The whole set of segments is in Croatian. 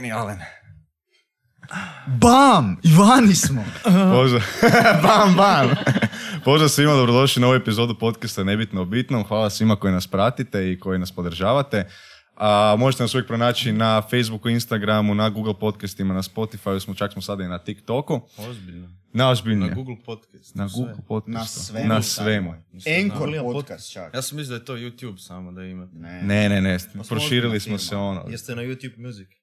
Genijalan. Bam! Ivani smo! Pozdrav. bam, bam. Pozdrav svima, dobrodošli na ovu epizodu podcasta Nebitno o bitnom. Hvala svima koji nas pratite i koji nas podržavate. A, možete nas uvijek pronaći na Facebooku, Instagramu, na Google podcastima, na Spotify, smo, čak smo sada i na TikToku. Ozbiljno. Na ozbiljnije. Na Google Podcast. Na sve. Google podcastu. Na svemu. Na svemu. Encore podcast čak. Ja sam mislio da je to YouTube samo da imate. Ne, Ne, ne, ne. smo Proširili smo se ono. Jeste na YouTube Music?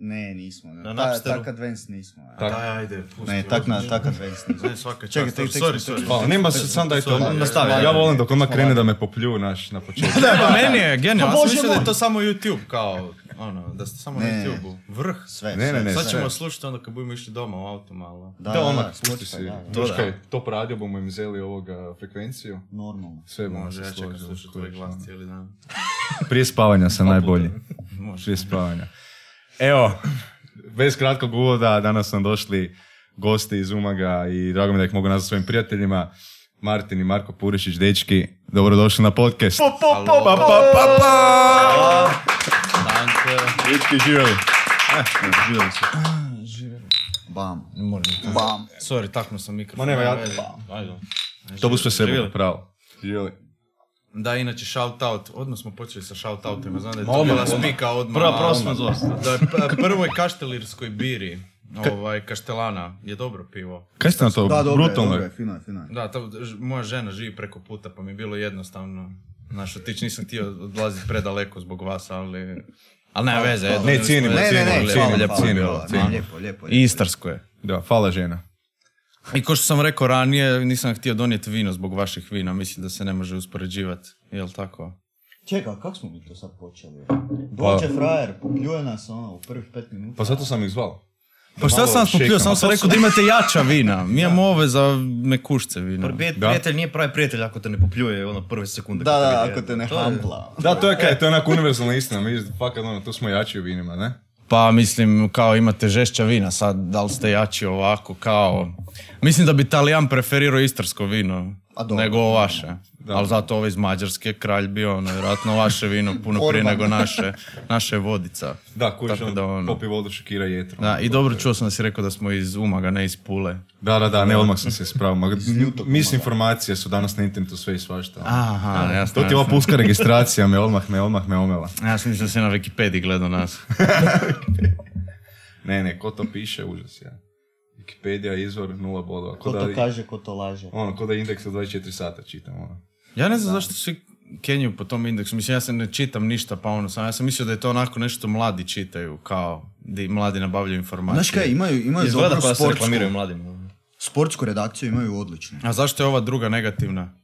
Ne nismo. Ne. Na Ta, Napsteru? tak advanced nismo. ne. Tak. Daj, ajde, pusti. Ne, tak, na, tak advanced nismo. Ne, svaka čast. Čekaj, tek- tek sorry, sorry. Hvala, nema se, sam Sorry, ono. nastavi. Ja volim dok odmah krene da me popljuju naš na početku. Da, pa meni je genijalno. Pa Ja sam mislio da je to samo YouTube, kao, ono, da ste samo na. YouTube-u. Vrh. Sve, Ne, sve, ne, ne. Sad ćemo slušati onda kad budemo išli doma u auto malo. Da, Da, da, odmah, da, pusti Spotify, si. To kaj, top radio bomo im vzeli ovoga frekvenciju. Normalno. Sve Može, ja čekam slušati tvoj glas cijeli dan. Prije spavanja sam najbolji. Prije spavanja. Evo, bez kratkog uvoda, danas sam došli gosti iz Umaga i drago mi da ih mogu nazvati svojim prijateljima. Martin i Marko Purišić, dečki, dobrodošli na podcast. Pa, pa, pa, pa! Danke. Dečki, živjeli. Živjeli se. Bam. Moram. Bam. Sorry, taknuo sam mikrofon. Ma nema, ja- Ajde. Ajde. To bu sve sebe, pravo. Živjeli. Da, inače, shout out. Odmah smo počeli sa shout outima. Znam da je to bila spika odmah. Prva, prva smo odmah. dosta. Da je prvoj kaštelirskoj biri, ovaj, kaštelana, je dobro pivo. Kaj ste na to? Da, dobro je, Brutalno dobro fino je, fino je. Da, ta, moja žena živi preko puta, pa mi je bilo jednostavno. Znaš, otići nisam htio odlaziti predaleko zbog vas, ali... Ali nema veze. Ne, cijenimo, smo- Ne, ne, ne, cijenimo, cijenimo, cijenimo. Lijepo, lijepo. Istarsko je. Da, hvala žena. I ko što sam rekao ranije, nisam htio donijeti vino zbog vaših vina. Mislim da se ne može uspoređivati. Jel tako? Čekaj, kako smo mi to sad počeli? Dođe frajer, popljuje nas ono u prvih pet minuta. Pa zato sam ih zvao. Pa šta sam. Samo A sam to rekao da imate jača vina. Mi imamo ove za mekušce vina. Prijatelj nije pravi prijatelj ako te ne popljuje ono prve sekunde. Da, da, ako te ne hampla. Da, to je kaj, to je onak univerzalna istina. Mi, fakat, ono, tu smo jači u vinima, ne? Pa mislim, kao imate žešća vina sad, da li ste jači ovako, kao... Mislim da bi Talijan preferirao istarsko vino, A dobro. nego vaše. Da. Ali zato ovo iz Mađarske, kralj bio, ono, vjerojatno vaše vino puno prije nego naše, naše vodica. Da, kužiš, Tako da, ono- popi vodu, šokira jetrom. Da, i dobro čuo sam da si rekao da smo iz Umaga, ne iz Pule. Da, da, da, ne, odmah sam se ispravio. Ma, ljutog Misinformacije su danas na internetu sve i svašta. Aha, jasno. To ti je ova pulska registracija, me odmah me, odmah me omela. Ja sam mislim da si na Wikipediji gledao nas. Ne, ne, ko to piše, užas, ja. Wikipedia, izvor, nula bodova. Ko Ko da, to kaže, ko to laže. ono, ko da indeks od 24 sata čitam, ono. Ja ne znam zašto svi Kenju po tom indeksu. Mislim, ja se ne čitam ništa, pa ono, sam, ja sam mislio da je to onako nešto mladi čitaju, kao, di mladi nabavljaju informacije. Znaš kaj, imaju, imaju Izgleda dobru koja se sportsku, reklamiraju mladima. sportsku redakciju, imaju odličnu. A zašto je ova druga negativna?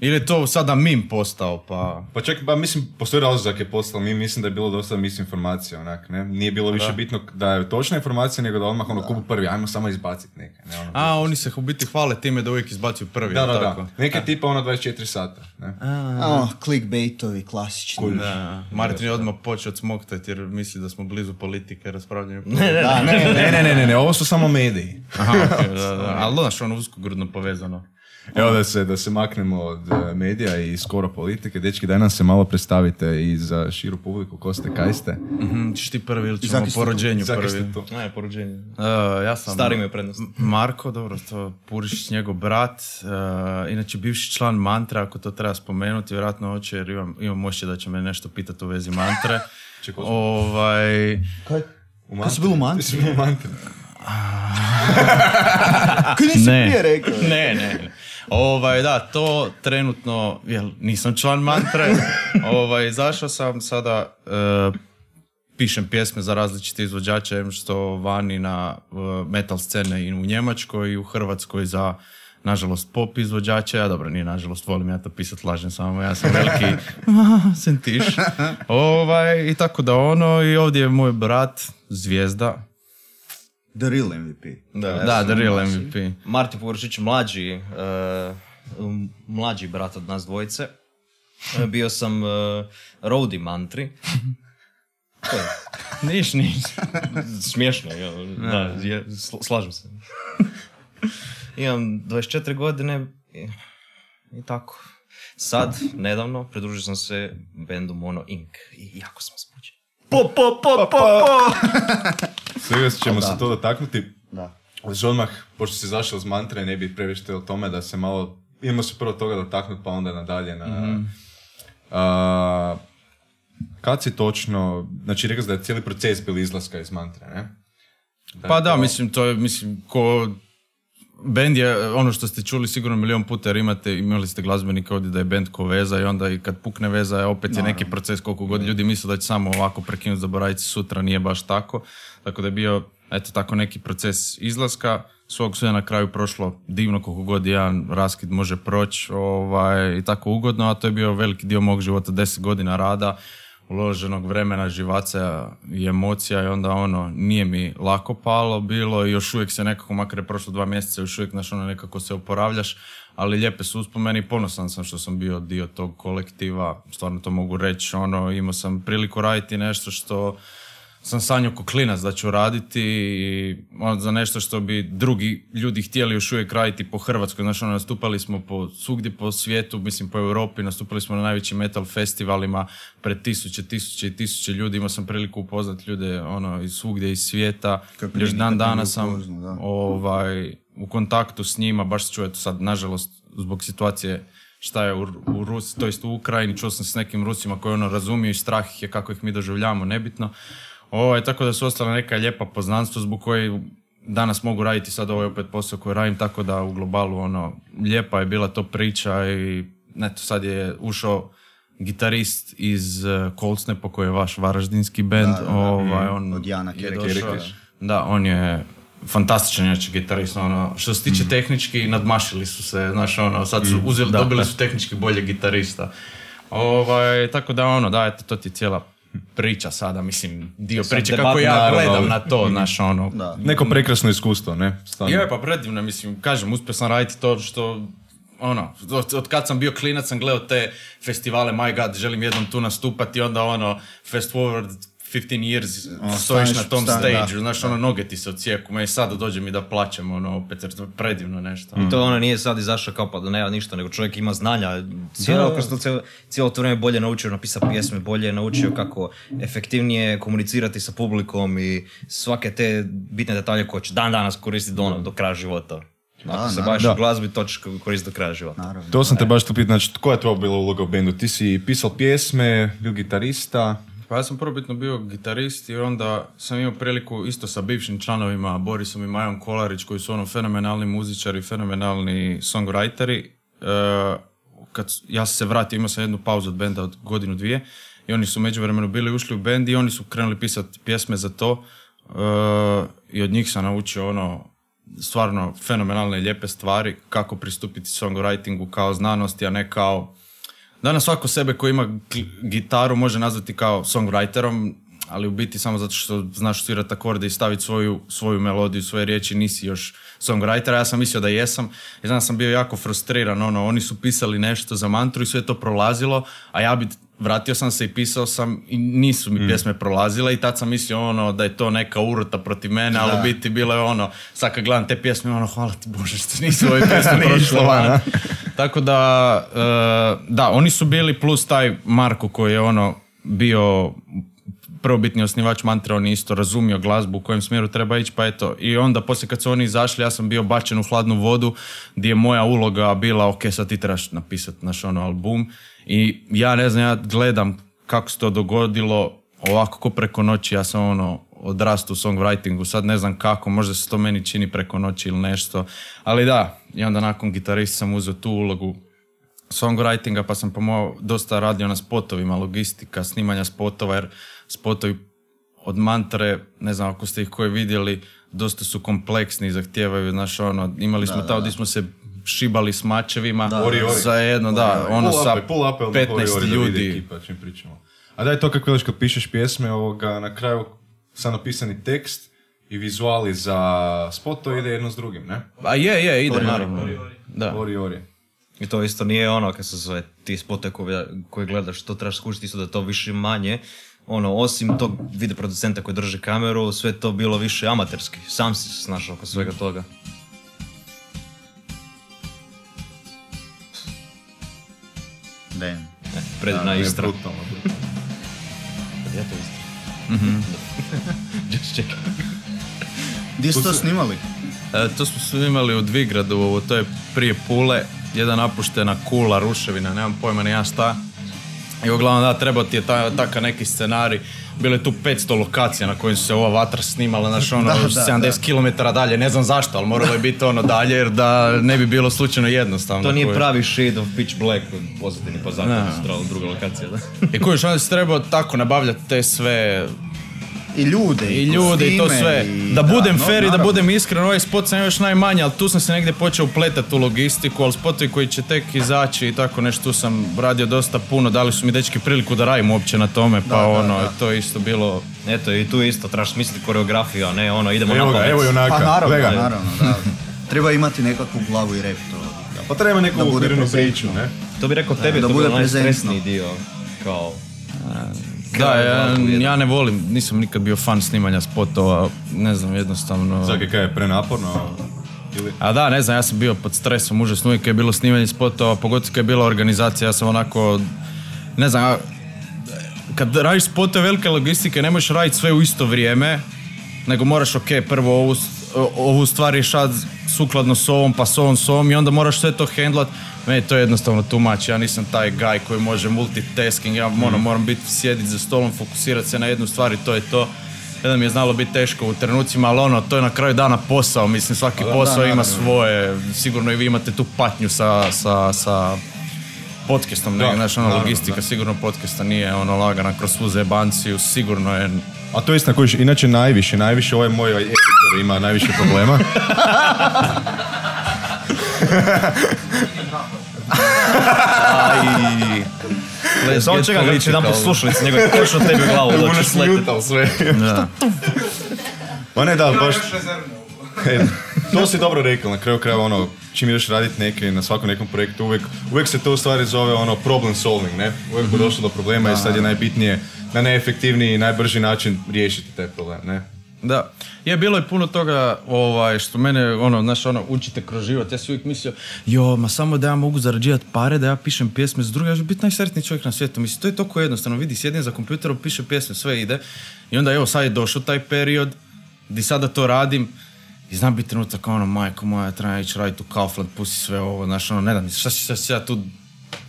Ili je to sada mim postao, pa... Pa čak, ba, mislim, postoji razlog za je poslao, mi mislim da je bilo dosta misinformacija, onak, ne? Nije bilo više bitno da je točna informacija, nego da odmah ono kupu prvi, ajmo samo izbaciti neke, ne? Ono, A, oni se u biti hvale time da uvijek izbacuju prvi, da, da, tako? da. Neke tipa ono 24 sata, ne? A, clickbaitovi, klasični. Da, Martin je odmah počeo smoktati jer misli da smo blizu politike, raspravljanja. Da, ne, ne, Ne, ne, ne, ne, ne, ovo su samo mediji. Aha, okej, da, da. Ali znaš, ono uskogrudno povezano. Evo da se, da se maknemo od e, medija i skoro politike. Dečki, daj nam se malo predstavite i za širu publiku, ko ste, kaj ste. Mhm, ćeš ti prvi ili ćemo po rođenju prvi? ste tu. Ne, poruđenje. Uh, ja sam... Stari imaju prednost. Marko, dobro, to Purišić, njegov brat, uh, inače bivši član mantre, ako to treba spomenuti, vjerojatno hoće, jer imam, imam osjećaj da će me nešto pitati u vezi mantre. Čekaj, ovaj, Kaj, U Kad si bio u Mantri? Ti si bio u Mantri. kaj nisi Ne. prije rekao? ne, ne, ne. Ovaj, da, to trenutno, jel, nisam član mantre, ovaj, izašao sam sada, e, pišem pjesme za različite izvođače, em što vani na e, metal scene i u Njemačkoj i u Hrvatskoj za nažalost pop izvođače, ja dobro, nije nažalost, volim ja to pisat, lažem samo, ja sam veliki sentiš. Ovaj, I tako da ono, i ovdje je moj brat, zvijezda, The real MVP. Da, da, sam The Real mlađi. MVP. Martin Površić, mlađi, e, um, mlađi brat od nas dvojice. E, Bio sam uh, roadie mantri. To je Niš, niš. smiješno, ja, da, je, sl- slažem se. Imam 24 godine i, i tako. Sad, nedavno, pridružio sam se bendu Mono Inc. I jako sam smuđen. po, po, po, po, po. Svega ćemo se to dotaknuti. Da. Znači odmah, pošto si zašao iz mantre, ne bi previše o tome da se malo, idemo se prvo toga dotaknuti pa onda nadalje na... Mhm. A, kad si točno, znači rekao da je cijeli proces bil izlaska iz mantre, ne? Pa da, to- mislim, to je, mislim, ko... Band je ono što ste čuli sigurno milion puta jer imate, imali ste glazbenike ovdje da je band ko veza i onda i kad pukne veza je opet je neki proces koliko god ljudi misle da će samo ovako prekinuti zaboraviti sutra, nije baš tako. Tako da je bio, eto tako neki proces izlaska, svog sve na kraju prošlo divno koliko god jedan raskid može proći ovaj, i tako ugodno, a to je bio veliki dio mog života, 10 godina rada, uloženog vremena, živaca i emocija i onda ono, nije mi lako palo bilo i još uvijek se nekako, makar je prošlo dva mjeseca, još uvijek znaš ono nekako se oporavljaš, ali lijepe su uspomeni i ponosan sam što sam bio dio tog kolektiva, stvarno to mogu reći, ono, imao sam priliku raditi nešto što sam sanjao ko klinac da ću raditi i ono, za nešto što bi drugi ljudi htjeli još uvijek raditi po Hrvatskoj. Znači, ono, nastupali smo po svugdje po svijetu, mislim po Europi, nastupali smo na najvećim metal festivalima pred tisuće, tisuće i tisuće ljudi. Imao sam priliku upoznati ljude ono, iz svugdje iz svijeta. Kako Još dan nije sam upoznao, da. ovaj, u kontaktu s njima, baš se čuje to sad, nažalost, zbog situacije šta je u, u Rusi, to jest u Ukrajini, čuo sam s nekim Rusima koji ono razumiju i strah ih je kako ih mi doživljavamo, nebitno. Ovaj, tako da su ostala neka lijepa poznanstva zbog koji danas mogu raditi sad ovaj opet posao koji radim, tako da u globalu ono, lijepa je bila to priča i eto sad je ušao gitarist iz uh, Kolsnepo koji je vaš varaždinski band, Da, da, da. ovaj, on Od Jana je došao- da, on je fantastičan inače gitarist, ono, što se tiče tehnički, nadmašili su se, znaš, ono, sad su uzeli, dobili su tehnički bolje gitarista. Ovaj, tako da, ono, da, eto, to ti je cijela priča sada, mislim, dio Sad priče kako ja naravno, gledam na to, znaš, ono, Da. Neko prekrasno iskustvo, ne? Je, pa predivno, mislim, kažem, uspio sam raditi to što, ono, od, od kad sam bio klinac sam gledao te festivale, my god, želim jednom tu nastupati, onda ono, fast forward 15 years, Ono, stojiš staneš- na tom stage, da, znaš, ono, noge ti se ocijeku, me i sada dođe mi da plaćem, ono, opet, jer to je predivno nešto. Mm. I to ono nije sad izašao kao pa da nema ništa, nego čovjek ima znanja. Cijelo, kroz to cijelo, cijelo to vrijeme bolje naučio napisati pjesme, bolje je naučio kako efektivnije komunicirati sa publikom i svake te bitne detalje koje će dan danas koristiti ono, do kraja života. Ako se Da. u glazbi, to ćeš koristiti do kraja života. Naravno. To sam te baš tu pitao, znači koja je tvoja bila uloga u bendu? Ti si pisao pjesme, bio gitarista, Pa ja sam prvobitno bio gitarist i onda sam imao priliku isto sa bivšim članovima Borisom i Majom Kolarić koji su ono fenomenalni muzičari, fenomenalni songwriteri. E, kad ja se vratio, imao sam jednu pauzu od benda od godinu dvije i oni su u međuvremenu bili ušli u bend i oni su krenuli pisati pjesme za to E, i od njih sam naučio ono stvarno fenomenalne i lijepe stvari kako pristupiti songwritingu kao znanosti, a ne kao Danas svako sebe koji ima gitaru može nazvati kao songwriterom, ali u biti samo zato što znaš svirati akorde i staviti svoju, svoju melodiju, svoje riječi, nisi još songwriter. Ja sam mislio da jesam i znam sam bio jako frustriran. Ono, oni su pisali nešto za mantru i sve to prolazilo, a ja bi vratio sam se i pisao sam i nisu mi pjesme prolazile i tad sam mislio ono da je to neka urota protiv mene, ali u biti bilo je ono, sad kad gledam te pjesme, ono, hvala ti Bože što nisu ove pjesme prošle van. Tako da, e, da, oni su bili plus taj Marko koji je ono bio prvobitni osnivač mantra, on isto razumio glazbu u kojem smjeru treba ići, pa eto. I onda poslije kad su oni izašli, ja sam bio bačen u hladnu vodu, gdje je moja uloga bila, ok, sad ti trebaš napisati naš ono album. I ja ne znam, ja gledam kako se to dogodilo, ovako ko preko noći, ja sam ono odrastu u songwritingu, sad ne znam kako, možda se to meni čini preko noći ili nešto, ali da, i onda nakon gitarista sam uzeo tu ulogu songwritinga, pa sam pomogao dosta radio na spotovima, logistika, snimanja spotova, jer spotovi od mantre, ne znam ako ste ih koji vidjeli, dosta su kompleksni i zahtijevaju, znaš, ono, imali smo tamo gdje smo se šibali s mačevima, Ori, ori. za jedno, da, ono Pull sa up, pull up, 15 ljudi. Ekipa, čim pričamo. A daj to kako veliš kad pišeš pjesme, ovoga, na kraju sam napisani tekst i vizuali za spot, to ide jedno s drugim, ne? A je, je, ide, Ori, naravno. ori, Da. Ori, ori. I to isto nije ono kad se zove ti spote koje, koje gledaš, to trebaš skušati isto da to više manje. Ono, osim tog video producenta koji drži kameru, sve to bilo više amaterski. Sam si se snašao oko svega toga. Damn. E, predivna Da, Istra. brutalno, brutalno. Ja to isto. Just check. Gdje ste to snimali? E, to smo snimali u Dvigradu, ovo, to je prije Pule, jedna napuštena kula, ruševina, nemam pojma ni ja šta. I uglavnom da, trebao ti je ta, takav neki scenarij. Bilo je tu 500 lokacija na kojim se ova vatra snimala, znaš ono, Da, da, 70 km dalje, ne znam zašto, ali moralo je biti ono dalje jer da ne bi bilo slučajno jednostavno. To nije Kužiš. pravi shade of pitch black u pozadini po zakonu, druga lokacija, da. I kojiš, onda si trebao tako nabavljati te sve I ljude, i ljude i to sve. i- Da budem no, fair i da budem iskren, ovaj spot sam još najmanje, ali tu sam se negdje počeo upletati u logistiku, ali spotovi koji će tek izaći i tako nešto, tu sam radio dosta puno, dali su mi dečki priliku da radim uopće na tome, pa Da, da, ono, da. to je isto bilo... Eto, i tu isto trebaš smisliti koreografiju, a ne ono, idemo Evo na evo junaka. Pa naravno, Gle ga. naravno, da. Treba imati nekakvu glavu i rep to. Pa treba neku Da priču, ne? To bi rekao tebi, da to bude bude najstresniji prezentno. dio, kao... Da, ja, ja ne volim, nisam nikad bio fan snimanja spotova, ne znam, jednostavno... Zaki kaj je prenaporno? Ili? A da, ne znam, ja sam bio pod stresom užasno uvijek je bilo snimanje spotova, pogotovo kad je bila organizacija, ja sam onako, ne znam, kad radiš spotove velike logistike, ne možeš raditi sve u isto vrijeme, nego moraš, ok, prvo ovu, ovu stvar rješati sukladno s ovom, pa s ovom, s ovom i onda moraš sve to handlat. Meni to je jednostavno much, ja nisam taj guy koji može multitasking, ja ono, moram biti sjediti za stolom, fokusirati se na jednu stvar i to je to. Jedan mi je znalo biti teško u trenucima, ali ono, to je na kraju dana posao, mislim, svaki posao ima svoje, sigurno i vi imate tu patnju sa, sa, sa podcastom, ne, Da, znaš, ono, logistika da. sigurno podcasta nije ono lagana kroz svu zebanciju, sigurno je A to je istina kojiš, inače najviše, najviše ovaj moj editor ima najviše problema. Aj. Let's Samo čekam da će jedan political. poslušalici, nego je točno tebi u glavu doći sletiti. sve. Da. Pa ne, da, baš... E, to si dobro rekao, na kraju krajeva ono, čim ideš raditi neke, na svakom nekom projektu, uvijek, uvijek se to u stvari zove ono problem solving, ne? Uvijek bi došlo do problema i sad je najbitnije na najefektivniji i najbrži način riješiti taj problem, ne? Da. Je, bilo je puno toga ovaj, što mene, ono, znaš, ono, učite kroz život. Ja sam uvijek mislio, jo, ma samo da ja mogu zarađivati pare, da ja pišem pjesme s druge, ja ću biti najsretniji čovjek na svijetu. Mislim, to je toliko jednostavno. Vidi, sjedim za kompjuterom, pišem pjesme, sve ide. I onda, evo, sad je došao taj period di sada to radim. I znam biti trenutak, ono, majko moja, treba ići raditi u Kaufland, pusti sve ovo, znaš, ono, ne znam, šta šta će ja tu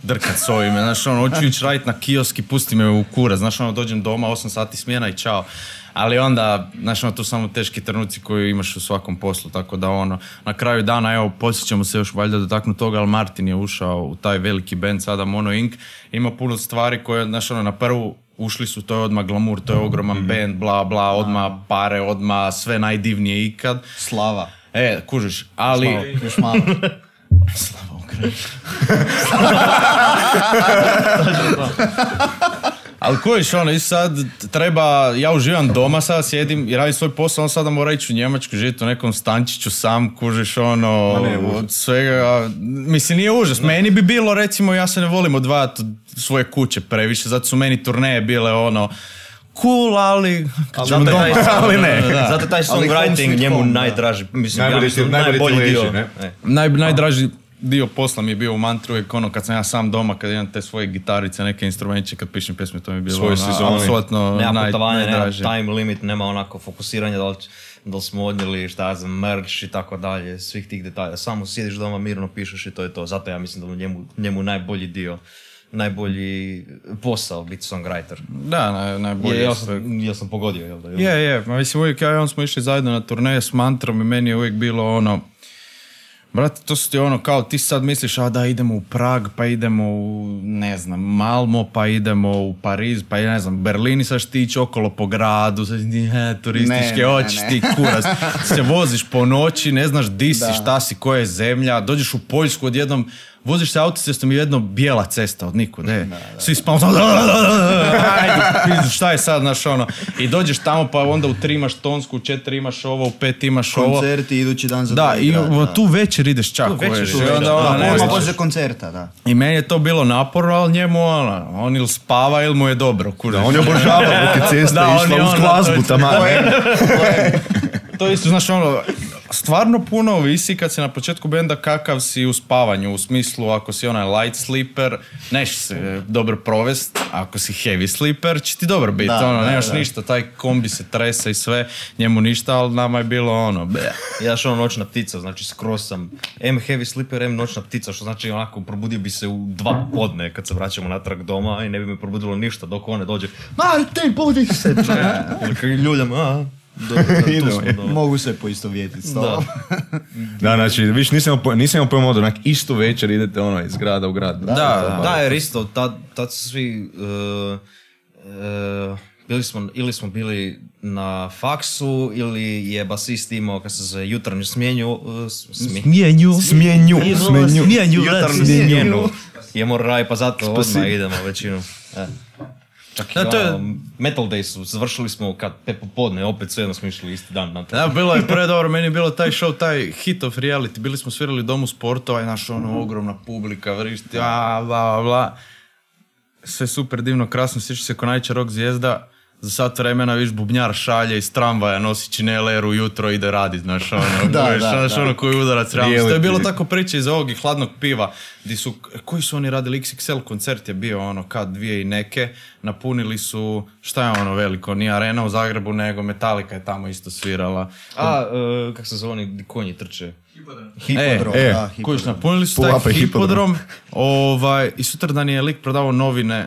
drkat s ovime, znaš, ono, hoću ići raditi na kioski, pusti me u kurac, znaš, ono, dođem doma, 8 sati smjena i čao. Ali onda, znaš, ono, to su samo teški trenuci koji imaš u svakom poslu, tako da, ono, na kraju dana, evo, poslije ćemo se još valjda dotaknuti toga, ali Martin je ušao u taj veliki band, sada Mono Inc. Ima puno stvari koje, znaš, ono, na prvu ušli su, to je odmah glamour, to je ogroman band, bla, bla, odmah pare, odmah sve najdivnije ikad. Slava. E, kužiš, ali... Još malo. Slava. Ali kojiš ono, i sad treba, ja uživam doma, sad sjedim i radim svoj posao, on sada mora ići u Njemačku, živjeti u nekom stančiću sam, kužiš ono, ne, od svega, mislim nije užas, meni bi bilo recimo, ja se ne volim odvajati od svoje kuće previše, zato su meni turneje bile ono, cool, ali, ćemo Zato je taj, doma, ali ne. da. Zato je taj Ali songwriting njemu da. najdraži, mislim, ja Najbolji mislim, ti- najbolji najbolji leži, dio. ne? E. Naj, najdraži dio posla mi je bio u mantri uvijek ono kad sam ja sam doma, kad imam te svoje gitarice, neke instrumenće, kad pišem pjesme, to mi je bilo Svoje ono, sezoni. apsolutno Nema naj, putovanja, nema najdraže. time limit, nema onako fokusiranja da li, da li smo odnijeli šta ja znam, merch i tako dalje, svih tih detalja. Samo sjediš doma, mirno pišeš i to je to. Zato ja mislim da je njemu, njemu najbolji dio, najbolji posao biti songwriter. Da, naj, najbolje. Je, ja, sam, ja sam pogodio, jel da? Je, je, ma mislim uvijek ja i on smo išli zajedno na turneje s mantrom i meni je uvijek bilo ono, Brate, to su ti ono, kao ti sad misliš, a da idemo u Prag, pa idemo u, ne znam, Malmo, pa idemo u Pariz, pa ne znam, Berlin i sad ti ići okolo po gradu, sad ti, he, turističke, hoćeš ne. ti kurac. Se voziš po noći, ne znaš di si, šta si, koja je zemlja, dođeš u Poljsku odjednom, voziš se autocestom i jedno bijela cesta od nikud, e. Svi spavno, šta je sad, znaš, ono, i dođeš tamo, pa onda u tri imaš tonsku, u četiri imaš ovo, u pet imaš ovo. Koncerti idući dan za Da, i da. tu večer ideš čak. Tu večer tu da, ono, da, koncerta, da. I meni je to bilo naporno, ali njemu ono, on ili spava ili mu je dobro, kužiš. On je obožavao dok je cesta Da, on je išla uz ono, glazbu to je- tamo. to isto, znaš, ono, stvarno puno ovisi kad si na početku benda kakav si u spavanju, u smislu ako si onaj light sleeper, neš se dobro provest, ako si heavy sleeper će ti dobro biti, Da, ono, da, nemaš da. ništa, taj kombi se trese i sve, njemu ništa, ali nama je bilo ono, be. Ja što ono noćna ptica, znači skroz sam M heavy sleeper, M noćna ptica, što znači onako probudio bi se u dva podne kad se vraćamo natrag doma i ne bi me probudilo ništa dok on ne dođe. Ma, te budi se! Ljuljam, a, dobro, da, tu Idemo, smo, je. dobro. Mogu se poistovjetiti s Da. tobom. Da, znači, viš nisam imao, po- nisam imao pojma da onak istu večer idete ono iz grada u grad. Da, da, Da, jer isto, tad, tad su svi, uh, uh, bili smo, ili smo bili na faksu, ili je basist imao, kad se zove, jutarnju smjenju, uh, smje- Smijenju. Smijenju, smijenju. Smijenju, jutarnju smjenu. Je mora raditi, pa zato odmah idemo većinu. E. Čak i Da, to je- ono, Metal Days su, završili smo kad pet popodne, opet svejedno smo išli isti dan na. Da, bilo je predobro, meni je bilo taj show, taj hit of reality, bili smo svirali u domu sportova i naš ono ogromna publika, vrišti, a, bla, bla, bla. Sve super divno, krasno, sjećaš se ko najveća rock zvijezda, za sat vremena viš bubnjar šalje iz tramvaja, nosi čineleru, jutro ide radit, znaš ono, Da, da, znaš da. ono koji udarac realnosti. To je bilo tako priče iz ovog i hladnog piva, di su, koji su oni radili, XXL koncert je bio ono, kad dvije i neke, napunili su, šta je ono veliko, nije arena u Zagrebu, nego Metallica je tamo isto svirala. A, uh, kak se zove oni konji trče? Hipodrom, E, da, Kojiš, hipodrom. napunili su taj hipodrom. hipodrom, ovaj, i sutradan je lik prodavao novine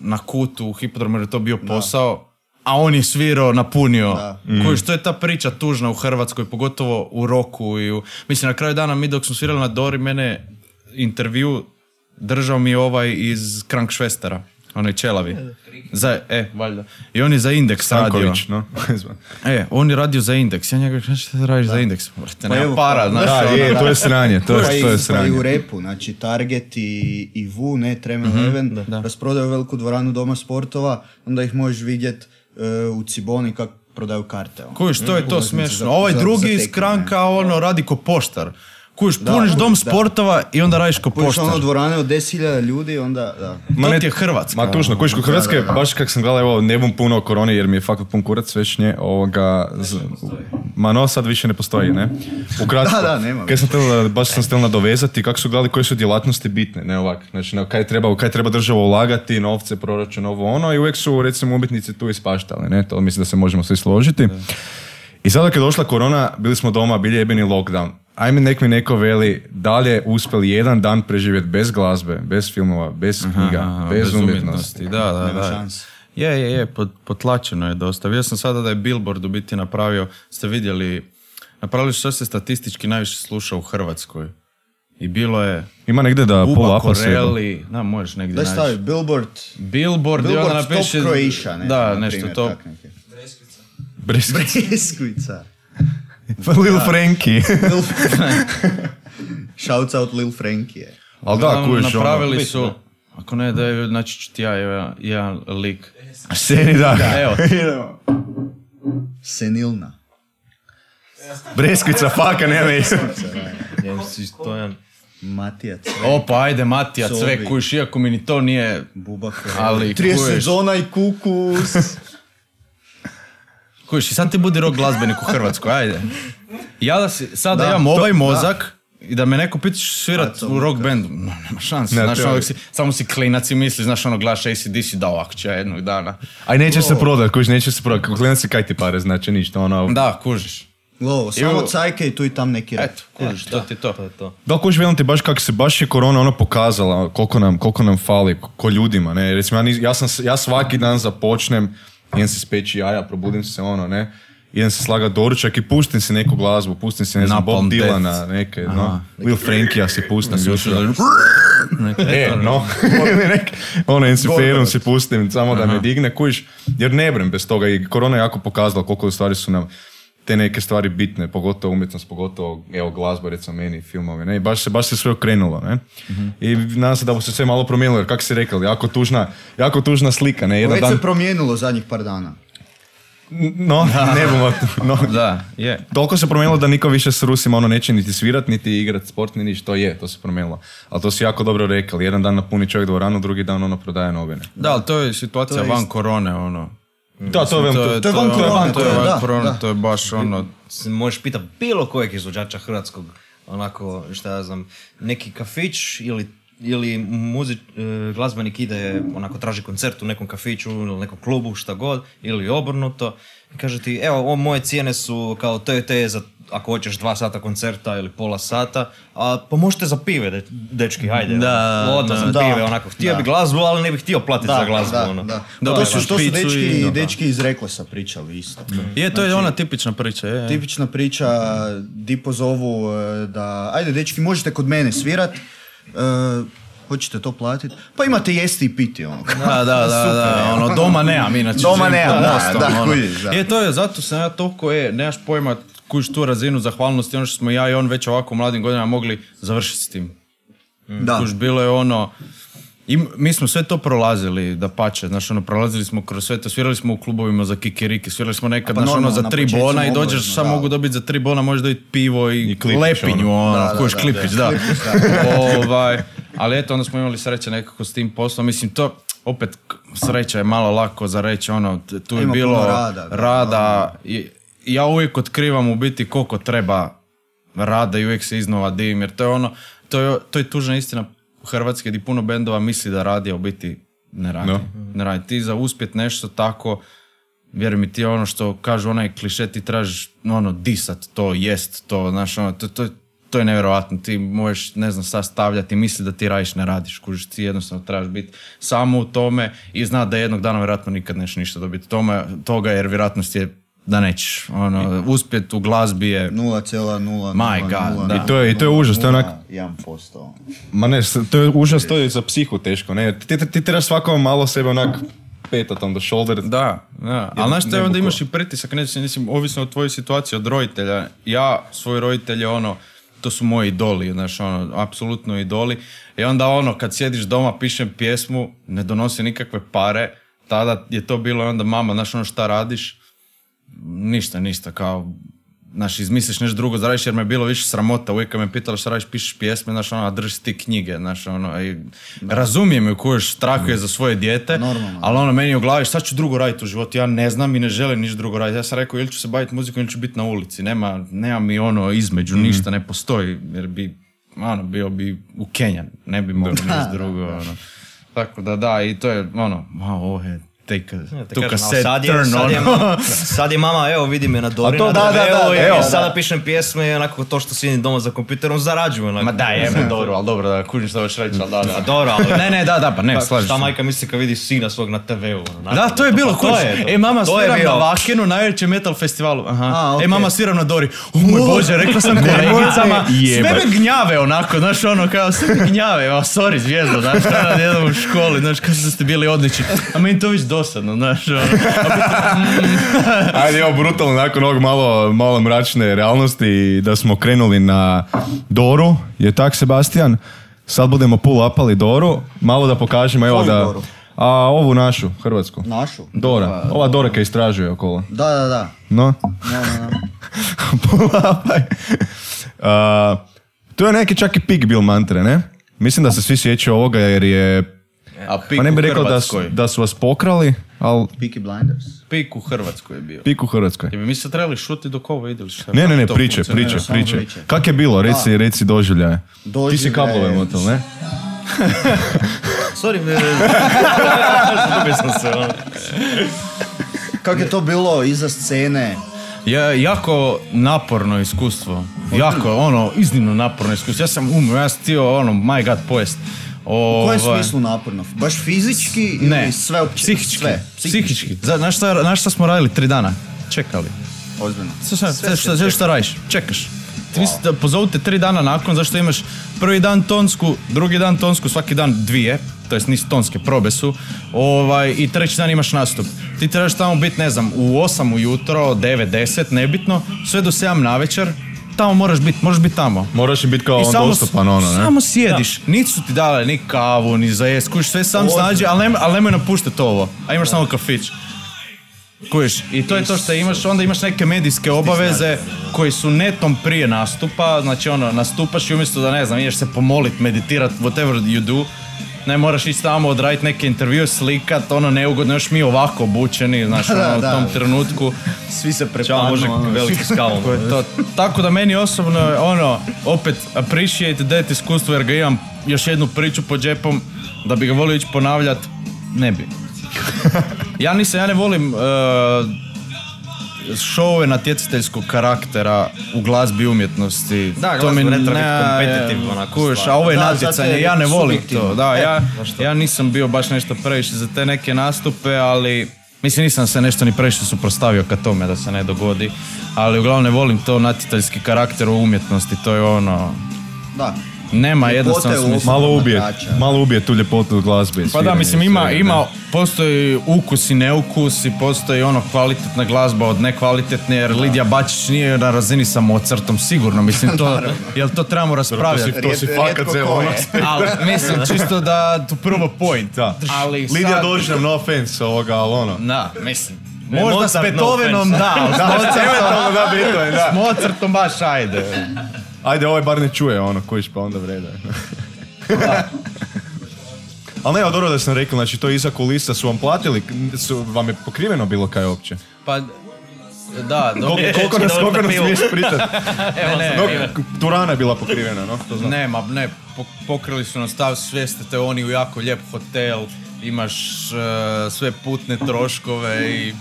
na kutu u hipodromu jer je to bio posao, a on je svirao, napunio. Da. Kojiš, to je ta priča tužna u Hrvatskoj, pogotovo u roku i u... Mislim, na kraju dana mi dok smo svirali na Dori, mene intervju držao mi ovaj iz Krankšvestera, onaj čelavi. Za, e, valjda. I on je za Indeks radio. No. E, on je radio za Indeks. Ja njega, šta radiš za Indeks? Vrte, Pa nema para, pa- znaš. Da, ono. je, to je sranje, to Pa je, i, to je pa i sranje. u repu, znači Target i, i VU, ne, Tremel Mhm, Heaven, rasprodaju veliku dvoranu Doma sportova, onda ih možeš vidjet e, u Ciboni kako prodaju karte. ono. Kužiš, to je to Ulaznice smiješno. Ovaj drugi iz Kranka, ono, radi ko poštar. Da, puniš da, dom da. sportova i onda radiš ko ono poštar. dvorane od 10.000 ljudi, onda, da. To ne- ti je Hrvatska. ono. Ma tužno, kojiš kod Hrvatske, baš kak sam gledao, evo, ne bom puno o koroni jer mi je fakat pun kurac već nje, ovoga, z- ma no, sad više ne postoji, ne? Ukratko, Da, da, nema kaj sam htjela, baš sam htjela nadovezati, kako su gledali koje su djelatnosti bitne, ne ovak, znači, na kaj treba, kaj treba država ulagati, novce, proračun, ovo ono, i uvijek su, recimo, umjetnici tu ispaštali, ne, to mislim da se možemo svi složiti. I sada kad je došla korona, bili smo doma, bili je jebeni lockdown. Ajme nek mi neko veli da li je uspjeli jedan dan preživjeti bez glazbe, bez filmova, bez knjiga, Aha, bez, umjetnosti. Da, da, Nema da. šanse. Je, je, je, pot- potlačeno je dosta. Vidio sam sada da je Billboard u biti napravio, ste vidjeli, napravili su što se statistički najviše sluša u Hrvatskoj. I bilo je Ima negdje da Buba upa sve. Koreli, da, možeš negdje Daj naći. stavi, Billboard, Billboard, i onda Billboard napiše... Top Croatia, ne? Da, nešto primjer, to. tak neke. Breskvica. Breskvica. Лил Френки. Shouts out Лил Френки. Ал да, кој е направили со Ако не да е, значи че тја е еден лик. Сени да. да ево. Сенилна. Бресквица, фака, не ме. Јем да. си стојан. Матија Цвек. Опа, ајде Матија Цвек, кој шијако ми ни то ние... Бубак. Али, 30 зона и кукус. Kužiš, i sad ti budi rock glazbenik u Hrvatskoj, ajde. Ja da si, sad da, Da, imam to- ovaj da. mozak i da me neko pitaš svirat A, to u rock bandu, no, nema šanse, Ne, znaš, to ono, si, samo si klinac i misli, znaš, ono, gledaš ACDC, da ovako ja jednog dana. Aj neće se prodat, kužiš, neće se prodat. Kako klinac se kaj ti pare, znači ništa, ono. Da, kužiš. Lovo, samo cajke i tu i tam neki rap. Eto, kužiš, to ti to. To je to. Da, kužiš, velim ti baš kako se, baš je korona ono pokazala koliko nam, koliko nam fali, ko, ko ljudima, ne. Recimo, ja, nis- ja, sam, ja svaki dan započnem, idem se speći jaja, probudim se, ono, ne. Idem se slagat doručak i pustim si neku glazbu, pustim si, ne znam, Bob. Dilana, neke, no. Lil Frankija si pustim. Neka- E, no. Ono, enciferum si pustim, samo da me digne, kužiš, jer ne brem bez toga i korona je jako pokazala koliko stvari su nam te neke stvari bitne, pogotovo umjetnost, pogotovo, evo, glazba, recimo meni, filmovi, ne, baš se, baš se sve okrenulo, ne, i nadam se da bu se sve malo promijenilo, jer kako si rekao, jako tužna, jako tužna slika, ne, jedan Već dan, se promijenilo zadnjih par dana. no, ne bomo, no, Da, je. Toliko se promijenilo da niko više s Rusima ono neće niti svirat, niti igrat sport, ni ništa. To je, to se promijenilo. Ali to si jako dobro rekli. Jedan dan napuni čovjek dvoranu, drugi dan ono prodaje novine. Da, ali to je situacija To je van isto. korone, ono. Da, to je, To je, To je van korone, to je to je, van da, korone, da. to je baš ono... možeš pitati bilo kojeg izvođača hrvatskog, onako, šta ja znam, neki kafić ili ili muzič, e, glazbenik ide, onako traži koncert u nekom kafiću ili nekom klubu, šta god, ili obrnuto, kaže ti, evo, o, moje cijene su kao to je te za, ako hoćeš dva sata koncerta ili pola sata, a pa možete za pive, de- dečki, hajde, Da, ono, da. za Da, pive, onako, htio da. bi glazbu, ali ne bih htio platiti za glazbu, da, ono. da. Da, to da, su, da. to su dečki, i- da. dečki iz Reklesa pričali isto. Je, to je Znači, ona tipična priča, je. je. Tipična priča, di pozovu e, da, ajde dečki, možete kod mene svirat, e, hoćete to platiti? Pa imate jesti i piti, ono. Da, da, da, da, ono, doma nemam, inače. Doma nemam, da, da, ono. kužiš, da. Je, to je, zato sam ja toliko je, nemaš pojma, kužiš tu razinu zahvalnosti, ono što smo ja i on već ovako u mladim godinama mogli završiti s tim. Da. Kužiš, bilo je ono, i mi smo sve to prolazili, da pače, znaš, ono, prolazili smo kroz sve to, svirali smo u klubovima za kikiriki, svirali smo nekad, Pa znaš, ono, za tri bona i dođeš, sad da. mogu dobiti za tri bona, možeš dobiti pivo i, I klipić, lepinju, ono. ono, Da, da, kužiš, da, klipić, da. ovaj, ali eto, onda smo imali sreće nekako s tim poslom, mislim, to, opet, sreća je malo lako za reći, ono, tu je Ima bilo rada, da, rada i ja uvijek otkrivam u biti koliko treba rada i uvijek se iznova divim, jer to je ono, to je, to je tužna istina Hrvatske gdje puno bendova misli da radi, a u biti ne radi. No. Ne radi. Ti za uspjet nešto tako, vjeruj mi ti ono što kažu onaj kliše, ti trebaš ono disat to, jest to, znaš, ono, to, to, to je nevjerojatno, ti možeš, ne znam, sastavljati i misli da ti radiš, ne radiš, kužiš, ti jednostavno trebaš biti samo u tome i znat da jednog dana vjerojatno nikad neš ništa dobiti tome, toga, jer vjerojatnost je da nećeš, ono, uspjet u glazbi je 0,0. My God, da. I to je- i to je užas, to je onak- 1%. Ma ne, to je užas, to je za psihu teško, ne? Ti, ti, ti trebaš svako malo sebe onak petat on the shoulder. Da, da. Ali znaš što je onda imaš i pritisak, ne znam, mislim, ovisno od tvojoj situaciji, od roditelja. Ja, svoji roditelji, ono, to su moji idoli, znaš, ono, apsolutno idoli. I onda ono, kad sjediš doma, pišem pjesmu, ne donosi nikakve pare, tada je to bilo onda mama, znaš, ono, šta radiš? Ništa, ništa, kao, znaš, izmisliš nešto drugo da radiš jer me je bilo više sramota, uvijek kad me pitala šta radiš, pišeš pjesme, znaš, ono, a držiš ti knjige, znaš, ono, i razumijem ju kojiš strahuje za svoje dijete, Normalno. ali ono, meni je u glavi, šta ću drugo raditi u životu, ja ne znam i ne želim ništa drugo raditi, ja sam rekao, ili ću se baviti muzikom ili ću biti na ulici, nema, nema mi ono između, ništa ne postoji, jer bi, ono, bio bi u Kenjan, ne bi mogao ništa drugo, ono. Tako da da, i to je, ono, wow, ovo je take a, Te took a kažem, ali sad je, turn, sad, je, ono. sad je mama, evo vidi me na Dori, A to na da, da, Drveu da, i evo, sada da. pišem pjesme i onako to što sjedim doma za kompjuterom zarađujem. Onako. Ma da, jebe, dobro, ali dobro, da kužim što hoćeš reći, ali da, da. dobro, ali... Ne, ne, da, da, pa ne, Pa, slažem Šta majka misli kad vidi sina svog na TV-u? ono, Da, to je bilo, pa kužiš. E, mama, To sviram na Vakenu, najvećem metal festivalu. Aha. A, E, okej. mama, sviram na Dori. O moj bože, rekla sam kolegicama, sve me gnjave onako, znaš, ono, kao, sve me gnjave, sorry, zvijezdo, znaš, kada jednom u školi, znaš, kada ste bili odlični. A meni to već dosadno, znaš, ono. Ajde, evo, brutalno, nakon ovog malo, malo mračne realnosti, da smo krenuli na Doru, je tak, Sebastian? Sad budemo pull upali Doru, malo da pokažemo, evo Koju da... Doru? A ovu našu, hrvatsku. Našu? Dora. Ova Dora koja istražuje okolo. Da, da, da. No? No, no, no. pull upaj. To je neki čak i pik bil mantre, ne? Mislim da se svi sjećaju ovoga jer je... A pik ne bih rekao da su, da su vas pokrali, ali Peaky Blinders. Pik u Hrvatskoj je bio. pik u Hrvatskoj. Je bi mi se trebali šuti dok ovo ide šta? Ne, ne, ne, priče, priče, priče. Kak je bilo? Reci, reci doživljaje. Ti si kablove motel, ne? Sorry, ne, se, ono. Kako je to bilo iza scene? Ja, jako naporno iskustvo. Jako, ono, iznimno naporno iskustvo. Ja sam umro, ja sam htio, ono, my god, pojest. U kojem Ovaj, smislu naporno? Baš fizički ili Ne, sve opće? psihički. Sve. Psihički. Znaš šta, znaš šta smo radili tri dana? Čekali. Ozbiljno. Šta, šta, šta, šta, šta, šta radiš? Čekaš. Ti misliš da pozovu te tri dana nakon, zašto imaš prvi dan tonsku, drugi dan tonsku, svaki dan dvije, to jest nisu tonske, probe su, ovaj, i treći dan imaš nastup. Ti trebaš tamo biti, ne znam, u 8 ujutro, 9, 10, nebitno, sve do 7 na večer, tamo moraš biti, možeš biti tamo. Moraš biti kao I on samo, dostupan, ono, ne? samo sjediš, niti su ti dali ni kavu, ni za jest, kuš, sve sam snađi, ali, nemoj, ali nemoj napuštati ovo, a imaš samo kafić. Kužiš, i to je to što imaš, onda imaš neke medijske obaveze koji su netom prije nastupa, znači ono, nastupaš i umjesto da ne znam, ideš se pomolit, meditirat, whatever you do, ne moraš ići tamo odraditi neke intervjue, slikat, ono neugodno, još mi ovako obučeni, znaš, Da, ono, u da. tom trenutku. Svi se prepadnu. može ono. veliki skalom. To je to. Tako da meni osobno, je ono, opet appreciate that iskustvo jer ga imam još jednu priču po džepom, da bi ga volio ići ponavljat, ne bi. Ja nisam, ja ne volim uh, šove natjecateljskog karaktera u glazbi i umjetnosti. Da, ne treba biti competitive onako Kužiš, stvar. a ovo je natjecanje, je ja ne volim subjektivno. to. Da, E, ja, ja nisam bio baš nešto previše za te neke nastupe, ali mislim nisam se nešto ni previše suprotstavio ka tome da se ne dogodi, ali uglavnom ne volim to natjecateljski karakter u umjetnosti, to je ono, Da. Nema jednostavno smisla. Malo ubije, malo ubije tu ljepotu glazbe. i Pa da, mislim ima, ima, postoji ukus i neukus i postoji ono kvalitetna glazba od nekvalitetne, jer Lidija Bačić nije na razini sa Mozartom, sigurno, mislim to, jel to trebamo raspravljati? To si, to si Rijet- fakat zelo. Ali, mislim, čisto da tu prvo point. Da. Ali Lidija sad- dođe nam, no offense ovoga, ali ono. Da, mislim. Ne, Možda Mozart, s no je, da. s Mozartom baš ajde. Ajde, ovaj bar ne čuje ono, kojiš pa onda vreda. Ali ne, dobro da sam rekao, znači to iza kulisa su vam platili, su, vam je pokriveno bilo kaj uopće? Pa, da, dobro. Koliko, koliko nas, koliko nas smiješ pritat? Ne, ne, No, Turana je bila pokrivena, no? To znam. Ne, ma ne, po- pokrili su nas stav svijestite oni u jako lijep hotel, imaš e, sve putne troškove i...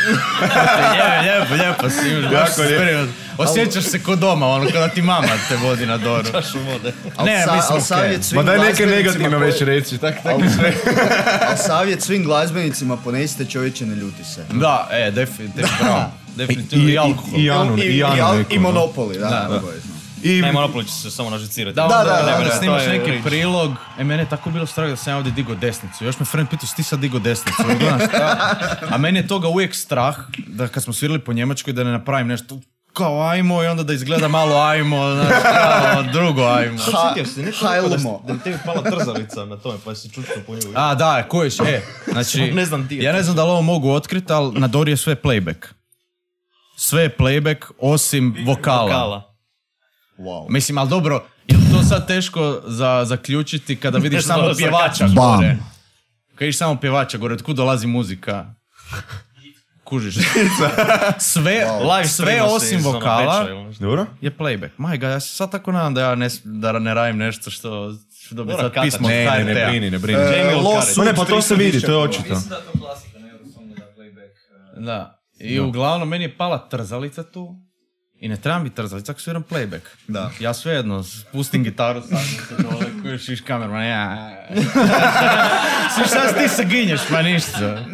lijepo, lijepo, lijepo si, imaš baš spremno. Osjećaš se ko doma, ono, kada ti mama te vodi na doru. Al Ne, sa- mislim, al okej. Ma daj neke negativne već reći, tak, tak sve. al savjet svim glazbenicima, ponesite čovječe, ne ljuti se. Da, e, definitivno, bravo. Definitivno i, alkohol. I I, i, i, al- neku, i no. monopoli, da. Da, da. I, Ne, Monopoli će se samo nažicirati. Da, Da, da, da, onda da, snimaš je neki rič. prilog. E, mene je tako bilo strah da sam ja ovdje digo desnicu. Još me friend pitao, si ti sad digo desnicu? A meni je toga uvijek strah, da kad smo svirali po Njemačkoj, da ne napravim nešto kao ajmo i onda da izgleda malo ajmo, znači kao drugo ajmo. Ha- Sjetio se, rekao da, da tebi pala trzalica na tome, pa si čučio po nju. A, da, kojiš, e, znači, Ne znam ja ne znam da li ovo mogu otkriti, ali na Dori je sve playback. Sve je playback, osim vokala. Wow. Mislim, ali dobro, je li to sad teško za zaključiti kada vidiš samo malo pjevača sarkastično. gore? Kad vidiš samo pjevača gore, otkud dolazi muzika? Kužiš. Sve, Live sve osim ono vokala. Dobro? je playback. My God, ja se sad tako nadam da ja ne, da ne radim nešto što što dobiti sad kata pismo od Ne, ne, ne brini, ne brini. E. Ma ne, pa to se vidi, 300 to je očito. Mislim da je to klasika Eurosongu da playback. eh, Da. I uglavnom meni je pala trzalica tu. I ne trebam biti trzalica ako sviram playback. Da. Ja svejedno spustim gitaru, stavim se dole, kojiš iš kamerman, ja. Svi šta ti se ginješ, ma ništa.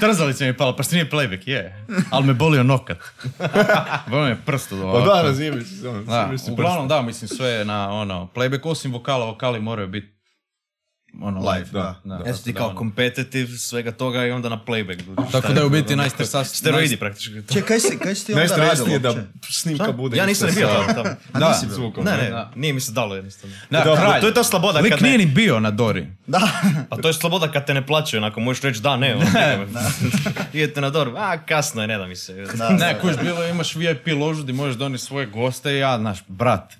Trzalica mi je pala, pa što nije playback, je. Ali me bolio nokat. Bolio me prst od Pa da, ono, Da, razijemi se uglavnom da, mislim sve je na ono, playback osim vokala, vokali moraju biti ono live. da, Ja sam ti da, kao ono. competitive svega toga i onda na playback. Tako da je u biti najstresas... Steroidi praktički. Če, kaj si, kaj si ti onda radio Najstresnije da snimka bude. Ja nisam ni bio sa- tamo. tamo. Da, nisi zvukom, Ne, ne? ne, Da. nije mi se dalo jednostavno. Da. To je to sloboda Lik kad nije ne, ni bio na Dori. Da. a to je sloboda kad te ne plaćaju, onako možeš reći da, ne, ono, idete na dor, a kasno je, ne da mi se. Ne, kuš, bilo imaš VIP ložu gdje možeš donijeti svoje goste i ja, naš brat,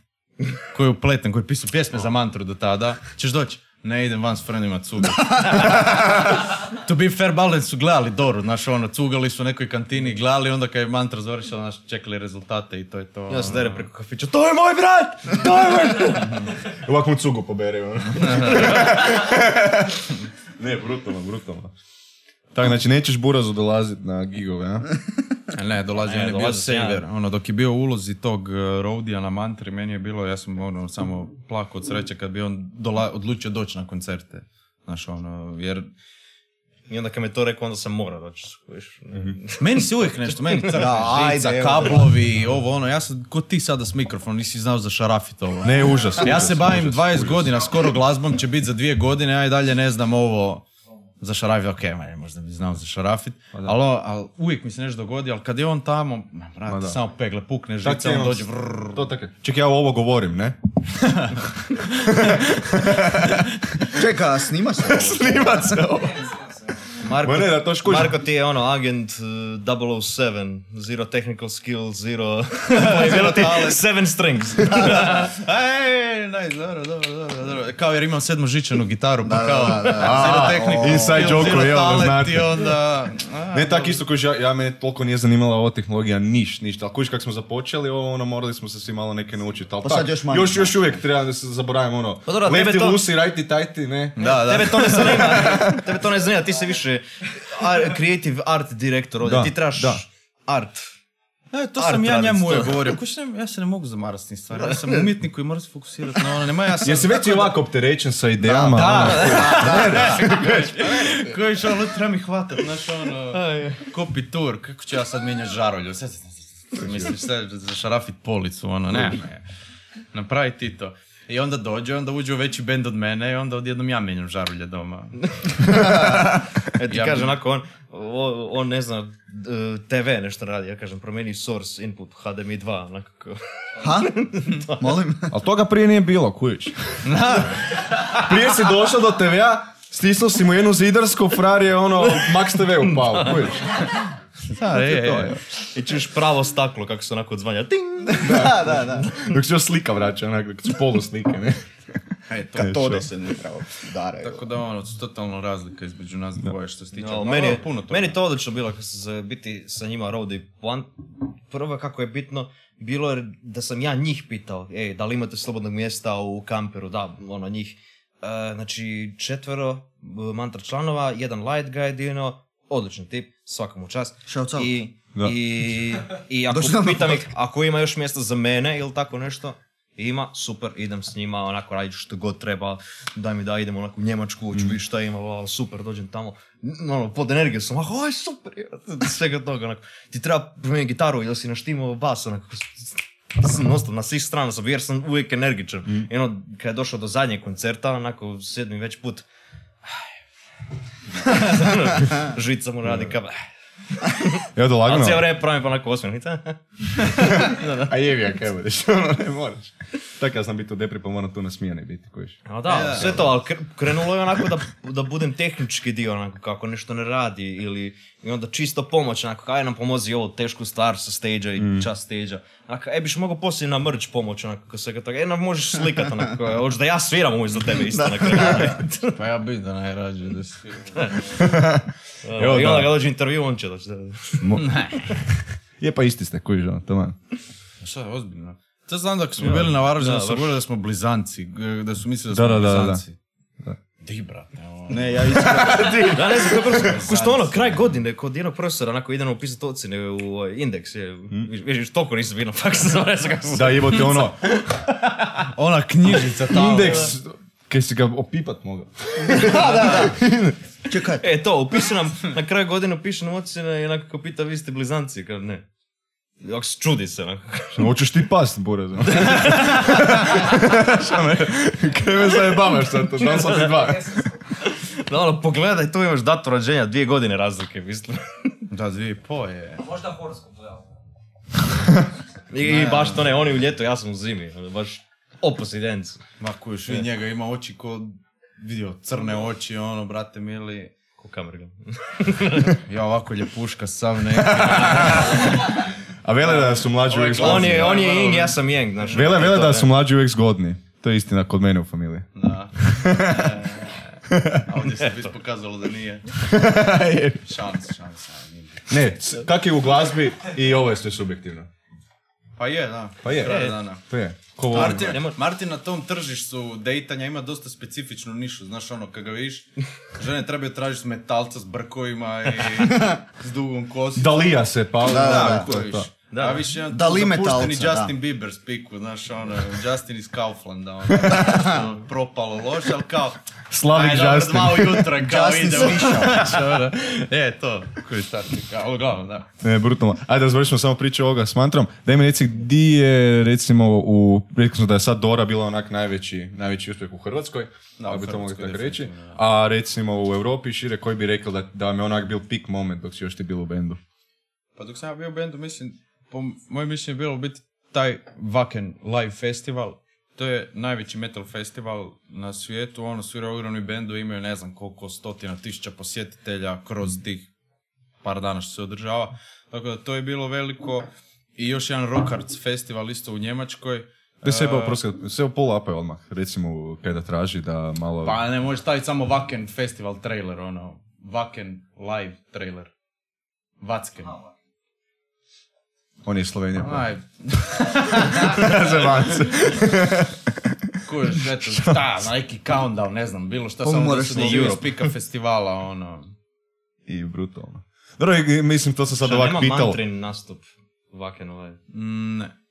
koji je upleten, koji je pisao pjesme za mantru do tada, ćeš doći. Ne idem van s frendima cuga. to be fair, Balden su gledali Doru, znaš, ono, cugali su u nekoj kantini, gledali, onda kad je mantra završila, znaš, čekali rezultate i to je to. Ja se dere preko kafića, to je moj brat! To je moj brat! Ovako mu cugu pobere. ono. ne, brutalno, brutalno. Tako, znači nećeš burazu dolazit na gigove, a? Ne, dolazi, Ne, on je bio dolazi sam ja. saver. Ono, dok je bio u ulozi tog uh, roadija na mantri, meni je bilo, ja sam ono, samo plakao od sreće kad bi on dola, odlučio doći na koncerte. Znaš, ono, jer I onda kad me to rekao, onda sam morao doći. skužiš. Meni se uvijek nešto, meni crkne, Da, žica, kablovi, ovo ono, ja sam, ko ti sada s mikrofonom, nisi znao za šarafit ovo. Ne, užas. Ja užas, se bavim užas, 20 užas. godina, skoro glazbom će biti za dvije godine, ja i dalje ne znam ovo za šarafit, ok, ma je, možda bi znao za šarafit, ali, ali uvijek mi se nešto dogodi, ali kad je on tamo, brate, samo pegle, pukne žica, on dođe, vrrr. To tako. Ček, ja ovo govorim, ne? Čeka, a snima se ovo? Snima se ovo. Marko, Ma ne, da to škužim. Marko ti je ono agent uh, 007, zero technical skill, zero... Bilo ti seven strings. Ej, daj, dobro, dobro, dobro, dobro. Kao jer imam sedmo žičanu gitaru, pa Da, kao da, da, da. zero A, technical inside skill, joke, zero jel, da talent znate. I onda... a, Ne, tak isto koji ja, ja me toliko nije zanimala ova tehnologija, niš, ništa. Ali kužiš kak smo započeli, ovo, ono, morali smo se svi malo neke naučiti. Ali Pa tak, sad još manje. još, još uvijek treba da se zaboravim, ono, Pa dobro, tebe lefty, to- loosey, righty, tighty, ne? Da, da. Tebe to ne zanima, tebe to ne zanima, ti si više creative art direktor ovdje, Da, ti trebaš da. art. E, to Art sam ja njemu uvijek govorio. Ne, ja se ne mogu zamarati s tim stvarima. Ja sam umjetnik koji mora se fokusirati na ono. Nema ja sam... Jesi već i ovako opterećen sa idejama? Da, ono? Koji što ono treba mi hvatat, znaš ono, kopi tur, kako ću ja sad mijenjati žarolju, sad misliš sad zašarafit policu, ono, ne, ne, napravi ti to. I onda dođe, onda uđe u veći bend od mene i onda odjednom ja mijenjam žarulje doma. E ti Ja kaže onako, on, on ne zna, d- TV nešto radi, ja kažem promijeni source input HDMI 2, onako kao. Ha? Molim? Ali toga prije nije bilo, kujiš. prije si došao do TV-a, stisnuo si mu jednu zidarsku, frar je ono, Max TV upao, kujiš. Da, je, je. I čuješ pravo staklo kako se onako odzvanja, ting! Da, da, da. Dok se još slika vraća, onak, dok su polu slike, ne? E, to. Katode se ne pravo daraju. Tako da ono, totalno razlika između nas dvoje što se tiče. No, No, meni, je- puno toga. meni je to odlično bilo kad sam se biti sa njima road i plan. Prvo kako je bitno, bilo je da sam ja njih pitao, ej, da li imate slobodnog mjesta u kamperu, da, ono, njih. E, znači, četvero e, mantra članova, jedan light guide, you know, odličan tip, svakom u čast. Shouts out. I, Da. i, i ako pitam ih, ako ima još mjesta za mene ili tako nešto, ima, super, idem s njima, onako radit ću što god treba, daj mi da idem onako u Njemačku, hoću vidjeti šta ima, wow, super, dođem tamo, ono, pod energijom sam, onako, oj, super, svega toga, onako, ti treba promijeniti gitaru ili si naštimao bas, onako, sam ostao na svih strana sam, jer sam uvijek energičan. I ono, kad je došao do zadnjeg koncerta, onako, sedmi već put, žica mu radi kao, Ja to ali lagano. cijelo vrijeme pravim pa onako osmijeh. A jevi ja kaj budeš, ono ne moraš. Tako ja sam biti u depri, pa moram tu nasmijani biti, kojiš. A da, sve to, ali kr- krenulo je onako da, da budem tehnički dio, onako kako nešto ne radi ili i onda čisto pomoć, onako kaj nam pomozi ovo tešku stvar sa stage i čas stage Onako, e, biš mogao poslije na merch pomoć, onako, kao svega toga, e, nam možeš slikat, onako, hoćeš da ja sviram umjesto tebe isto, na kraju. Pa ja bi da najrađe da. Evo, I onda da. ga dođe intervju, on će doći. da- Je pa isti ste, kojiš, ono, to man. Šta, ozbiljno? To znam da smo bili na Varaždinu, da, su govorili da smo blizanci, da su mislili da Da, smo da, da, da. blizanci. Da. Di, brate, ono. Ne, ja iskreno. Da, ne znam, to je prosto, što ono, kraj godine, kod jednog profesora, onako, idemo upisati ocjene u ovaj, indeks, je, viš, viš, toliko nisam bio na faksu, znam, ne znam kako sam Da, jebote, ono, Ona knjižica tamo. indeks, kaj si ga opipat mogao. Čekaj, E, to, upiše nam, na kraju godine upiše nam ocjene i onako kao pita, vi ste blizanci, kao ne. Ako se čudi se. Hoćeš ti past, ono. Šta me, kaj me zajebavaš sad, to dam sam ti dva. Da, ono, pogledaj, tu imaš datum rođenja, dvije godine razlike, mislim. Da, dvije i po je. Možda horoskop gledao. I, i baš to ne, oni u ljetu, ja sam u zimi, ono, baš opposite ends. Ma kuš, vidi njega ima oči ko, vidio, crne oči, ono, brate mili. Ko kamer ga. Ja ovako ljepuška sam neki. A vele da su mlađi uvijek On zgodni. je, on je Ying, ja sam Yang, znaš. Vele, vele da su mlađi uvijek zgodni. To je istina kod mene u familiji. Da. A ovdje se bi pokazalo da nije. Šans, šans. Ne, kak je u glazbi i ovo je sve subjektivno. Pa je, da. Pa je. Da, da, da. To je. Ko. Martin, Martin na tom tržištu dejtanja ima dosta specifičnu nišu, znaš ono, kad ga vidiš, žene trebaju tražiti metalca s brkovima i s dugom kosom. Dalija se, pa... Da, Da, da, ko to je to. Viš. A više jedan Da li zapušteni Justin Bieber spiku, znaš ono, Justin iz Kauflanda, ono, ono, propalo loše, ali kao, Slavik aj, dobro, Justin. dva ujutro, kao Justin idemo. Ono, E, to, koji starti, kao, uglavnom, da. Ne, brutalno. Ajde da završimo samo priču ovoga s mantrom. Daj mi reci di je, recimo, u, rekli smo da je sad Dora bila onak najveći, najveći uspjeh u Hrvatskoj, Da, ako bi to mogli tako reći. A recimo u Europi šire, koji bi rekao da, da vam je onak bil peak moment dok si još ti bil u bendu? Pa dok sam ja bio u bendu, mislim, po mojem mišljenju je bilo biti taj Vaken live festival, To je najveći metal festival na svijetu, ono sviraju ogromni bendu, imaju ne znam koliko stotina tisuća posjetitelja kroz tih par dana što se održava. Tako da to je bilo veliko. I još jedan Rockards festival isto u Njemačkoj. Da sebe oprosti, sve pol ape odmah, recimo kada traži da malo... Pa ne možeš staviti samo Wacken festival trailer, ono, Wacken live trailer. Vacken. On je Slovenija. pa. Aj, se. kužiš, eto, šta, neki countdown, ne znam, bilo šta, samo da moraš se na dobiju iz Europe. pika festivala, ono. I brutalno. Dobro, mislim, to sam sad Šta, ovak nema pitao. mantrin nastup Vaken ovaj. mm, Ne.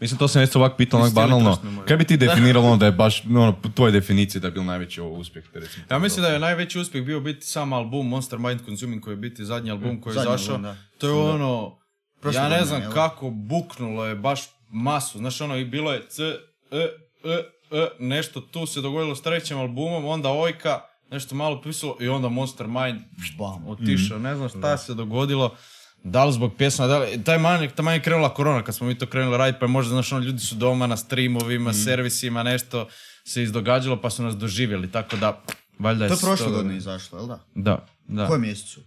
Mislim, to sam isto ovak pitao, onak banalno. Kaj bi ti definiralo ono da je baš, ono, po tvojoj definiciji da je bil najveći ovo uspjeh? recimo? Ja mislim da je najveći uspjeh bio biti sam album Monster Mind Consuming koji je biti zadnji album koji je izašao. da. To je ono, Prošle ja ne znam kako buknulo je baš masu. Znaš ono i bilo je c, e, e, e, nešto tu se dogodilo s trećim albumom, onda Ojka, nešto malo pisalo i onda Monster Mind Bam. otišao. Ne znam šta se dogodilo. Da li zbog pjesma, da li, taj manj, taj je krenula korona kad smo mi to krenuli raditi, pa je možda, znaš, ono, ljudi su doma na streamovima, servisima, nešto se izdogađalo, pa su nas doživjeli, tako da, valjda je To je prošle godine izašlo, jel da? Da, da. U kojem mjesecu?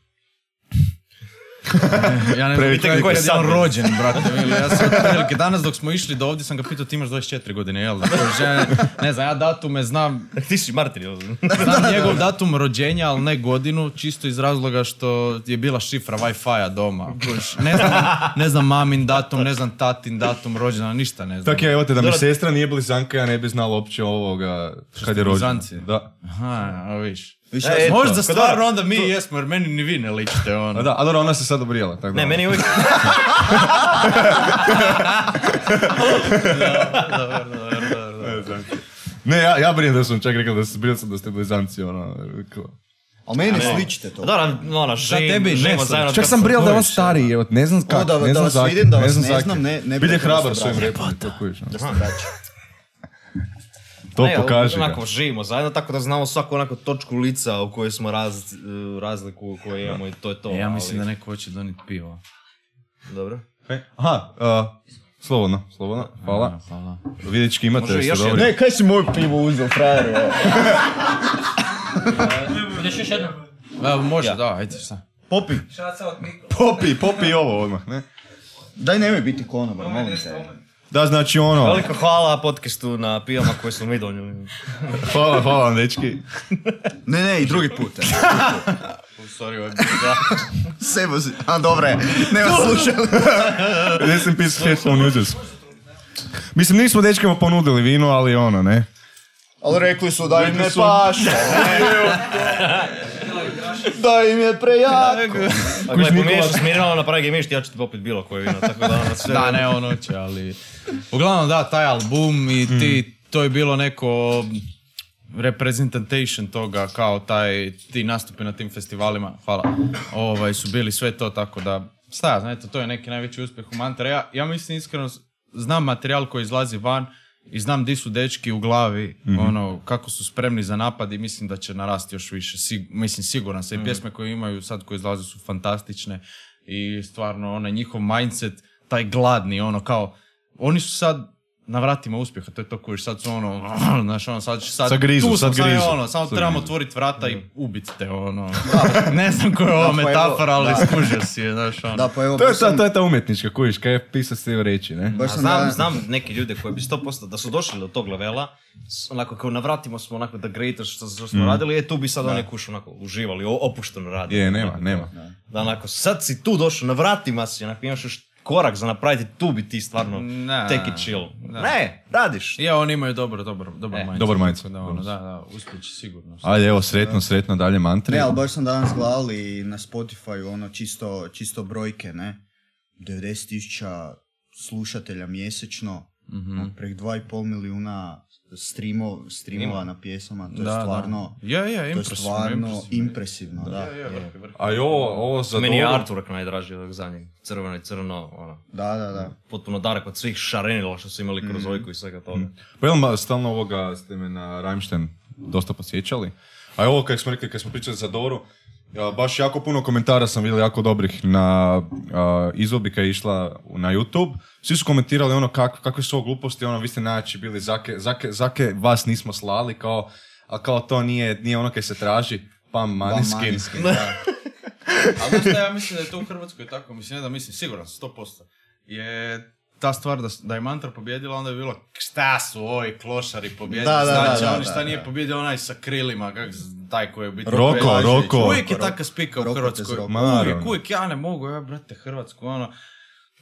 Ja ne znam Previše kad, koji kad je bio. rođen, brate. Ja sam otprilike danas dok smo išli do ovdje sam ga pitao ti imaš 24 godine, jel da? Ne, znam, ja datume znam, Ti si Martin, jel? znam njegov datum rođenja, ali ne godinu, čisto iz razloga što je bila šifra Wi-Fi-a doma. Ne znam, ne znam mamin datum, ne znam tatin datum rođena, ništa ne znam. Tak je, evo te, da mi sestra nije blizanka, ja ne bi znala uopće ovoga kad je rođena. Da. Aha, a viš. Više E, eto. Možda kod stvarno onda mi jesmo, jer meni ni vi ne ličite, ono. A da, a dobro, ona se sad obrijala. Tako da, Ne, meni je uvijek... Ne, ja, ja brijem da sam čak rekao da, sam, brio sam da ste blizanci, ono, rekao. Ali meni sličite to. Dobro, ono, živim, tebi ne znam. živimo zajedno Čak sam brijal da je on Kojić, stariji, evo, ne znam kako, da- ne da znam vas zake, vidim, da vas ne znam, ne- ne bi Bilje rekao da hrabar svojim repom, to. Da ste braća. To Ne, pokaže ga. onako, živimo zajedno, tako da znamo svaku onako točku lica u kojoj smo raz, razliku koju imamo i to je to. Ja mislim da neko hoće donijeti pivo. Dobro. E, Aha, uh, slobodno, slobodno, hvala. Hvala. Vidički imate, Može još dobri? Ne, kaj si moje pivo uzeo, frajer? Budeš još jednom? Evo, može, da, ajde šta. Popi, Šaca od mikro. Popi, popi ovo odmah, ne? daj nemoj biti konobar, molim te. Da, znači ono, Veliko hvala podcastu na pijama koje smo mi donijeli. hvala, hvala vam, dečki. Ne, ne, i drugi put. e. Sorry, ovo je Sebo si, a dobro je, nema slušali. In peace headphone users. Mislim, nismo dečkima ponudili vino, ali ono, ne? Ali rekli su da im ne paše. Da im je prejako. Ako je pomiješao s Mirjanom na pravi gemišti, ja ću ti popit bilo koje vino, tako da ono sve... Da, ne ono će, ali... Uglavnom da, taj album i ti, to je bilo neko representation toga kao taj, ti nastupi na tim festivalima, hvala, ovaj, su bili sve to tako da, šta ja znam, eto, to je neki najveći uspjeh u Mantra. Ja, ja mislim iskreno, znam materijal koji izlazi van i znam di su dečki u glavi, ono, kako su spremni za napad i mislim da će narasti još više, Sig- mislim siguran sam, i pjesme koje imaju sad koje izlaze su fantastične. I stvarno onaj njihov mindset, taj gladni, ono kao, oni su sad na vratima uspjeha, to je to koji sad su ono, znaš, ono, sad, sad, Sad grizu, tu sad sad je grizu. ono, samo Sad trebamo otvoriti vrata i ubiti te, ono. ne znam koja je ovo Da, pa evo, metafora, ali da. skužio si je, znaš, ono. Da, pa evo, To je ta, to je ta umjetnička, kojiš, kaj je pisac htio reći, ne? baš znam, danas- znam neke ljude koji bi 100% da su došli do tog levela, onako kao navratimo smo onako the greatest što, što smo radili, e tu bi sad oni kuš onako uživali, opušteno radili. Je, nema, Onako, nema. Da onako, sad si tu došao, na vratima si, onako imaš još korak za napraviti, tu bi ti stvarno Ne. take it chill. Da. Ne, radiš. Ja, oni imaju dobro, dobro, dobar E, mindset. dobar mindset, Da, ono, dobro. da, da, uspjeći sigurno. Ajde, evo, sretno, sretno dalje mantri. Ne, ali baš sam danas gledal i na Spotify ono čisto, čisto brojke, ne? 90 tisuća slušatelja mjesečno, mm prek 2,5 milijuna streamo, streamova na pjesama, to je Da, da. stvarno, Je, je, to je impresivno, stvarno impresivno. impresivno, da. A i ovo, ovo za Meni je artwork najdraži od zadnjeg. Crveno i crno, ono, Da, da, da. potpuno darak od svih šarenila što su imali kroz ojku i svega toga. Pa jel stalno ovoga ste me na Rammstein dosta posjećali. A ovo kad smo rekli, kad smo pričali za Doru, Ja, baš jako puno komentara sam vidio jako dobrih na uh, izlobi kad je išla na YouTube. Svi su komentirali ono kak, kakve su ovo gluposti, ono vi ste najjači bili, zake, zake, zake vas nismo slali, kao, a kao to nije, nije ono kaj se traži, pam maniskin. Ali znaš šta ja mislim da je to u Hrvatskoj tako, mislim, ne da mislim, siguran sam, 100%. Je ta stvar da, da je mantra pobjedila, onda je bilo šta su ovi klošari pobjedili, Da, da, da, znači da, oni šta da. nije pobjedio onaj sa krilima, kak, taj koji je u biti Roko. Roko. Uvijek je taka spika u Hrvatskoj, uvijek, uvijek, ja ne mogu, ja brate Hrvatsku, ono,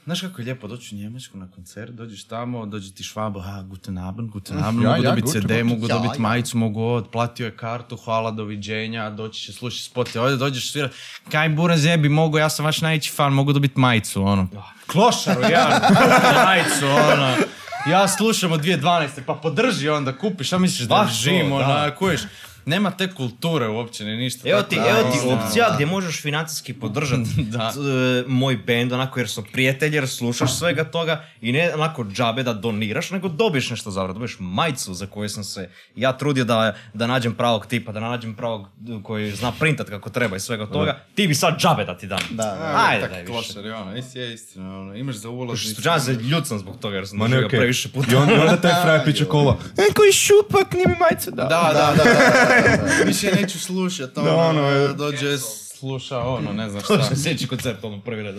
Znaš kako je lijepo doći u Njemačku na koncert, dođeš tamo, dođe ti švabo, ha, guten Abend, guten Abend, Ja, mogu ja, dobiti CD, guten. mogu Ja, dobiti majicu, mogu od, platio je kartu, hvala, doviđenja, doći će slušati spot, ovdje dođeš svirat, kaj bura zebi, mogu, ja sam vaš najveći fan, mogu dobiti majicu, ono. Klošaru, ja, majicu, ono. Ja slušam od 2012. pa podrži onda, kupiš, a misliš da da. na, kuješ. Nema te kulture uopće, ni ništa. Evo tako ti, da, evo ti opcija gdje možeš financijski podržati Da. e, moj band, onako jer smo prijatelji, jer slušaš svega toga i ne onako džabe da doniraš, nego dobiješ nešto za dobiješ majicu za koju sam se ja trudio da, da nađem pravog tipa, da nađem pravog koji zna printat kako treba i svega toga, ti bi sad džabe da ti dam. Da, da. Ajde, tak daj više. klošari, ono, isti je istina, ono, imaš za ulaz. Ispričavam se, ljud sam zbog toga jer sam doživio previše puta. I, on, i onda taj frajer piče kola. E, koji šupak, nije mi majicu dao. Da, da, da, da, Više neću slušat, ono, Da, ono, je- dođe, sluša, ono, ne znam šta. Sljedeći koncert, ono, prvi red.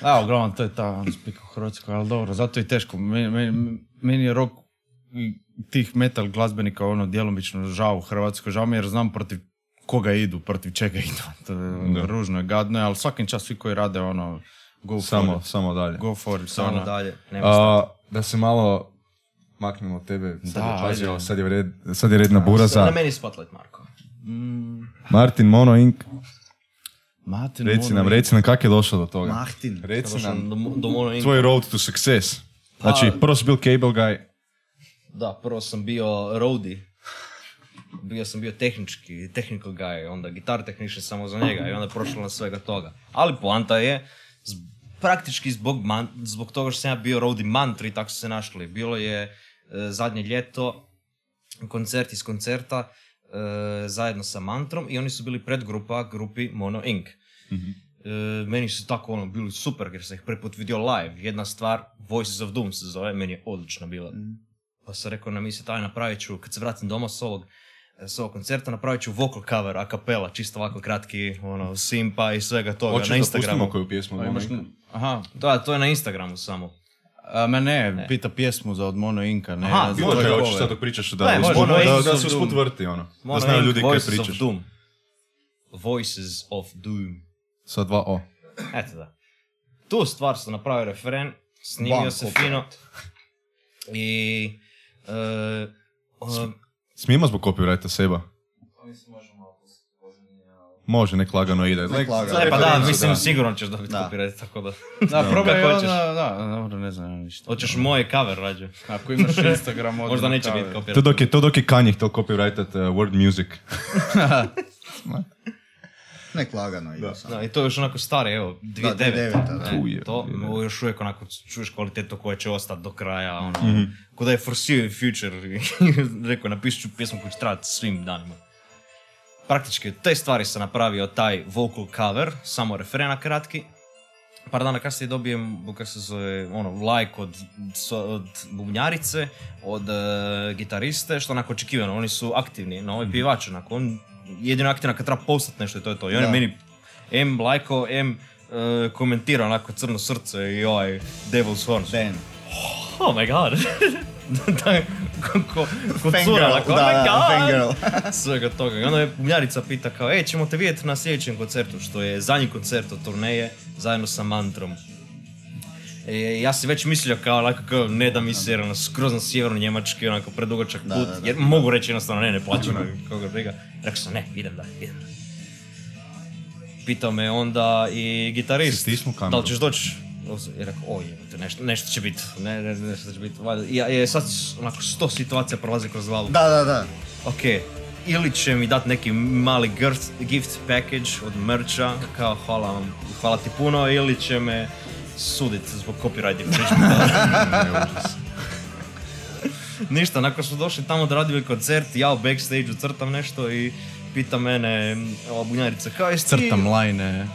A, uglavnom, to je ta ono, spika u Hrvatskoj, ali dobro, zato je teško. Meni, meni, je rock i tih metal glazbenika, ono, djelomično žao u Hrvatskoj, žao mi je jer znam protiv koga idu, protiv čega idu. To je Da. ružno je, gadno je, ali svakim čas svi koji rade, ono, go Samo, for it. samo dalje. Go for it, Samo ono. dalje, nema šta. A, da se malo maknemo od tebe. Sad Da, je, pazi, ajde. ovo, sad je, red, sad je red na buraza. Na meni spotlight, Marko. Martin Mono Inc. Martin Reci Mono nam, reci nam kako je došlo do toga. Mahtin. Reci Došao nam do, do Mono Inc. tvoj road to success. Znači, Pa- prvo si bil cable guy. Da, prvo sam bio roadie. Bio sam bio tehnički, technical guy, onda gitar technician samo za njega i onda prošlo na svega toga. Ali poanta je, praktički zbog, man, zbog toga što sam ja bio roadie mantri, tako su se našli. Bilo je zadnje ljeto, koncert iz koncerta, e, zajedno sa mantrom i oni su bili predgrupa grupi Mono Inc. E, meni su tako ono bili super jer sam ih prvi put vidio live. Jedna stvar, Voices of Doom se zove, meni je odlična bila. Pa sam rekao na misli taj napravit ću, kad se vratim doma s ovog, s ovog koncerta, napravit ću vocal cover a capella, čisto ovako kratki, ono, simpa i svega toga, Hoćeš na da Instagramu. pustimo koju pjesmu? od A, Mono imaš- Inca? Aha, Da, to je na Instagramu samo. A, me ne, pita pjesmu za od Mono Inka, ne. Aha, za Može, hoćeš sad dok pričaš da, Ne, može, usput- može. da, Voices da of se usput Doom. vrti, ono. Da Mono znaju Inc. ljudi kaj Voices pričaš. of Doom. Voices of Doom. Sa dva O. Eto da. Tu stvar sam napravio referen, snimio Bam, se fino. I... e, e, Smijemo zbog copyrighta seba? Može, nek lagano ide. Nek- lagano. E pa da, mislim sigurno ćeš dobiti Da. copyright, tako da. Da, probaj Kako onda, hoćeš. da, dobro, ne znam ništa. Hoćeš moj cover rađe. Ako imaš Instagram, odmah Možda neće biti copyright. To dok je, to dok je Kanye htio copyrightat uh, word music. Nek lagano ide samo. Da, i to je još onako stare, evo, 2009. 2009, da. Ne, Tu je, to 2009. još uvijek onako čuješ kvalitetu koja će ostati do kraja, ono, Mhm. ko da je foresee future rekao, napišit ću pjesmu koju će trajati svim danima. Praktički, te stvari sam napravio taj vocal cover, samo referena kratki. Par dana kasnije dobijem, kako se zove, ono, like od, od bubnjarice, od e, gitariste, što onako očekivano, oni su aktivni, no ovaj pjevač, onako, on jedino aktivan kad treba postat nešto i to je to. I on je meni M lajko, M e, komentira onako crno srce i ovaj Devil's Horns. Dan. Oh my god. da, ko, ko, cura, onako, da, oh my da, god. fangirl. Svega toga. I onda je Bubnjarica pita kao, e, ćemo te vidjeti na sljedećem koncertu, što je zadnji koncert od turneje, zajedno sa Mantrom. E, ja si već mislio kao, onako, kao ne da mi se jer ono, skroz na sjeverno Njemački, onako predugačak put, Da, da, da. jer mogu reći jednostavno ne, ne plaćam, koga briga. Rekao sam, ne, idem dalje, idem dalje. Pitao me onda i gitarist, da li ćeš doći? I rekao, oj, nešto, nešto će biti, ne, ne, nešto će biti. valjda." I ja, je sad onako sto situacija prolazi kroz glavu Da, da, da. ok, ili će mi dati neki mali gift, gift package od mercha, kao hvala vam, hvala ti puno, ili će me sudit zbog copyright infringement. Ništa, nakon smo došli tamo da radimo koncert, ja u backstage crtam nešto i pita mene, ova bunjarica, kao jesi ti... Crtam lajne.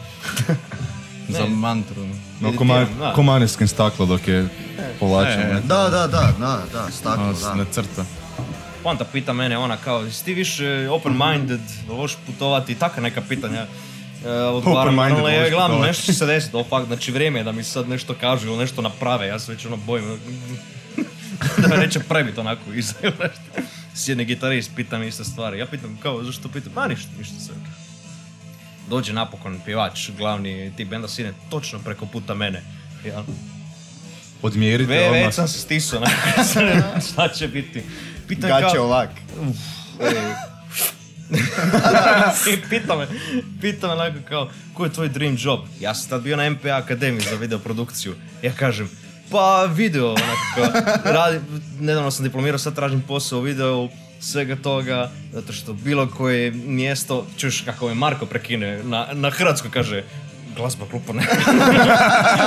za mantru. No, koma, da. komaneskim staklo dok je povlačio. E, ne? Da, da, da, da, da, staklo, Ono da. ne crta. Poanta pita mene, ona kao, jesi ti više open-minded, voliš putovati, taka neka pitanja. E, odgovaram, Open-minded, ali gledam, putovati. nešto će se desiti, ovo fakt, znači vrijeme je da mi sad nešto kažu ili nešto naprave, ja se već ono bojim. da me neće prebit onako iza ili nešto. Sjedni gitarist, pita me iste stvari. Ja pitam, kao, zašto pitam? Ma ništa, ništa sve. Dođe napokon pjevač, glavni tip benda sine, točno preko puta mene. Ja, Odmjerite Ve, odmah. već sam se stisao, šta će biti. Pitam Gaće kao, ovak. I pita me, pita me onako kao, koji je tvoj dream job? Ja sam tad bio na MPA Akademiji za videoprodukciju. Ja kažem, pa video, onako kao, radim, nedavno sam diplomirao, sad tražim posao u videu, svega toga, zato što bilo koje mjesto, čuš kako me Marko prekine, na, na Hrvatsko kaže, glazba klupa ne.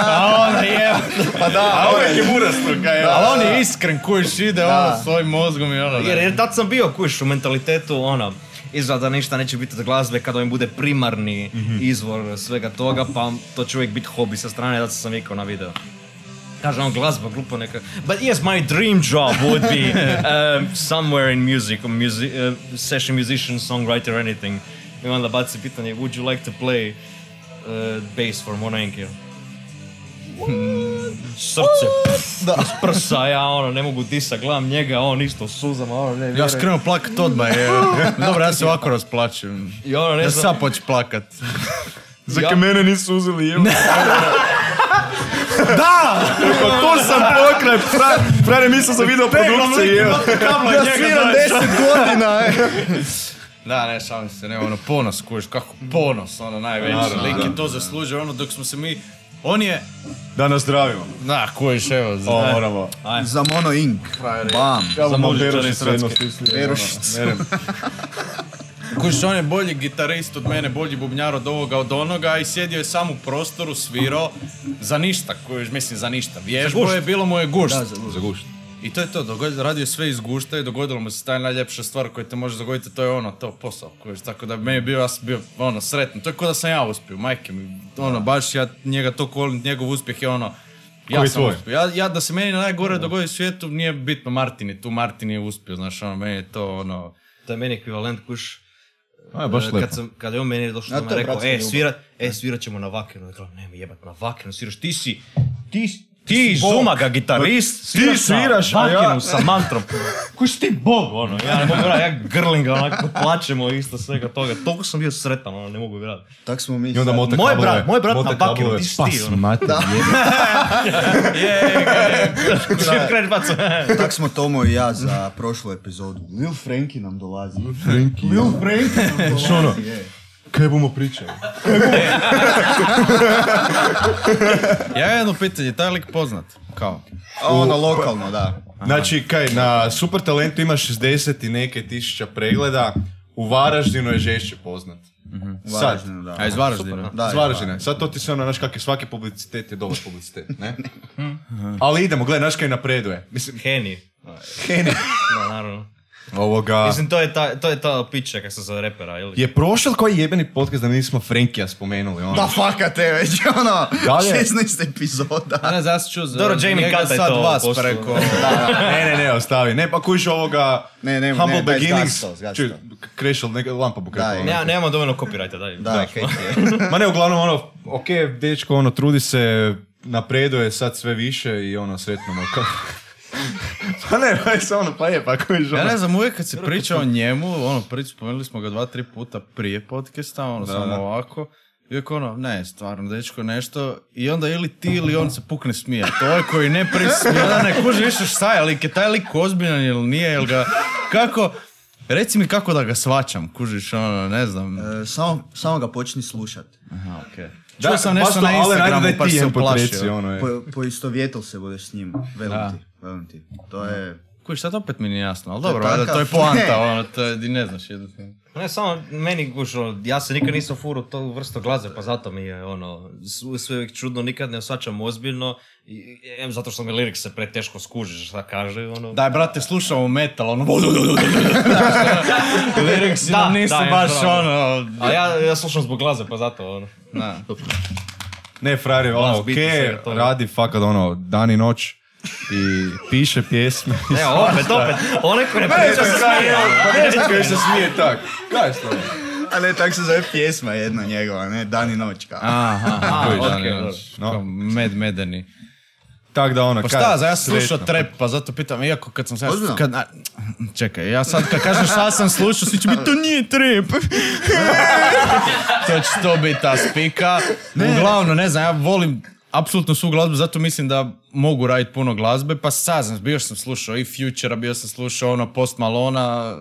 A ona je, Pa da, a ovo je burastruka, evo. Ali on je iskren, kujiš, ide ono svojim mozgom i ono. Jer, jer tad sam bio kuš u mentalitetu, ono, izgleda da ništa neće biti od glazbe kada on bude primarni izvor svega toga, pa to će uvijek biti hobi sa strane, da sam vikao na video. Kaže on glazba, glupo neka. But yes, my dream job would be um, somewhere in music, a musi- uh, session musician, songwriter, anything. I onda baci pitanje, would you like to play uh, bass for Mona Enkir? Srce, da. iz prsa, ja ono, ne mogu disa, gledam njega, on isto suzama, ono, ne Ja vjerujem. skrenuo plakat odmah, je. Dobro, ja se ovako rasplačem. I ono, ne Ja znam, sad poći plakat. Zake Ja- mene nisu uzeli, evo. Da! Pa to sam pokraj, fra- frajne mislio za video produkcije, evo. Ja sviram 10 godina, e. Da, ne, šalim se, ne, ono, ponos, kužiš, kako ponos, ono, najveći. Naravno, Lik da. je to zaslužio, ono, dok smo se mi, on je, Da nas zdravimo. da, kužiš, evo, za- O, moramo. Za Mono Inc. Bam. Ja Za mu mužičare Berošicu jedno srpske. Kužiš, on je bolji gitarist od mene, bolji bubnjar od ovoga, od onoga i sjedio je sam u prostoru, svirao za ništa, kužiš, mislim za ništa. Vježbo je bilo mu je gušt. Za gušt. I to je to, dogod, radio je sve iz gušta i dogodilo mu se taj najljepša stvar koja te može dogoditi, to je ono, to posao, kužiš, tako da meni je bio, ja sam bio, ono, sretan, to je kao da sam ja uspio, majke mi, ono, baš ja njega to volim, njegov uspjeh je ono, ja Koji sam tvoj? uspio. Ja, ja, da se meni najgore dogodi u svijetu, nije bitno Martin je tu, Martin je uspio, znaš, ono, meni je to, ono, to je meni ekvivalent kuš. A, je baš e, lepo. kad, sam, kad je on meni došao je rekao, e, svirat, e, svirat ćemo na vakenu. Ja kažem, nema jebat, na vakenu sviraš, ti si, ti, ti iz Umaga, gitarist, sviraš, sviraš, na a ja- sa mantrom. Koji si ti bog, ono, ja ne mogu ja grling, onako, plaćemo isto svega toga. Toliko sam bio sretan, ono, ne mogu vjerati. Tak smo mi I onda mote Moj kablove, brat, moj brat mote na kablove. ti si Pa ti, ono. smate, je. je. Tak smo Tomo i ja za prošlu epizodu. Lil Frankie nam dolazi. Frankie, Lil Frankie nam dolazi. Što ono? je. Kaj bomo pričali? ja jedno pitanje, taj lik poznat, kao, A ono lokalno, da. Znači, kaj, na Super Talentu ima 60 i neke tisuća pregleda, u Varaždinu je žešće poznat. Sad, Varaždinu, da. a iz Varaždina. Da, iz Varaždina. Sad to ti se ono, znaš kak je svaki publicitet je dobar publicitet, ne? Ali idemo, gledaj, znaš kaj napreduje. Mislim, Heni. Heni. Da, naravno. Ovoga... Mislim, to je ta, to je ta pića kak se zove repera, ili? Je prošao koji jebeni podcast da mi nismo Frankija spomenuli, ono? Da fakate već, ono, Dalje. 16 epizoda. Ne, ja sam čuo za Dobro, Jamie Kata je sad to vas preko... ne, ne, ne, ostavi. Ne, pa kujiš ovoga... Ne, ne, Humble ne, daj, Beginnings. Čuj, krešel, neka lampa pokretala. Daj. Nema, nemamo dovoljno copyrighta, daj. Da, je. Ma ne, uglavnom ono, ok, dečko, ono, trudi se, napreduje sad sve više i ono, sretno mu kao... pa ne, pa je samo ono, pa je, pa kojiš ono... Ja ne znam, uvijek kad se priča o njemu, ono, prič, spomenuli smo ga dva, tri puta prije podcasta, ono, samo da. ovako. I uvijek ono, ne, stvarno, dečko, nešto. I onda ili ti ili on se pukne smije. To je koji ne prismije, onda ne kuži više šta je, lik je taj lik ozbiljan ili nije, jel ga, kako, reci mi kako da ga svačam, kužiš, ono, ne znam. E, samo, samo ga počni slušat. Aha, okej. Da, Čuo sam nešto to, na ali Instagramu, da pa se uplašio. ono je. Po, poistovjetil se budeš s njim, velim Da. ti, velim ti. To je... Koji sad opet mi nije jasno, ali To je dobro, to je poanta, ono, to je, ne znaš jednostavno. Ne, samo meni gušo, ja se nikad nisam furo tu vrstu glazbe, pa zato mi je ono, sve uvijek čudno, nikad ne osvaćam ozbiljno, i, i- em, zato što mi lirik se preteško skuži šta kaže, ono. Daj, brate, slušamo metal, ono... Liriksi Da, nam nisu da, baš ono... A ja, ja slušam zbog glazbe, pa zato, ono. Da. Ne, frajer je ono, Glas, ok, biti, svega toga. radi fakat ono, dan i noć i piše pjesme. Ne, opet, opet, onaj ko ne priča se smije. Ne znam kaj se smije tak. Kaj je to? A ne, tak se zove pjesma jedna njegova, ne, dan i noć kao. Aha, aha, Koji ok, dan i noć, no. Med medeni. Tak da ono, Pa šta, za ja sam slušao trap, pa zato pitam, iako kad sam sad... Ozbiljno? Kad, a, čekaj, ja sad kad kažem šta sam slušao, svi će biti, to nije trap. to će to biti ta spika. Uglavnom, ne znam, ja volim apsolutno svu glazbu, zato mislim da mogu raditi puno glazbe, pa saznam, bio sam slušao i Futura, bio sam slušao ono Post Malona,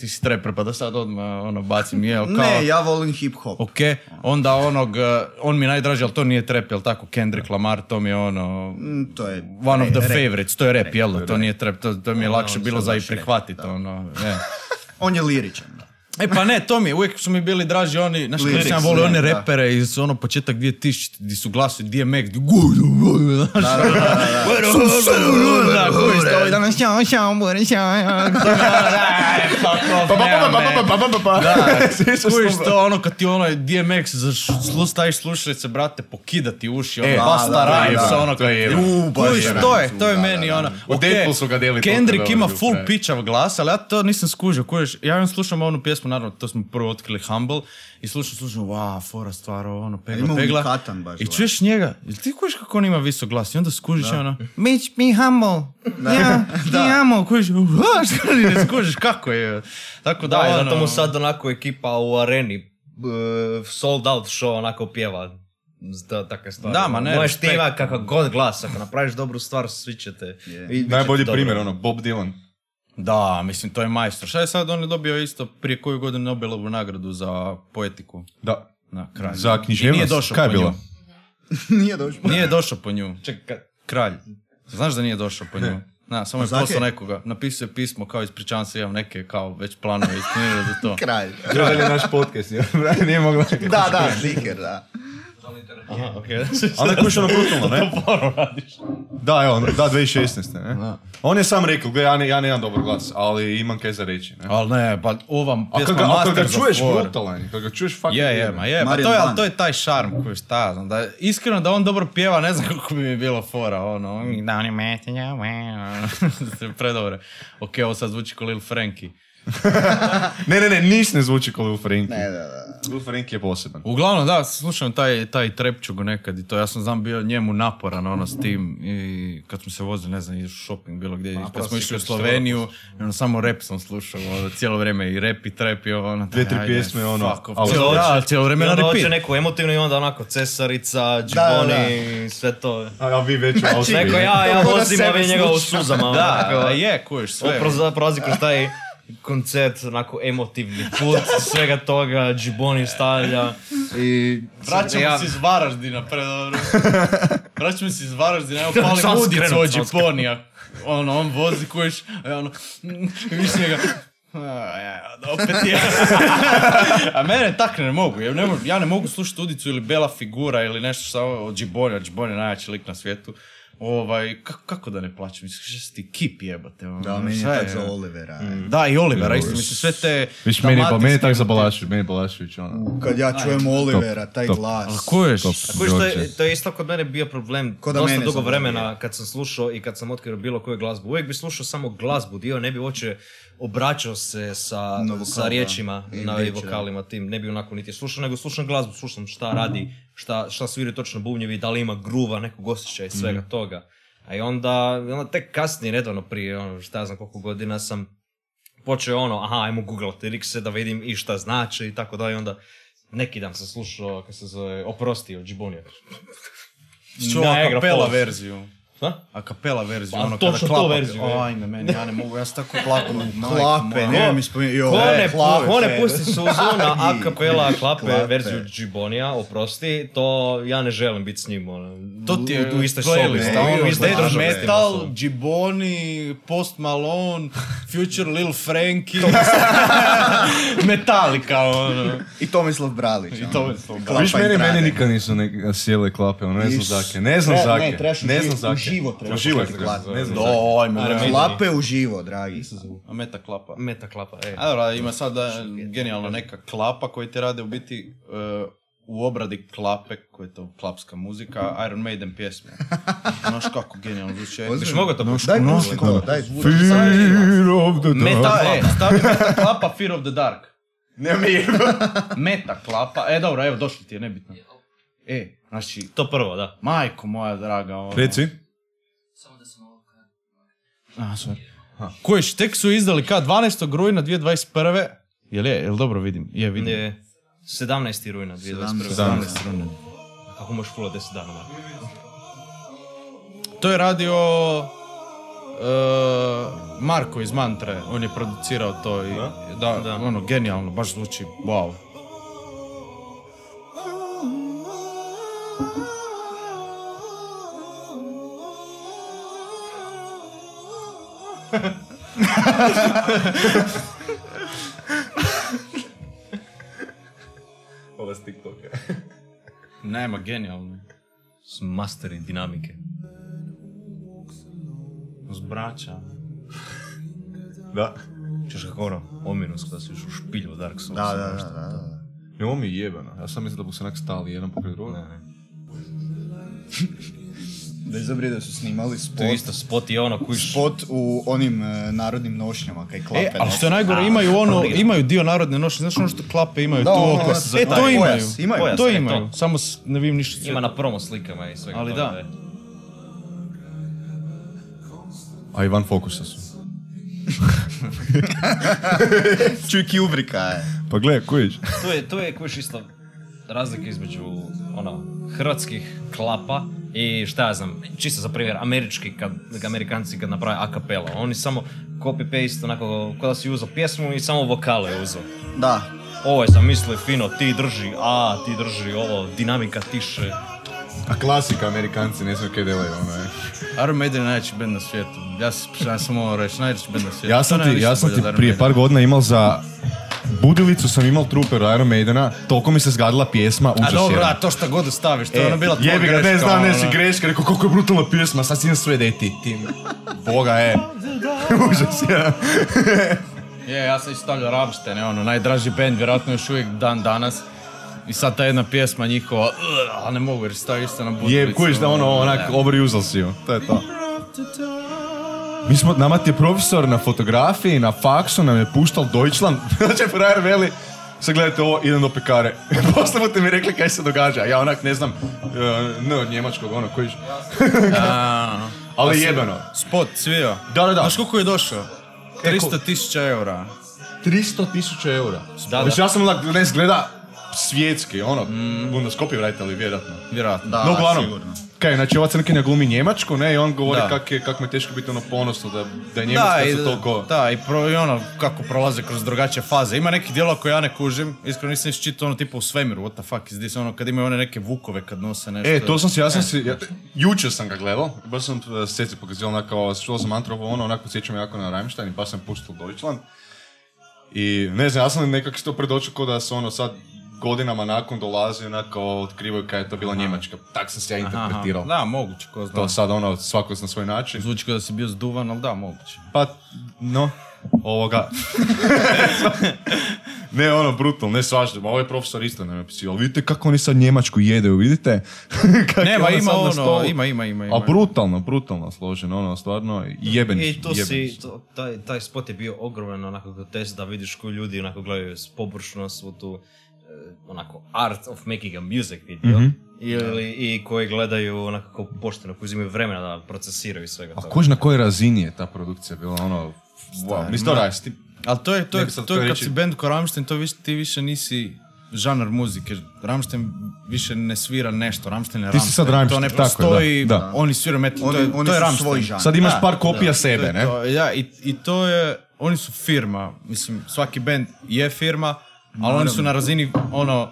ti si trapper, pa da sad odmah ono bacim, jel, kao... Ne, ja volim hip hop. Ok, onda onog, uh, on mi je najdraži, ali to nije trap, jel tako, Kendrick Lamar, to mi je ono, Mm, To je... one of the rap. favorites, to je rap, jel da, to nije trap, to, to mi je lakše on bilo za i prihvatiti, ono, je. On je liričan. E pa ne, to mi je, uvijek su mi bili draži oni, znaš kako sam volio one repere iz ono početak 2000 gdje su glasu DMX, gdje gudu, gudu, znaš, da, da, da, da, da, to, ono kad ti onaj DMX staviš slušalice, brate, pokidati uši, ono, pasta rajem sa ono, kuviš, to je, to je meni ono, U Deadpool su ga ok, Kendrick ima full pićav glas, ali ja to nisam skužio, kuviš, ja imam slušam onu pjesmu naravno, to smo prvo otkrili Humble, i slušam, slušam, wow, fora stvar, ono, pegla, Ima pegla. unikatan baš I čuješ njega, jel ti kužiš kako on ima visok glas, i onda skužiš ono, Mitch, me humble, ja, me humble, kužiš, "Ua, šta li ne skužiš, kako je, tako da, Da, i zato ono- mu sad onako ekipa u areni uh, sold out show onako pjeva. Da, takve stvari. Da, ma ne, Možeš ti kakav god glas, ako napraviš dobru stvar, svi ćete... Je. i bit će Najbolji primjer, ono, Bob Dylan. Da, mislim, to je majstor. Šta je sad on je dobio isto prije koju godinu Nobelovu nagradu za poetiku? Da. Na kralj. Za I književnost. nije došao Kaj je po bilo? nju. Nije došlo. Nije došao po nju. Čekaj, Kralj. Znaš da nije došao po nju? Na, samo je Zake? poslao nekoga. Napisao je pismo kao ispričavam se, imam neke kao već planove isplanirao za to. Kralj. Kralj je naš podcast, nije mogla. Da, da, ziker, da. Aha, okej. Ali neko je ono brutalno, ne? Da, evo, da, 2016. Ne? On je sam rekao, gle, ja, ne, ja nemam dobar glas, ali imam kaj za reći. Ne? Ali ne, pa ova A pjesma ga, a Master ga za čuješ brutalan, je, kad ga čuješ fucking Je, je, ma je, pa to je, ali to je taj šarm koji šta znam, da, iskreno da on dobro pjeva, ne znam kako bi mi bilo fora, ono, da on je metinja, predobro. Ok, ovo sad zvuči ko Lil Frankie. Ne, ne, ne, niš ne zvuči kao Lil Frankie. Ne, da, da. Lil Frankie je poseban. Uglavnom, da, slušam taj, taj trepčugu nekad i to, ja sam znam bio njemu naporan ono s tim i kad smo se vozili, ne znam, i u shopping bilo gdje, i kad smo išli u Sloveniju, i ono, samo rap sam slušao ono, cijelo vrijeme i rap i trap i ono, Dvije, tri pjesme, ono, fuck off. ali- Cijelo, da, cijelo vrijeme na onda hoće repeat. neku emotivnu i onda onako Cesarica, da, Džiboni, sve to. A, a vi već u Austriji. Neko ja, ja vozim, a vi njega u suzama. Da, onako. a je, kužiš, sve. Prolazi kroz taj koncert, onako emotivni put, svega toga, Džiboni stavlja i... Vraćamo ja- se iz Varaždina, predobro. Vraćamo se iz Varaždina, evo pali skrenuo, od sam Džiponija. Ono, on vozi kojiš, a ja ono, njega, a, ja, da opet je. a mene tak ne mogu, ja ne mogu, ja ne mogu slušati Udicu ili Bela Figura ili nešto šta od Džibonija, Džibon je najjači lik na svijetu. Ovaj, kako, kako da ne plaćam, mislim, što si ti kip jebate, ono, Da, meni je šta tak za Olivera. Da, i Olivera, isto, mislim, sve te... Viš, meni, pa, meni je tak za Balašević, meni je Balašević, ono. Kad ja čujem Olivera, taj top. glas. Kuješ? Top. Kužiš, to, je, George. to je isto kod mene bio problem Ko da dosta mene dugo vremena kad sam slušao i kad sam otkrio bilo koju glazbu. Uvijek bi slušao samo glazbu dio, ne bi uopće obraćao se sa, Na vokal, sa riječima na vokalima tim. Ne bi onako niti slušao, nego slušam glazbu, slušam šta radi, šta, šta sviri točno bubnjevi, da li ima gruva, nekog osjećaja i svega toga. A i onda, onda tek kasnije, nedavno prije, ono, šta ja znam koliko godina sam počeo ono, aha, ajmo googlati lirikse da vidim i šta znači i tako da i onda neki dan sam slušao, kako se zove, Oprosti od Džibonija. Niagara kapela Falls. Verziju. A kapela verziju, Pa, ono kada točno to klapa. verziju. Ajme, meni, ja ne mogu, ja sam tako plakao. Klape, ne mi spomenuti. Ko ne, klape. ko ne pusti suzu na a kapela klape, Klape. verziju Džibonija, oprosti, to ja ne želim biti s njim, ono, To ti je u, istoj sobi, ono, death državi. metal, Džiboni, Post Malone, Future Lil Frankie, Metallica, ono. I Tomislav Bralić. I Tomislav Viš meni, meni nikad nisu sjele klape, ono, ne znam zake, ne znam zake, ne, znam zake. Slušati treba, glazbu. ne znam. Dojme, Ajme. Klape uživo, dragi. A meta klapa. Meta klapa, ej. A ima sad da, genijalno neka klapa koji ti rade u biti e, u obradi klape, koja je to klapska muzika, Iron Maiden pjesme. Znaš kako genijalno zvuči. Biš mogao to pušiti? Daj daj zvuči. Fear of the Meta, dark. e, stavi meta klapa Fear of the Dark. Ne mi Meta klapa, e dobro, evo došli ti je, nebitno. E, znači, To prvo, da. majko moja draga, ono. Reci. A, sorry. Kojiš, tek su izdali kad 12. rujna 2021. Jel je, jel dobro vidim? Je, vidim. Je 17. rujna 2021. 17. rujna. Kako možeš fula 10 dana, man? To je radio e, Marko iz Mantre, on je producirao to i da, Da. ono, genijalno, baš zvuči, wow. Ovo s TikToka. Nema, genijalno. S masteri dinamike. Zbraća. Da. Češ kako ono, ominus kada si još u špilju Dark Souls. Da, da, da, da, da. Ne, ovo mi je jebeno. Ja sam mislio da bu se onak stali jedan pokraj drugog. Ne, ne. Bez obzira da su snimali spot, To je isto spot i ono kuš... spot u onim e, narodnim nošnjama, kaj klape E, ali što je najgore, imaju ono, imaju dio narodne nošnje, znaš ono što klape imaju Da, tu ono, oko. za E, taj to pojas, imaju. imaju. To Pojas, e, imaju, to. samo s- ne vidim ništa. Ima na promo slikama i svega Ali toga, da. e. A i van fokusa su. Čuj Kubricka je. Pa gle, kojiš? To je, to je kuš isto razlika između ono, hrvatskih klapa i šta ja znam, čisto za primjer, američki, kad, amerikanci kad naprave a cappella, oni samo copy-paste, onako, kao da si uzeo pjesmu i samo vokale uzeo. Da. Ovo je sam mislio fino, ti drži a, ti drži ovo, dinamika tiše. A klasika, Amerikanci, ne znam kaj delaju, ono je. Iron Maiden je najveći band na svijetu. Ja, sam ovo reći, najveći band na svijetu. Ja sam ti, ja sam ti prije par godina imao za budilicu sam imao trooper Iron Maidena, toliko mi se zgadila pjesma, A užas dobro, jedan. a to što god staviš, to je ono bila tvoja jebi ga, greška. ne znam, ne si ono. greška, rekao koliko je brutalna pjesma, sad si sve deti, ti, boga je. užas jedan. Je, ja sam stavljao Rammstein, ono, najdraži band, vjerojatno još uvijek dan danas. I sad ta jedna pjesma njihova, a ne mogu jer stavi isto na budilicu. Je, kojiš da ono, onak, Da. overusal si ju, to je to. Mi smo, nama ti je profesor na fotografiji, na faksu nam je puštal Deutschland, znači frajer veli, sad gledajte ovo, idem do pekare. Poslije budete mi rekli kaj se događa, ja onak ne znam, uh, n od njemačkog, ono, kojiš. A, Ali jebeno. Spot, svio. Da, da, da. Znaš koliko je došao? 300 tisuća eura. 300 tisuća eura. Da, da. ja sam onak, ne gleda svjetski, ono, mm. Bundeskopi vratili, vjerojatno. Vjerojatno. Da, no, sigurno. Kaj, znači ova crnkinja glumi Njemačku, ne, i on govori Da. kak, je, kak mu je teško biti ono ponosno da, da je Njemačka Da, i, toliko... da, i, pro, i ono kako prolaze kroz drugačije faze. Ima nekih dijela koje ja ne kužim, iskreno nisam iščitao ono tipa u svemiru, what the fuck is this, ono kad imaju one neke vukove kad nose nešto. E, to sam si, ja sam si, ja, jučer sam ga gledao, baš sam uh, seci pokazio, onako, čuo sam Antropo, ono, onako sjećam jako na Rammstein i baš sam puštao Deutschland. I ne znam, ja sam nekako si to predočio kao da se ono sad godinama nakon dolazi onako otkrivaju kaj je to bila Njemačka. Tak sam se ja Aha, aha. interpretirao. Da, moguće, ko zna. To sad ono, svako na svoj način. Zvuči kao da si bio zduvan, ali da, moguće. Pa, no, ovoga. ne, ono, brutalno, ne svašta. Ovo je profesor isto nam je opisivao. Vidite kako oni sad Njemačku jedeju, vidite? Nema, ima ono, ima, ima, ima. ima. A brutalno, brutalno složeno, ono, stvarno, jebeni I su, tu jebeni si, to, taj, taj spot je bio ogroman, onako test da vidiš koji ljudi onako gledaju površno svu tu, onako, art of making a music video. Mhm. Ili, I koji gledaju onako kao pošteno, koji uzimaju vremena da procesiraju svega A toga. kož na kojoj razini je ta produkcija bila, ono, wow, mislim to ti Ali to je, to je, to je to kad reći. si band ko Rammstein, to više, ti više nisi žanar muzike. Rammstein više ne svira nešto, Rammstein je Ti si sad Rammstein. To ne Rammstein, tako je, postoji, da, da. oni sviraju metal, to Oni, je, oni to je su Rammstein. svoj žanr. Sad imaš Da, par kopija To sebe, je ne? to, ja, i, i to je, oni su firma, mislim, svaki band je firma, ali oni su na razini, ono,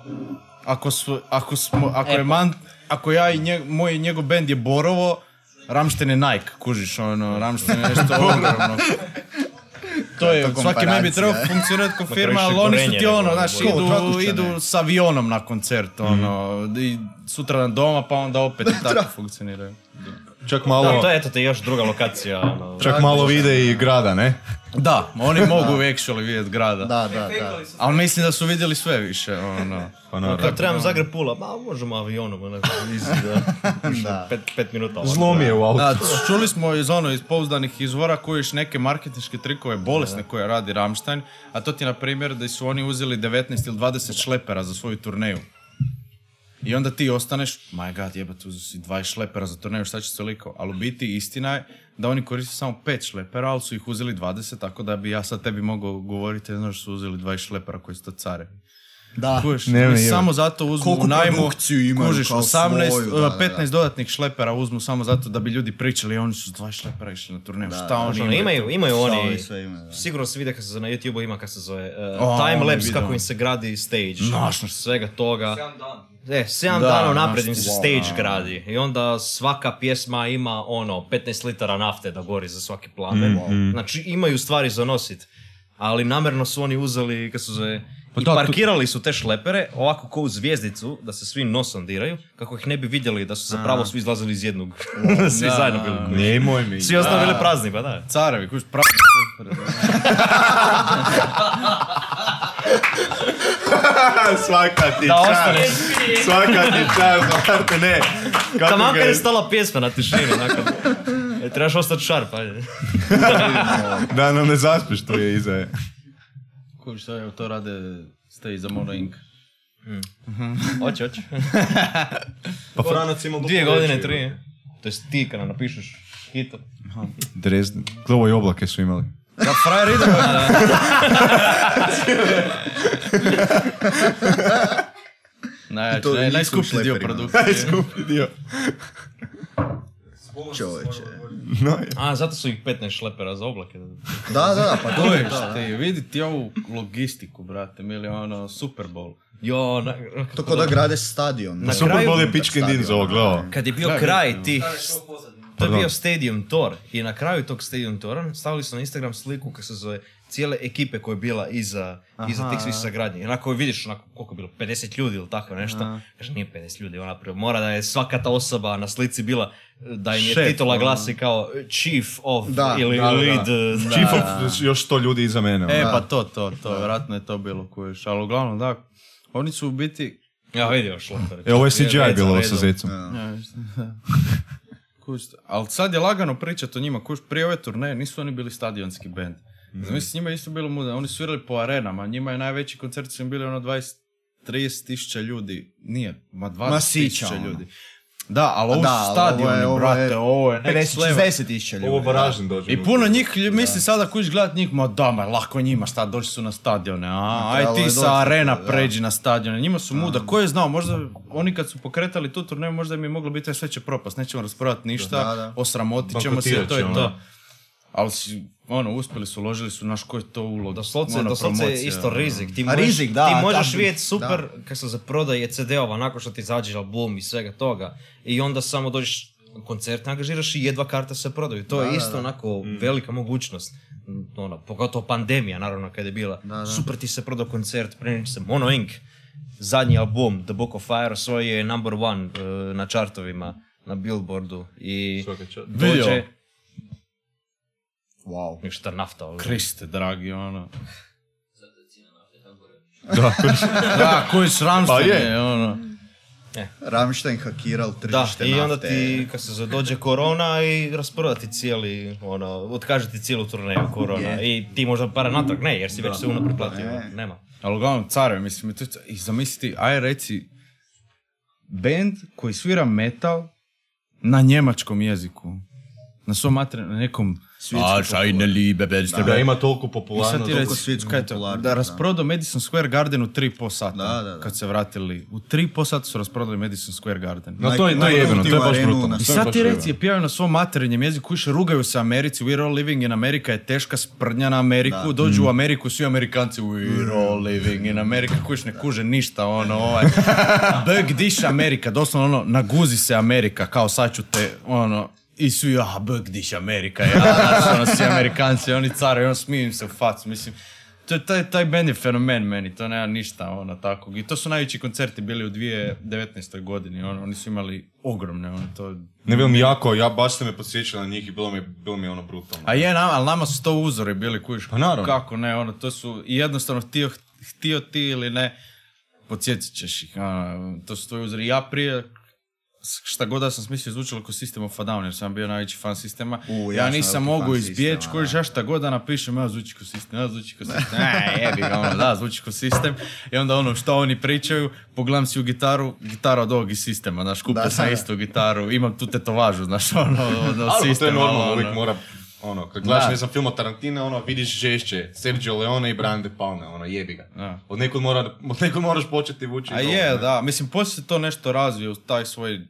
ako, su, ako, smo, ako je man, ako ja i njeg, moj i njegov band je Borovo, Rammstein je Nike, kužiš, ono, Rammstein je nešto ogromno. To je, to svaki band bi trebao funkcionirati kao firma, ali oni su ti ono, znaš, idu, idu s avionom na koncert, ono, i sutra na doma, pa onda opet i tako funkcioniraju. Čak Da, malo, to je eto ti još druga lokacija. Ono. čak malo vide i grada, ne? Da, oni mogu actually vidjeti grada. Da, da, da. Ali mislim da su vidjeli sve više, ono. Pa naravno. Kad trebam Zagreb Pula, ma možemo avionom, onako, easy, da. Da. pet, pet minuta. ovako. Zlom je u autu. Da, čuli smo iz ono iz pouzdanih izvora kojiš neke marketinške trikove bolesne koje radi Rammstein, a to ti je na primjer da su oni uzeli 19 ili 20 šlepera za svoju turneju. I onda ti ostaneš, my god, jebate, uzeo si 20 šlepera za turneju, šta će se toliko? Ali u biti istina je da oni koriste samo 5 šlepera, ali su ih uzeli 20, tako da bi ja sad tebi mogao govoriti, ne znaš, su uzeli 20 šlepera koji su to care. Da. Kužiš, Ne, ne, je. samo zato uzmu Koliko u najmu, imaju kužiš, kao 18, svoju, da, da, 15 dodatnih šlepera uzmu samo zato da bi ljudi pričali, oni su 20 šlepera išli na turneju, šta oni imaju? imaju, imaju oni, sve imaju, da. sigurno se vide kad se zove na YouTube ima kad se zove uh, O, time lapse kako im se gradi stage, Znaš, svega toga. 7 dan. E, 7 Da, dana znaš naprijed im se wow. stage gradi i onda svaka pjesma ima ono 15 litara nafte da gori za svaki plamen. Znači imaju stvari za nosit. Ali namjerno su oni uzeli, kad su zove, i da, parkirali su te šlepere ovako ko u zvijezdicu, da se svi nosom diraju, kako ih ne bi vidjeli da su zapravo svi izlazili iz jednog. svi Da, zajedno da, bili. da. kući. Nemoj mi. Svi ostali bili prazni, pa da. Carevi, kužiš, pravi Svaka ti Da ostane. Svaka ti čast, Marte, ne. Kako Taman kad je- je stala pjesma na tišini, nakon. E, trebaš ostati šarp, ajde. Da nam ne zaspiš, tu je iza je. Kužiš, to, je- to rade Stay za Mono Inc. Hoće, hoće. Pa Franac ima Dvije godine, tri. To jest ti kada napišeš hitom. Dresden. Glovo i oblake su imali. Da, frajer ide. Najjači, naj, nisu najskuplji dio dio. Čovječe. No. A, zato su ih 15 šlepera za oblake. Da, da, da, pa to je ti, vidi ti ovu logistiku, brate, mili ono, Super Bowl. Jo, na, To ko da grade stadion. Na Super Bowl je pičkin din za ovo, gledao. kad je bio kraj tih. To je bio Stadium Tour i na kraju tog Stadium Toura stavili su na Instagram sliku kako se zove cijele ekipe koja je bila iza, iza tih svih sagradnji. I onako vidiš onako koliko je bilo, 50 ljudi ili tako nešto. Kaže, nije 50 ljudi, ona prvo mora da je svaka ta osoba na slici bila, da im je Šef, titula ono. glasi kao chief of Da, ili da, da, da. lead. uh, Chief of još sto ljudi iza mene. E, ono. pa to, to, to, vjerojatno je to bilo kužiš. Ali uglavnom, da, oni su u biti, Ja vidio šlepere. E, ovo je CGI bilo sa zecom. Kuš, ali sad je lagano pričat o njima, kuš, prije ove turneje nisu oni bili stadionski band. Zamisli, s njima isto bilo muda, oni su svirali po arenama, njima je najveći koncert su im bili ono 20, 30 tisuća ljudi, nije, ma 20 Masića, tisuća ono. ljudi. Da, ali ovo Da, su stadioni, ovo je- ovo brate, ovo je next 50, level. 60 tisuća ljudi. Varaždin dođe. I puno njih misli sada kuć gledat njih, ma da, ma lako njima, šta, došli su na stadione, a, aj ti sa arena da. pređi na stadione, njima su muda, ko je znao, možda oni kad su pokretali tu turneju, možda im je moglo biti "E, sve će propast, nećemo raspravati ništa, Da, da. osramotit ćemo se, to je to. Ali si, ono, uspjeli su, uložili su naš koji je to ulog. Doslovce, ono, doslovce je isto ono. rizik. Ti A možeš, rizik, da, ti možeš da, vidjeti super da. kako se za prodaje CD-ova nakon što ti izađe album i svega toga. I onda samo dođeš koncert, angažiraš i jedva karte se prodaju. To je isto onako velika mogućnost. Mm, Ono, pogotovo pandemija, naravno, kad je bila. Super ti se prodao koncert, preniči se Mono Inc. Zadnji album, The Book of Fire, svoj je number one eh, na čartovima, na Billboardu. I dođe... Wow. Ništa nafta. ali- Kriste, dragi, ono. Zato je cijena nafte tako gore. Da. Da, koji s Pa Ramstein je. je, ono. Rammstein hakiral Da, tržište i onda nafte. ti, kad se za- dođe korona i rasprodati cijeli, ono, otkaže ti cijelu turneju korona Je. i ti možda para natrag, ne, jer si već se unaprijed platio, Ne. nema. Ali uglavnom, carevi, mislim, to, je- i zamisliti, aj reci, band koji svira metal na njemačkom jeziku. Na svom materijalnom, na nekom svjetsku liebe, Da ima toliko I ti toliko reci, svjetsku kaj je to? popularnost, Da da. rasprodao Madison Square Garden u 3,5 sata. Da, da, da. Kad se vratili. U 3,5 sata su rasprodali Madison Square Garden. No to je, to je jebeno, to je baš brutalno. I sad ti reci, je pjevaju na svom materinjem jeziku, više rugaju se Americi, we're all living in America je teška sprdnja na Ameriku, dođu Mm. u Ameriku, svi Amerikanci, we're all living in America, kuš ne kuže ništa, ono, ovaj, bug diš Amerika, doslovno ono, naguzi se Amerika, kao sad ću te, ono, i svi, ah, bug diš Amerika, ja, znaš, ono, svi Amerikanci, oni care, ono, smiju im se u facu, mislim, to je taj, taj band je fenomen meni, to nema ništa ono takvog. I to su najveći koncerti bili u 2019. godini, ono, oni su imali ogromne, ono, to... Ne bilo mi jako, ja baš ste me podsjećali na njih i bilo mi, bilo mi ono brutalno. A je, nama, ali nama su to uzori bili, kužiš. Pa naravno. Kako ne, ono, to su, i jednostavno htio, htio ti ili ne, podsjetit ćeš ih, ono, to su tvoji uzori. Ja prije, šta god da sam smislio zvučalo kao System of a Down, jer sam bio najveći fan sistema. U, ja ja, sam nisam mogu izbjeći, Sistema, kužiš, ja šta god da napišem, ja zvuči kao sistem, ja zvuči kao sistem, ne, jebi ga, ono, da, zvuči kao sistem. I onda ono, što oni pričaju, pogledam si u gitaru, gitara od ovog iz sistema, znaš, kupio Da, sam istu gitaru, imam tu tetovažu, znaš, ono, od, od Ali to je sistema, normalno, ono. uvijek mora, ono, kad gledaš, Da. ne znam, film od Tarantina, ono, vidiš žešće, Sergio Leone i Brian De Palma, ono, jebi ga. Da. Od nekud, mora, od nekud moraš početi vući. A je, ne. da, mislim, poslije se to nešto razvio, taj svoj,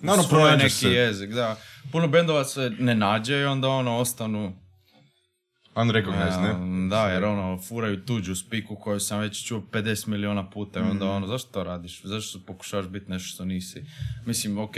Naravno, svoj neki se. jezik, da. Puno bendova se ne nađe i onda ono, ostanu, Unrecognized, ne? Um, Da, jer ono, furaju tuđu spiku koju sam već čuo 50 miliona puta i onda Mm. ono, zašto to radiš? Zašto pokušavaš biti nešto što nisi? Mislim, ok,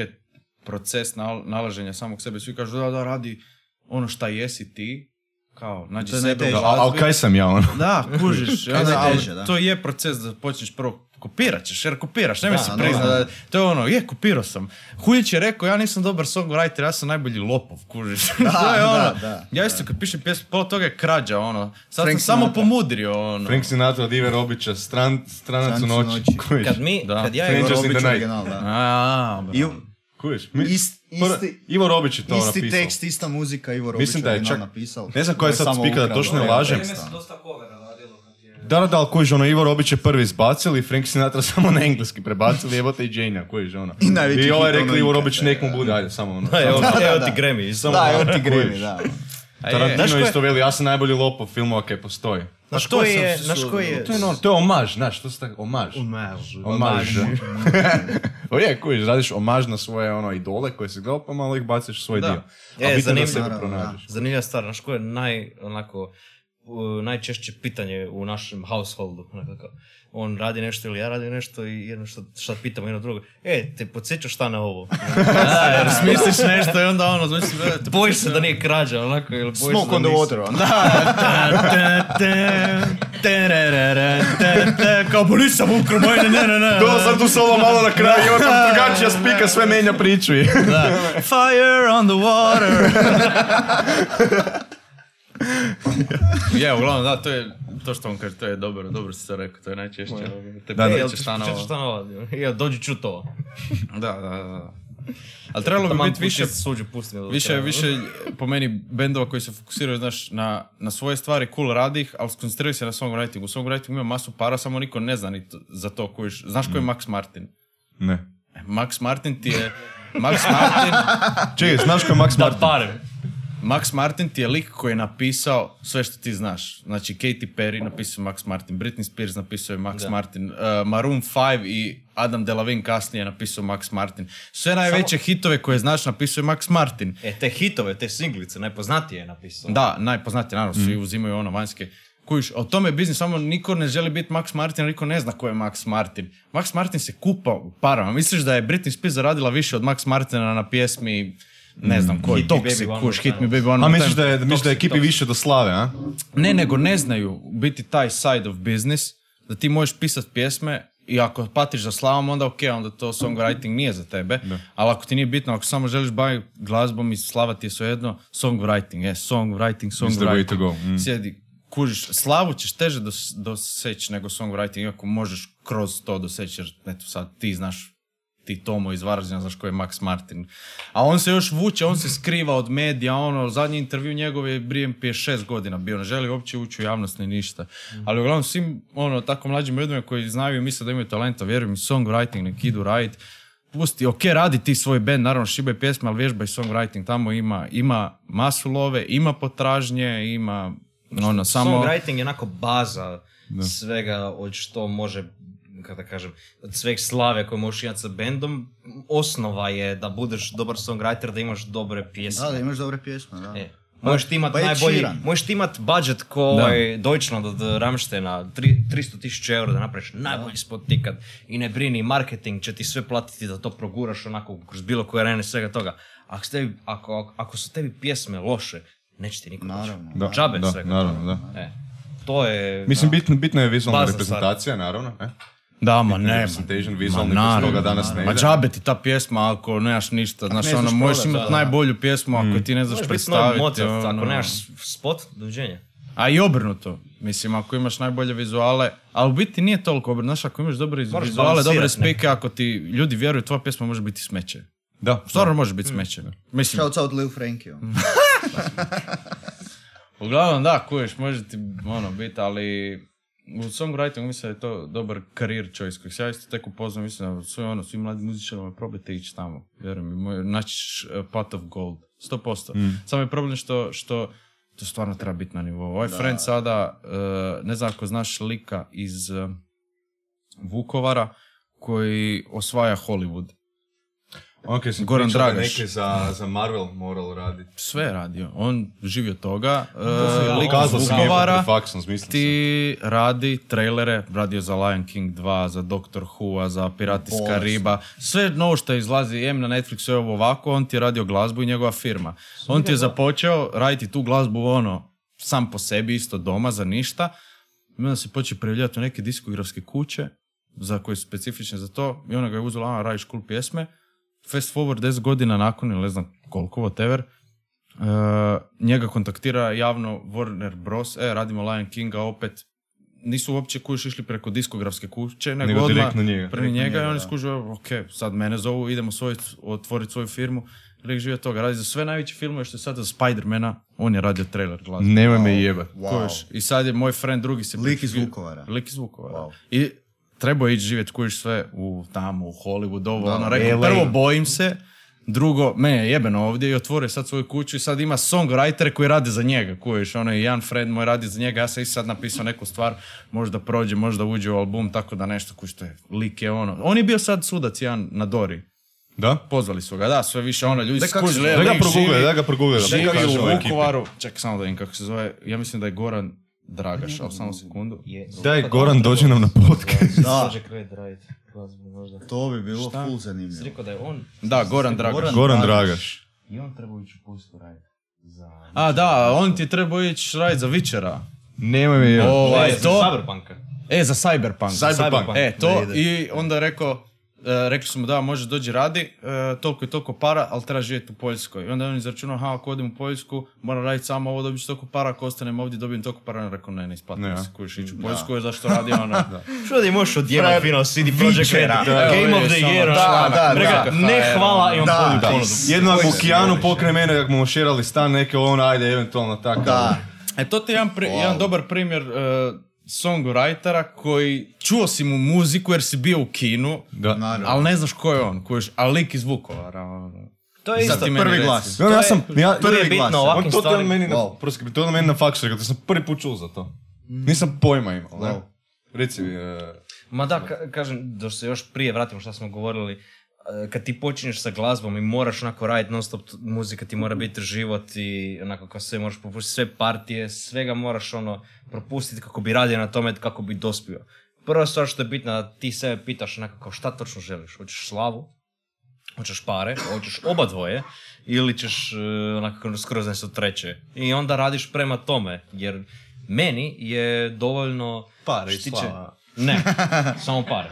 proces nal- nalaženja samog sebe, svi kažu da, da, radi ono šta jesi ti, kao, nađi To je sebe. A, kaj sam ja, ono? Da, kužiš, Kaj onda, ali da. to je proces da počneš prvo kopirat ćeš, jer kopiraš, ne Da, si da, priznat da. da, to je ono, je, kopirao sam. Huljić je rekao, ja nisam dobar songwriter, ja sam najbolji lopov, kužiš. to je da, ono, da. ja isto kad pišem pjesmu, pola toga je krađa, ono, sad Frank sam samo pomudrio, ono. Frank Sinatra od Ive Robića, stran, stranac u noći. Kad mi, Da. kad ja night. original, da. A, I, Kužiš? Mi- ist, Prvo- isti, Ivo Robić je to isti napisao. tekst, ista muzika, Ivo Robić Mislim da je čak- napisao. ne znam koja je sad spika, da točno ne lažem. da. dosta covera radilo kad je... Da, ali kužiš, ono, Ivo Robić je prvi izbacili, Frank Sinatra samo na engleski prebacili, jebote i Jane, kužiš, ono. I najveći I ovaj rekli ono, Ivo Robić, nek mu da. bude, ajde, samo ono. Da, evo, Da, da, evo da. ti Grammy. Samo Da, ono, evo ti. Grammy, da. Je, Tarantino je- isto veli, ja sam najbolji lopov filmova kaj postoji. Znaš koji je, znaš koji je... To je, no, to je omaž, znaš, to se tako, omaž. Omaž. o je, kužiš, radiš omaž na svoje ono idole koje si gledao, pa malo ih baciš u svoj Da. dio. E, A bitno je da zanimljivo. sebe Naravno, pronađeš. Zanimljiva stvar, znaš koje je naj, onako, najčešće pitanje u našem householdu. Nekako. On radi nešto ili ja radim nešto i jedno što, što pitamo jedno drugo. E, te podsjećaš šta na ovo? Da, jer smisliš nešto i onda ono, znači, te Bojiš se da nije krađa, onako, ili bojiš se Smoke da on the water, ono. Kao, pa nisam ukro, moj, ne, ne, ne. To sam tu solo malo na kraju, ima tam drugačija spika, sve menja priču. i- Da. Fire on the water. je, uglavnom, da, to je, to što on kaže, to je dobro, dobro si se rekao, to je najčešće. Te Da, da. Ovo? Ja, dođi čut ovo. Da, da, da. Ali trebalo bi biti više, do više, više, po meni, bendova koji se fokusiraju, znaš, na, na svoje stvari, cool radi ih, ali skoncentriraju se na songwritingu. U songwritingu ima masu para, samo niko ne zna ni to- za to kojiš. Znaš ko je Max Martin? Ne. E, Max Martin ti je... Max Martin... Čekaj, znaš ko je Max Da Martin? Max Martin ti je lik koji je napisao sve što ti znaš. Znači, Katy Perry napisao Max Martin, Britney Spears napisao je Max Martin, uh, Maroon 5 i Adam Delavin kasnije je napisao Max Martin. Sve najveće hitove koje znaš napisao je Max Martin. E, te hitove, te singlice, najpoznatije je napisao. Da, najpoznatiji, naravno, svi uzimaju ono vanjske. Kužiš, o tome je biznis, samo niko ne želi biti Max Martin, niko ne zna ko je Max Martin. Max Martin se kupa u parama. Misliš da je Britney Spears zaradila više od Max Martina na pjesmi, ne znam, koji, Hit Toxic, Baby kuš, Hit Me. Baby One A misliš da je, misliš da je ekipi više do slave, a? Ne, nego ne znaju biti taj side of business, da ti možeš pisat pjesme i ako patiš za slavom, onda ok, onda to songwriting nije za tebe, ali ako ti nije bitno, ako samo želiš baviti glazbom i slava ti je svejedno, songwriting, je, songwriting, the way to songwriting. go, mm. Sjedi, kužiš, slavu ćeš teže dos, doseći nego songwriting, iako možeš kroz to doseći, jer eto sad ti znaš ti Tomo iz Varaždina, znaš ko je Max Martin. A on se još vuče, on se skriva od medija, ono, zadnji intervju njegov je brijem prije šest godina bio, ne želi uopće ući u javnost ni ništa. Ali uglavnom svim, ono, tako mlađim ljudima koji znaju i misle da imaju talenta, vjerujem, songwriting, nek idu radit, pusti, ok, radi ti svoj band, naravno šibaj pjesme, ali vježbaj songwriting, tamo ima, ima masu love, ima potražnje, ima ono, samo... Songwriting je onako baza svega od što može kako da kažem, od sveg slave koje možeš imati sa bendom, osnova je da budeš dobar songwriter, da imaš dobre pjesme. Da, da imaš dobre pjesme, da. E, možeš ti imat Pa najbolji, možeš ti imat budget ko ovaj Deutschland od Ramštena, 300.000 eura da napraviš najbolji spot ikad i ne brini, marketing će ti sve platiti da to proguraš onako kroz bilo koje arene svega toga. Ako, su tebi, ako, ako su tebi pjesme loše, neće ti niko. Naravno. Da, Džabe da, svega naravno, toga. da. E, to je... Mislim, bitno, bitno je vizualna reprezentacija, naravno. E? Da, ma ne, Representation, ma, vizualni, ma toga danas ne Ma džabe ti ta pjesma ako nemaš ništa, znaš, ne ono, možeš imati da, da. najbolju pjesmu ako ti ne znaš Možeš biti novi predstaviti. Mozart, ono. ako nemaš spot, doviđenja. A i obrnuto, mislim, ako imaš najbolje vizuale, ali u biti nije toliko obrnuto, znaš, ako imaš dobre Moraš vizuale, dobre spike, ako ti ljudi vjeruju, tvoja pjesma može biti smeće. Da, Stvarno može biti smeće. Mislim, Shouts out Lil Frankie. ono. uglavnom da, kuješ, može ti ono biti, ali u songwritingu mislim da je to dobar career choice kojeg se ja isto tek upoznam, mislim da sve ono, svi mladi muzičarima probajte ići tamo, vjerujem moj, naći uh, pot of gold, 100%. Samo je problem što, što to stvarno treba biti na nivou. Ovaj friend sada, uh, ne znam ako znaš lika iz uh, Vukovara, koji osvaja Hollywood. Ok, sam Goran pričao da Dragaš. neke za, za Marvel moralo raditi. Sve je radio. On živi od toga. Uh, Ja, lik Vukovara. smislio sam. ti radi trailere, radio za Lion King 2, za Doctor Who, za Pirati iz. Kariba, sve novo što izlazi, em na Netflixu je ovo ovako, on ti je radio glazbu i njegova firma. On ti je započeo raditi tu glazbu ono, sam po sebi, isto doma, za ništa. I onda se počeo prijavljati u neke diskografske kuće, za koje su specifične za to, i ona ga je uzela, a radiš cool pjesme. Fast forward 10 godina nakon, ili ne znam koliko, whatever, Uh, njega kontaktira javno Warner Bros. E, radimo Lion Kinga opet. Nisu uopće kuš išli preko diskografske kuće, nego, Nego odmah direktno njega. prvi njega i oni skužu, ok, sad mene zovu, idemo svoj, otvoriti svoju firmu. Lik živi od toga, radi za sve najveće filmove što je sad za Spidermana, on je radio trailer glazbu. Nemoj me jebat. Kužiš. I sad je moj friend drugi se... Lik iz Vukovara. Lik iz Vukovara. Wow. I trebao ići živjeti kužiš sve u tamo, u Hollywood, ovo, ono, rekao, LA. prvo bojim se, drugo, me je jebeno ovdje i otvore sad svoju kuću i sad ima songwriter koji radi za njega, kužiš, ono je jedan friend moj radi za njega, ja sam i sad napisao neku stvar, možda prođe, možda uđe u album, tako da nešto, kužiš, to je, lik je ono, on je bio sad sudac jedan na Dori, Da? pozvali su ga, da, sve više ono, ljudi skužili, Da ga živi- da ga progugle. da Živi u ekipi. Vukovaru, čekaj samo da vidim kako se zove, ja mislim da je Goran Dragaš, ali samo sekundu. Daj, Goran, dođi nam na podcast. Da, možda. to bi bilo Šta? full zanimljivo. Rekao da je on Da, Goran Dragaš. Goran Dragaš. i on treba ići u postu raditi. Za... A da, on ti je trebao ići raditi za Vičera. Nemoj me jebat. Ovaj, to, Cyberpunka. e, za Cyberpunk. Cyberpunk. E, to, i onda je rekao, e, rekli su mu da, može dođi radi, e, toliko i toliko para, ali treba živjeti u Poljskoj. I onda je on izračunao, aha, ako odem u Poljsku, moram raditi samo ovo, dobit ću toliko para, ako ostanem ovdje, dobijem toliko para. On je rekao, ne, ne isplati Ne, mi a? se, kojiš ići u Poljsku, zašto radi ono. Što da možeš odjemat fino CD Projekt Red, Game of the Year, Da, da, Rekao, da. ne hvala, imam bolju ponudu. Jedno ako Kijanu pokre mene, ako mu šerali stan, neke ono, ajde, eventualno tako. Da, E, to ti je jedan, pri- jedan dobar primjer e, songwritera koji čuo si mu muziku jer si bio u kinu, Da. naravno. ali ne znaš ko je on, kojiš, a lik iz Vukovara. ono. To je isto. prvi reci. glas. Ja, ja sam, ja, To je prvi bitno glas. ovakvim on to stvarima. meni na, Wow. proskri, to je meni na faksu rekao, da sam prvi put čuo za to. Nisam pojma imao, ne? Reci mi, e, Ma da, ka- kažem, da se još prije vratimo što smo govorili, kad ti počinješ sa glazbom i moraš onako raditi non stop, muzika ti mora biti život i onako kao sve moraš propustiti, sve partije, svega moraš ono propustiti kako bi radio na tome, kako bi dospio. Prva stvar što je bitna, da ti sebe pitaš onako kao šta točno želiš, hoćeš slavu, hoćeš pare, hoćeš oba dvoje, ili ćeš e, onako skroz nešto treće. I onda radiš prema tome, jer meni je dovoljno... Pare i slava. Ne, samo pare.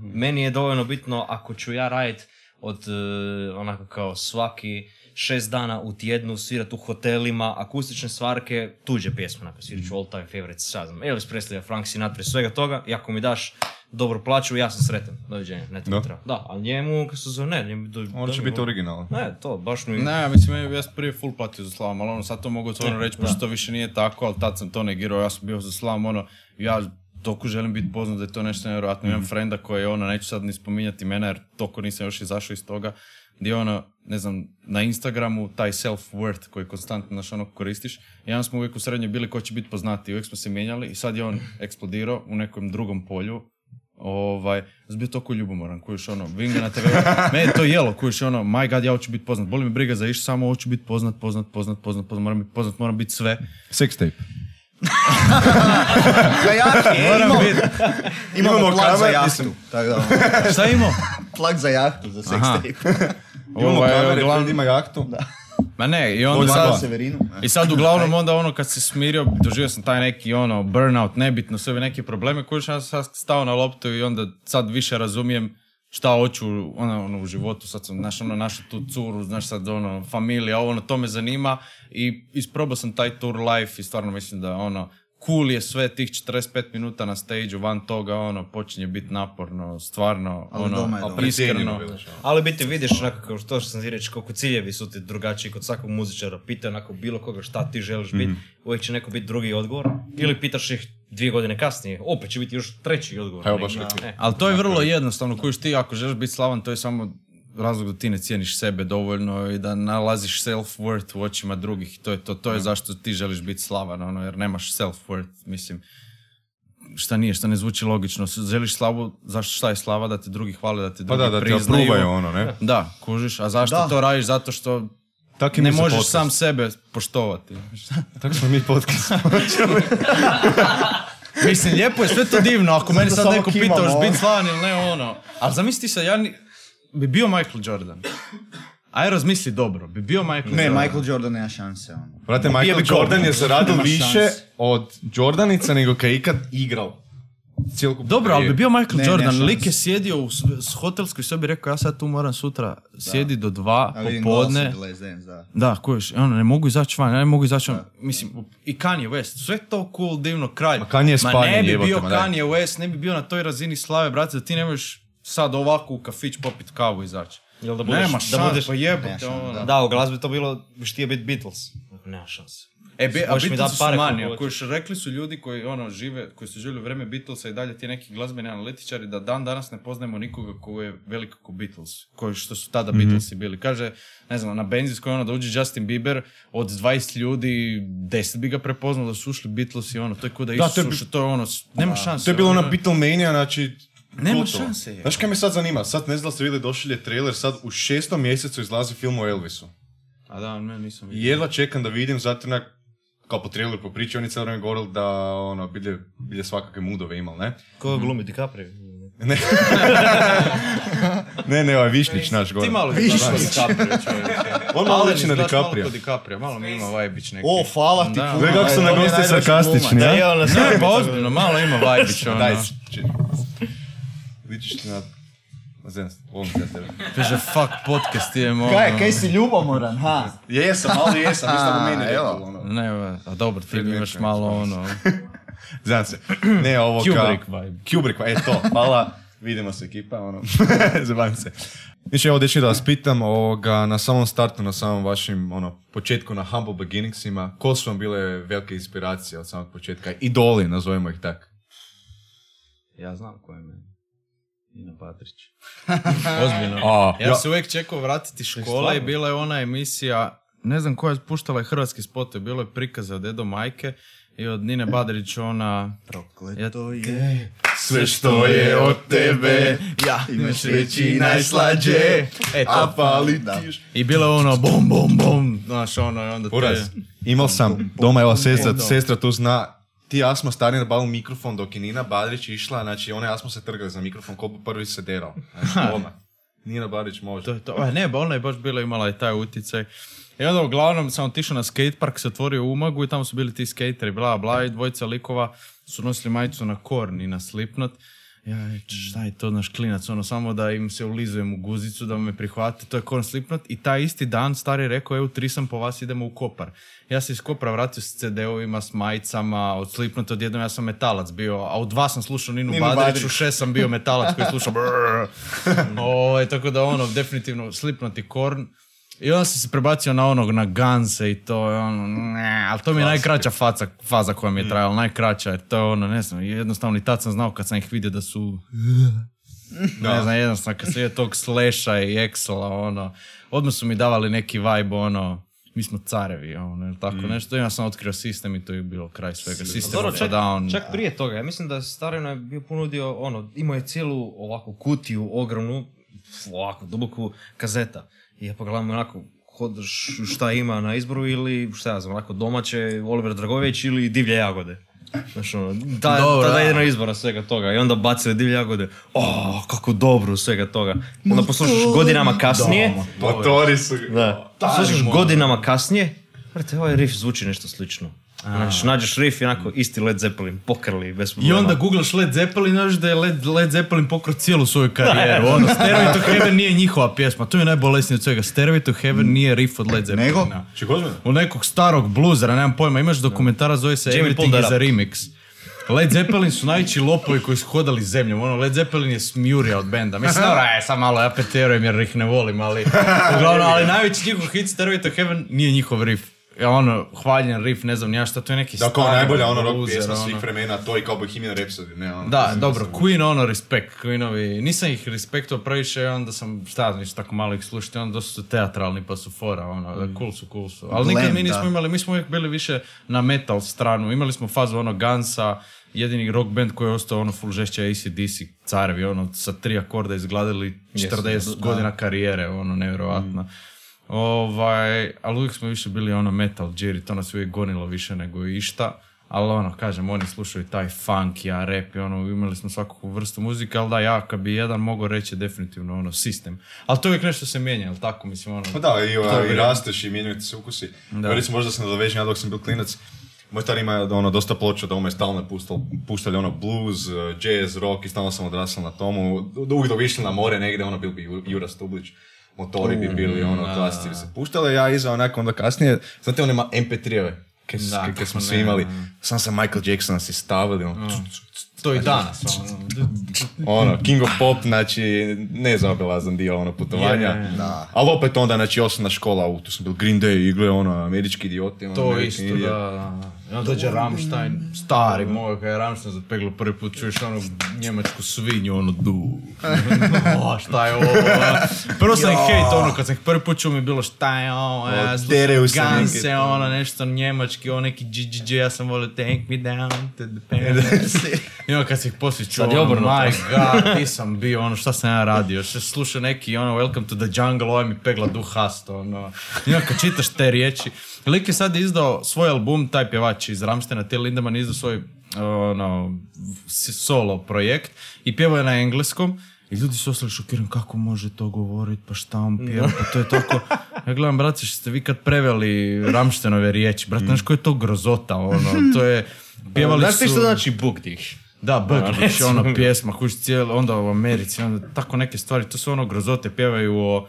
Meni je dovoljno bitno ako ću ja radit od e, onako kao svaki šest dana u tjednu svirat u hotelima, akustične stvarke, tuđe pjesme, onako svirat ću all time favorites, sad znam, Elvis Presley, Frank Sinatra i svega toga, i ako mi daš dobru plaću, ja sam sretan, doviđenja, ne to Da. treba. Da, ali njemu, kako se zove, ne, njemu, do, on će biti originalan. Ne, to, baš mi... Ne, mislim, ja sam prije full platio za slavom, ali ono, sad to mogu otvoreno reći, pošto to više nije tako, ali tad sam to negirao, ja sam bio za slavom, ono, ja toliko želim biti poznat da je to nešto nevjerojatno. Imam frenda koji je ono, neću sad ni spominjati imena jer toliko nisam još izašao iz toga, gdje ono, ne znam, na Instagramu taj self-worth koji konstantno naš ono koristiš. I onda smo uvijek u srednjoj bili ko će biti poznati, uvijek smo se mijenjali i sad je on eksplodirao u nekom drugom polju. Ovaj, bio toliko ljubomoran, kojiš ono, ga na TV, mene je to jelo, kojiš ono, my god, ja hoću biti poznat, boli me briga za iš, samo hoću biti poznat, poznat, poznat, poznat, poznat, moram biti poznat, moram biti sve. Sex tape. Za jahtu, Moram imamo, biti. imamo Imamo plak za jahtu. mislim. Tako da, Šta imao? plak za jahtu, za sex Aha. tape. Imamo Ovaj, kamere, uglavnom- Fred ima jahtu. Ma ne, i onda sad. Severinu. I sad uglavnom onda ono kad se smirio, doživio sam taj neki ono burnout, nebitno, sve neke probleme koji sam sad stao na loptu i onda sad više razumijem šta hoću ono, ono, u životu, sad sam znaš, ono, našao tu curu, znaš sad ono, familija, ovo ono, to me zanima i isprobao sam taj tour life i stvarno mislim da ono, cool je sve tih 45 minuta na stage van toga ono, počinje biti naporno, stvarno, Ali ono, doma je dobro. iskreno. Ali biti vidiš onako kao što sam ti reći, koliko ciljevi su ti drugačiji kod svakog muzičara. Pita onako bilo koga šta ti želiš biti, uvijek će neko biti drugi odgovor. Ili pitaš ih dvije godine kasnije, opet će biti još treći odgovor. Evo baš e. Ali to je vrlo jednostavno, kojiš ti ako želiš biti slavan, to je samo razlog da ti ne cijeniš sebe dovoljno i da nalaziš self-worth u očima drugih. To je to, to je zašto ti želiš biti slavan, ono, jer nemaš self-worth, mislim. Šta nije, šta ne zvuči logično. Želiš slavu, zašto šta je slava? Da te drugi hvale, da te Pa drugi da, da ti priznaju. apruvaju ono, ne? Da, kužiš, a zašto Da. to radiš? Zato što Tak i ne možeš podcast. sam sebe poštovati. Tako smo mi podcast. Mislim, lijepo je sve to divno, ako meni sad neko pita, ono. biti slavan ili ne, ono. Ali zamisli sad, ja ni- bi bio Michael Jordan. Aj razmisli dobro, bi bio Michael Ne, Jordan. Michael Jordan nema šanse. Ono. Brate, Michael ga, Jordan je zaradio više od Jordanica nego kad je ikad igrao. Dobro, ali bi bio Michael Ne, Jordan, šanse. lik je sjedio u s- hotelskoj sobi, rekao ja sad tu moram sutra sjedi do dva A vidim popodne. da. Da, kojiš, ono, ne mogu izaći van, ja ne mogu izaći van. Mislim, i Kanye West, sve to cool, divno, kralj. Ma Kanye je Ma ne bi bio. Kanye West, ne bi bio na toj razini slave, brate, da ti ne možeš sad ovako u kafić popit kavu izaći. Jel da budeš, Nema da šans, budeš, pa šanse, ono. da, u glazbi to bilo, biš ti je biti Beatles. Nema šanse. E, be, a dat su koliko koji su rekli su ljudi koji ono žive, koji su živjeli u vrijeme Beatlesa i dalje ti neki glazbeni analitičari da dan danas ne poznajemo nikoga ko je velik kao Beatles, koji što su tada Beatlesi bili. Kaže, ne znam, na benzinskoj ono da uđe Justin Bieber, od 20 ljudi 10 bi ga prepoznalo da su ušli Beatlesi, ono, to je ko da Da, to je to je ono, nema šanse. To je bilo ono, ona Beatlemania, znači... Nema gotovo. šanse, je. Znaš kaj me sad zanima? Sad ne znam da ste vidjeli, došli je trailer, sad u šestom mjesecu izlazi film o Elvisu. A da, ne, nisam vidio. jedva čekam da vidim, zato na kao po traileru, po priči, oni cijelo vrijeme govorili da ono, bilje, bilje svakakve mudove imal, ne? Ko glumi DiCaprio? Ne, ne, ne, ovaj Višnić naš gore. Ti malo kao DiCaprio, čovječe. On malo liči na izgledaš malo DiCaprio. DiCaprio, malo mi ima vajbić neki. O, hvala ti puno. Gledaj kako su na gosti sarkastični? Ja, ono, Ne, pa ozbiljno, malo ima vajbić, ono. Daj, ti na... Volim te tebe. Kaže, fuck, podcast je ono. Kaj, kaj si ljubomoran, ha? Jesam, ali jesam, ništa A, u meni rekao, ono. Ne, a dobro, ti imaš malo ono... Znam se. Ne, ovo kao... Kubrick vibe. Kubrick vibe, e to, hvala. Vidimo se ekipa, ono. Zabavim se. Znači, evo, dečki, da vas pitam, ovoga, na samom startu, na samom vašim, ono, početku na Humble Beginningsima, ko su vam bile velike inspiracije od samog početka? Idoli, nazovemo ih tak. Ja znam ko je meni. Nina Patrić. Ozbiljno. A, Ja ja- se uvijek čekao vratiti škola i bila je ona emisija, ne znam koja je puštala je hrvatski spot, bilo je prikaze od Edo Majke i od Nine Badrić ona... Prokleto je. Sve što je od tebe, ja imaš reći najslađe, E, to. a fali Da. I bilo je ono bom, bom, bom, znaš ono, i onda te... Uraz, imao sam doma, evo sestra, sestra tu zna, ti ja smo stari na balu mikrofon dok je Nina Badrić išla, znači one ja smo se trgali za mikrofon, ko prvi se derao. Znači. Nina Badrić može. To je to. A ne, ba ona je baš bila imala i taj utjecaj. I onda uglavnom sam otišao na skatepark, se otvorio Umagu i tamo su bili ti skateri, bla bla, i dvojica likova su nosili majicu na Korn i na Slipknot. Ja, šta je to naš klinac, ono samo da im se ulizujem u guzicu, da me prihvate, to je Korn Slipknot. I taj isti dan stari je rekao, evo tri sam po vas, idemo u Kopar. Ja se iz Kopra vratio s CD-ovima, s majicama, od Slipknota odjednom ja sam metalac bio, a u dva sam slušao Ninu, Ninu Badrić, Badrić. u šest sam bio metalac koji sluša brrrr. Ovaj, tako da ono, definitivno Slipknot i Korn. I onda sam se prebacio na onog, na Ganse i to je ono, ne, ali to mi je najkraća faza, faza koja mi je trajala, najkraća, jer to je ono, ne znam, jednostavno i tad sam znao kad sam ih vidio da su, ne znam, jednostavno kad se je tog Slasha i Excela, ono, odmah su mi davali neki vibe, ono, mi smo carevi, ono, ili tako nešto, i ja sam otkrio sistem i to je bilo kraj svega, sistem Dobro, čak, down. čak prije toga, ja mislim da Starino je bio ponudio, ono, imao je cijelu ovakvu kutiju, ogromnu, ovako, duboku kazeta. I ja pogledam onako, hodaš šta ima na izboru ili šta ja znam, onako domaće, Oliver Dragović ili divlje jagode. Znaš, ono, ta, Dobro, tada da. je na izbora svega toga i onda bacili divlje jagode, o, kako dobro svega toga. Onda poslušaš godinama kasnije, Motori su... da, slušaš godinama kasnije, brate, ovaj riff zvuči nešto slično. Znači, nađeš riff i onako isti Led Zeppelin, pokrli, bez I problema. onda googlaš Led Zeppelin, znaš da je Led, Led Zeppelin pokro cijelu svoju karijeru. Ono, Stairway to Heaven nije njihova pjesma, to je najbolesnije od svega. Stairway to Heaven nije riff od Led Zeppelina. Nego? U nekog starog bluzera, nemam pojma, imaš dokumentara, zove se Jimmy Everything is a. Remix. Led Zeppelin su najveći lopovi koji su hodali zemljom. Ono, Led Zeppelin je smjurija od benda. Mislim, dobro, je, sad malo, ja peterujem jer ih ne volim, ali... Uglavnom, ali najveći njihov hit Stairway to Heaven nije njihov riff. Ja, ono, hvaljen riff, ne znam ja šta, to je neki Da, kao stari najbolja ono rock bluzer, pjesma ono. svih vremena, to i kao Bohemian Rhapsody, ne ono. Da, mislim, dobro, mislim, Queen ono respekt, Queenovi, nisam ih respektao previše, onda sam, šta znam, tako malo ih slušati, onda dosta su teatralni pa su fora, ono, da, cool su, cool su. Ali nikad mi nismo da. imali, mi smo uvijek bili više na metal stranu, imali smo fazu ono Gansa, jedini rock band koji je ostao ono full žešća ACDC, carevi, ono, sa tri akorda izgladili 40 godina karijere, ono, nevjerojatno. Ovaj, ali uvijek smo više bili ono metal džiri, to nas uvijek gonilo više nego išta. Ali ono, kažem, oni slušaju taj funk, ja rap i ono, imali smo svakakvu vrstu muzike, ali da, ja kad bi jedan mogao reći definitivno ono, sistem. Ali to uvijek nešto se mijenja, jel tako, mislim, ono... Pa da, i, ovaj, i rasteš i mijenjaju se ukusi. Da. Recimo, možda sam nadovežen, ja dok sam bil klinac, moj star ima ono, dosta ploča, doma je stalno puštali, ono blues, uh, jazz, rock i stalno sam odrasao na tomu. Uvijek dok bi išli na more negdje, ono bil bi Ju- Jura Stublić, motori bi bili, ono, klasici bi se puštali, ja iza onako onda kasnije, znate one ma MP3-ove, kad smo ne, svi imali, ne. sam sam Michael Jacksona si stavili, ono, To i danas, ono. ono, King of Pop, znači, nezaobilazan dio ono putovanja. Je. Ali opet onda, znači, osnovna škola, tu sam bil Green Day, igle, ono, američki idioti. Ono, To isto, da. I onda dođe Rammstein, stari moj, kada je Rammstein zapeglo prvi put, čuješ ono njemačku svinju, ono du. o, šta je ovo? a? Prvo sam ih hejt, ono, kad sam ih prvi put čuo mi je bilo šta je ovo, ja slušam se Ganse, ono, nešto njemački, ono, neki GGG, ja sam volio Take me down to the paradise. I ono, kad sam ih poslije čuo, ono, my god, ti sam bio, ono, šta sam ja radio? Što slušao neki, ono, Welcome to the jungle, ovaj mi pegla duh hast, ono. I ono, kad čitaš te riječi. Lik je sad izdao svoj album, taj pjevač iz Ramstena, Till Lindemann izdao svoj, ono, solo projekt i pjevao je na engleskom. I ljudi su ostali šokirani, kako može to govorit, pa šta on pjeva, pa to je tako... Ja gledam, brate, što ste vi kad preveli Ramštenove riječi, brate, znaš koja je to grozota, ono, to je... Pjevali Znaš ti su... što znači Bugdiš? Da, Bugdiš, recimo. ono pjesma, kuš cijelo, onda u Americi, onda tako neke stvari, to su ono grozote, pjevaju o,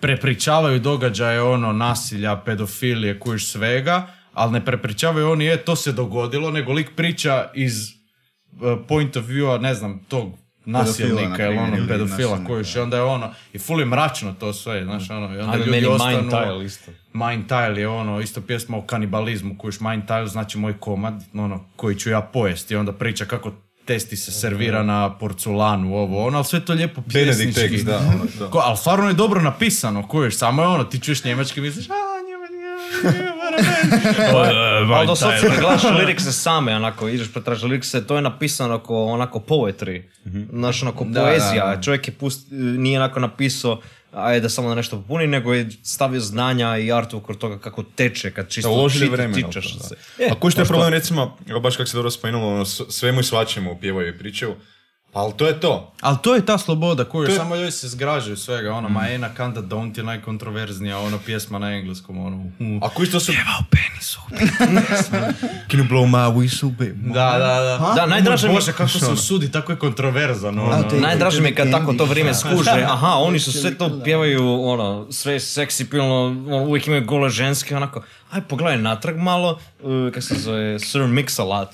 prepričavaju događaje, ono, nasilja, pedofilije, kuš svega, ali ne prepričavaju oni, je, to se dogodilo, nego lik priča iz uh, point of viewa, ne znam, tog nasilnika na ili ono pedofila nasilnika, kojiš, i onda je ono, i ful je mračno to sve, znaš, ono, i onda Ali ljudi meni ostanu... Mind Tile isto. Mind Tile je ono, isto pjesma o kanibalizmu, kojiš Mind Tile znači moj komad, ono, koji ću ja pojesti, i onda priča kako testi se servira na porculanu, ovo, ono, ali sve to lijepo pjesnički. tekst, da, ono. Ko, ali stvarno je dobro napisano, kojiš, samo je ono, ti čuješ njemački i misliš, a, Ali doslovce kad gledaš lirikse same, onako, ideš pretraži lirikse, to je napisano ako onako poetry, znaš, onako Da, poezija. da, da. Čovjek je pust, nije onako napisao, ajde da samo da nešto popuni, nego je stavio znanja i artwork od toga kako teče, kad Da, čisto uložili čita- vremena. tičaš da. se. E, A koji što je problem, recimo, baš kako se dobro spomenulo, ono, svemu i svačemu pjevaju i pričaju, ali to je to. Ali to je ta sloboda koju je- samo ljudi se zgražaju svega, ono, ma Ena Kanda Don't je najkontroverznija, ono, pjesma na engleskom, ono. A koji što su... Pjevao penisu. Can you blow my whistle, babe? Da, da, da. Da, najdraže mi Bože, kako se usudi, tako je kontroverzano. A, Ono. te- Najdraže mi je kad tako to vrijeme Da. skuže, aha, oni su sve to pjevaju, ono, sve seksipilno, ono, uvijek imaju gole ženske, onako, aj pogledaj natrag malo, uh, kako se zove, Sir Mix-a-Lot.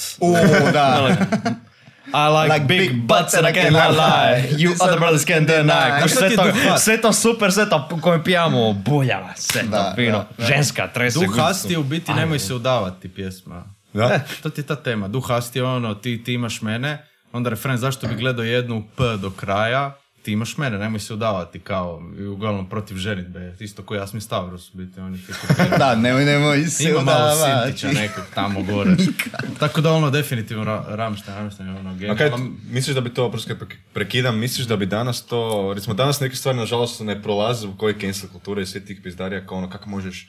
Da. I like, Like big, big butts and I cannot lie. lie. You other brothers can't deny. Sve to, sve to super, sve to koje pijamo, bulja, sve to Da, fino. Ženska, trese Duh gustu. Asti u biti nemoj se udavati pjesma. Da? E, to ti je ta tema. Duh Asti je ono, ti, ti imaš mene, onda refren zašto bi gledao jednu P do kraja, ti imaš mene, nemoj se udavati kao, i uglavnom protiv ženitbe, isto koji Asmi Stavros, u biti on je. Da, nemoj, nemoj se Ima malo udavati. Sintića nekog tamo gore. Tako da ono definitivno ra, Ramštajn, Ramštajn je ono A kaj, misliš da bi to, oprosti prekidam, misliš da bi danas to, recimo danas neke stvari nažalost ne prolaze u kojoj cancel kulture i sve tih pizdarija, kao ono, kako možeš,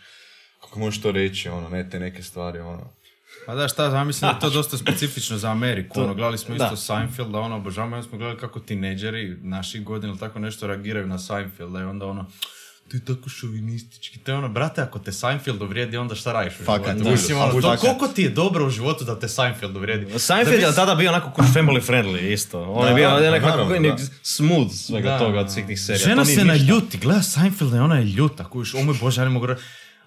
kako možeš to reći, ono, ne, te neke stvari, ono. Pa da šta, ja mislim da je to dosta specifično za Ameriku. Ono, gledali smo isto da. Seinfelda, ono, obožavamo, onda smo gledali kako tineđeri naših godina ili tako nešto reagiraju na Seinfelda i onda ono, ti je tako šovinistički. To je ono, brate, ako te Seinfeld uvrijedi, onda šta radiš u Fakat, životu? da. Mislim, ono, to, koliko ti je dobro u životu da te Seinfeld uvrijedi? Seinfeld Da je tada bio onako kuć family friendly isto. On je bio da, nekako naravno, nek- da. smooth svega Da. toga od svih tih serija. Žena To se ništa. naljuti, gleda Seinfelda i ona je ljuta, kuš, o moj bože, ja ne mogu ra-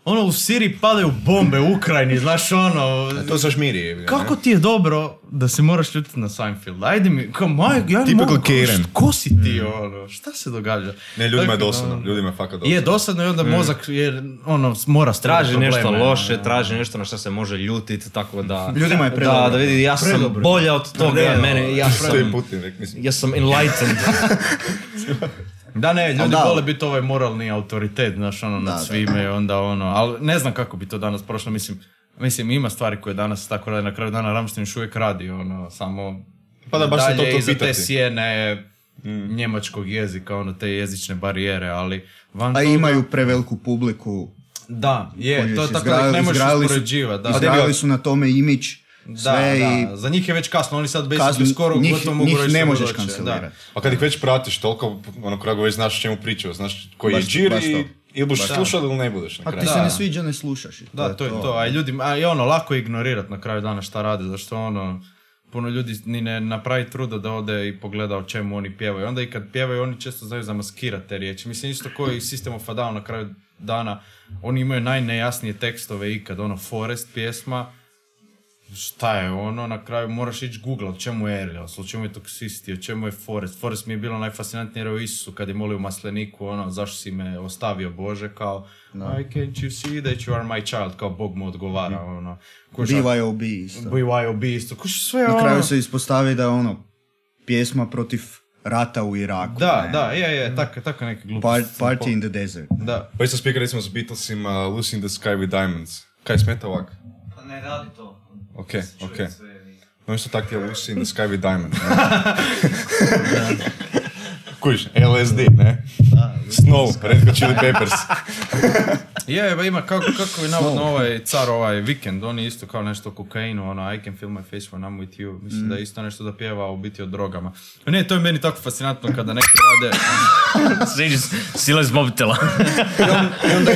Ono, u Siriji padaju bombe u Ukrajini, znaš ono... To sa žmiri je. Kako ti je dobro da se moraš ljutiti na Seinfeld? Ajde mi, kao maj, ja ne mogu, kao, Karen. št- ko si ti, ono, šta se događa? Ne, ljudima je Tako da, dosadno, ono, ljudima je fakat dosadno. Je dosadno i onda mozak je, ono, mora stvoriti Traži nešto loše, ono. traži nešto na što se može ljutiti, tako da... Ljudima je Da, predobro. da vidi, ja sam Predobro. bolja od toga, mene, ja Što je sam... Putin, rek, mislim. Ja sam enlightened. Da, ne, ljudi da. vole biti ovaj moralni autoritet, znaš, ono, nad Da, svime i onda ono, ali ne znam kako bi to danas prošlo, mislim, mislim, ima stvari koje danas tako radi, na kraju dana Ramstein još uvijek radi, ono, samo Pa da, baš se to dalje to iza te pitati. sjene njemačkog jezika, ono, te jezične barijere, ali van A toga- imaju preveliku publiku. Da, je, to je tako da ne možeš uspoređivati, da. Izgradili su na tome imidž, Da, sve i da, za njih je već kasno, oni sad kasno, basically skoro njih, gotovo mogu njih reći ne možeš kancelirati. A kad ih već pratiš toliko, ono kragu već znaš o čemu pričaju, znaš koji je Baš to, džir baš i to. ili budeš to. slušao ili ne budeš na Ako ti kraju. se ne sviđa, ne slušaš. i Da, to je to. A i ljudi, a i ono, lako je ignorirat na kraju dana šta rade, zašto ono, puno ljudi ni ne napravi truda da ode i pogleda o čemu oni pjevaju. Onda i kad pjevaju, oni često znaju zamaskirati te riječi. Mislim, isto koji System of a Down na kraju dana, oni imaju najnejasnije tekstove ikad, ono, Forest pjesma, šta je ono, na kraju moraš ići googla, o čemu je Erlios, o čemu je Toxisti, o čemu je Forest. Forest mi je bilo najfascinantnije jer je o Isusu kad je molio masleniku, ono, zašto si me ostavio Bože, kao, I can't you see that you are my child, kao Bog mu odgovara, ono. Kuža, BYOB isto. BYOB isto, kuš sve Na ono. kraju se ispostavi da je ono pjesma protiv rata u Iraku. Da, ne? da, je, je, tako, tako neke gluposti. Par- party in the desert. Da. Pa isto speaker recimo s Beatlesima Lucy in the Sky with Diamonds. Kaj smeta ovak? Pa ne radi to. Ok, ok. No isto tak ti je Lucy in the Sky with Diamonds. ne? Kužiš, LSD, ne? Snow, Red Hot Chili Peppers. Je, ba ima kako, kako je navodno ovaj car ovaj vikend, on je isto kao nešto o kokainu, ono I can feel my face when I'm with you, mislim da je isto nešto da pjeva u biti o drogama. Ne, to je meni tako fascinantno kada neki rade, Siđi sila iz mobitela.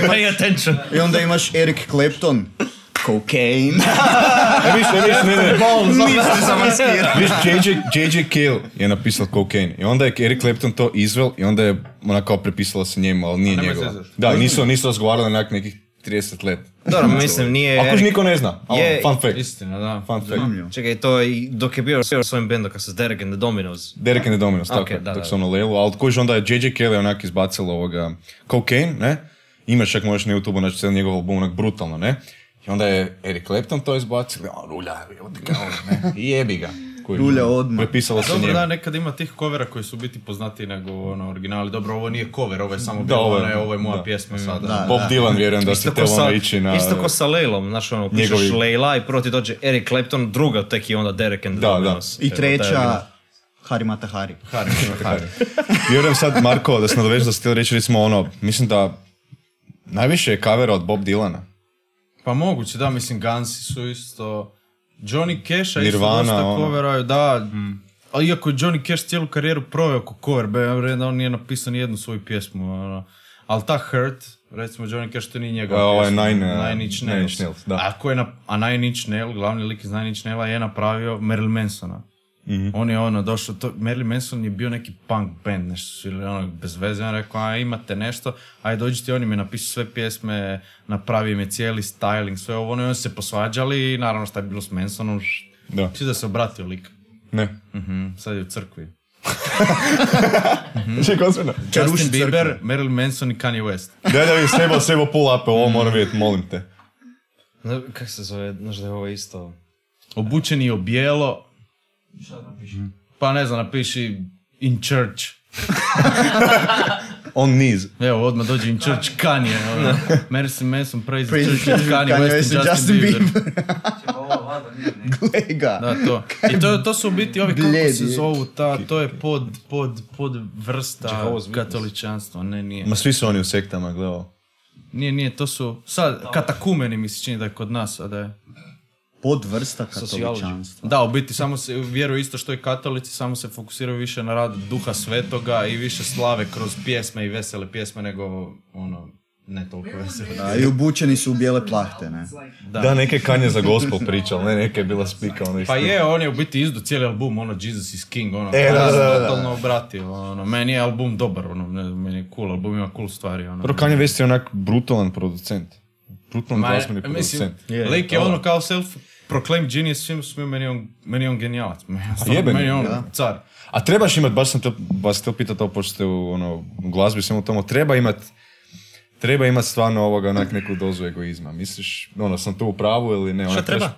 Pay attention. I onda imaš Eric Clapton, cocaine. E, viš, ne, viš, ne, ne. Viš, JJ, JJ Cale je napisao Cocaine. I onda je Eric Clapton to izvel i onda je ona kao prepisala se njemu, ali nije njegova. Da, nisu, nisu razgovarali na nekih 30 let. Dobro, mislim, nije... Ako još niko ne zna, ali Je- fun fact. istina, da. Fun fact. Čekaj, to je i dok je bio s svojim bendom, kako se Derek and the Dominos. Derek and the Dominos, tako, Ok, je, da, dok da. su ono lelu, ali kojiš onda je JJ je onak izbacila ovoga Cocaine, ne? Imaš čak možeš na YouTube naći cijeli njegov album onak brutalno, ne? I onda je Eric Clapton to izbacil, a rulja, kao, ne? I jebi ga. Kužiš, Rulja odmah. Prepisala se Dobro, da, nekad ima tih covera koji su biti poznatiji nego ono originali. Dobro, ovo nije cover, ovo je samo Da, bilo, ovo je- ovo je moja da. pjesma sada. Da. Bob Dylan vjerujem da ste te ono ići na... isto ko sa Leilom, znaš ono, pišeš Njegovi- Leila i prvo ti dođe Eric Clapton, druga tek i onda Derek and the Da, da. I treća, Hari Mata Hari. Hari, Hari. Vjerujem sad, Marko, da se nadovežeš da ste htjeli reći, recimo ono, mislim da najviše je kavera od Bob Dylana. Pa moguće, da, mislim, Gansi su isto... Johnny Cash-a isto Nirvana, dosta ono. coveraju, da. Ali iako je Johnny Cash cijelu karijeru proveo ko cover, be, on nije napisao ni jednu svoju pjesmu. Ono. Ali ta Hurt, recimo Johnny Cash, to nije njegova ovaj pjesma. Nine, uh, Nine Inch Nine Nails. Inch Nails, da. A, ko je na, a Nine Inch Nail, glavni lik iz Nine Inch Naila je napravio Marilyn Mansona. Mhm. On je ono došao, to, Marilyn Manson je bio neki punk band, nešto su ili ono bez veze, on rekao, a imate nešto, aj dođite, on im je napisao sve pjesme, napravio im je cijeli styling, sve ovo, ono, i oni se posvađali i naravno šta je bilo s Mansonom, št, Da. Svi da se obratio lik. Ne. Mhm, sad je u crkvi. Čekaj, ozbiljno. Justin Bieber, Marilyn Manson i Kanye West. Da vi sebo, sebo pull up, ovo moram vidjeti, molim te. Zna- Kak se zove, znaš da je ovo isto... Obučeni u bijelo, Šta napiši? pa ne znam, napiši in church. On niz. Evo, odmah dođe in church Kanye. Ono. Marilyn Manson, praise the Praise church, church, Kanye, Kanye West Justin, Justin Bieber. Gle ga. Da, to. I to, to su u biti ovi, kako se zovu, ta, to je pod, pod, pod vrsta katoličanstva, ne, nije. Ma svi su oni u sektama, gledao. Nije, nije, to su, sad, katakumeni mi se čini da je kod nas, a da je. Podvrsta katoličanstva. Da, u biti samo se vjeruju isto što i katolici, samo se fokusiraju više na rad duha svetoga i više slave kroz pjesme i vesele pjesme nego ono, ne toliko vesele. Da, I obučeni su u bijele plahte, ne? Da. Da, neke kanje za gospel pričal, ne, neke je bila spika, ono isto. Pa je, on je u biti izdu cijeli album, ono Jesus is King, ono, E, da, da, da. totalno obratio, ono, meni je album dobar, ono, ne, meni je cool, album ima cool stvari, ono. Prvo Kanye West je onak brutalan producent. Ma, glazbeni mislim, producent. Je, lik je ono kao self proclaimed genius svim smiju, meni je on, meni on genijalac. Meni je, stvarno- jebeni, meni on da. car. A trebaš imat, baš sam te, vas htio pitati ovo pošto ste u ono, glazbi svemu tomu, treba imat treba imat stvarno ovoga onak neku dozu egoizma. Misliš, ono, sam tu u pravu ili ne? Onak, treba?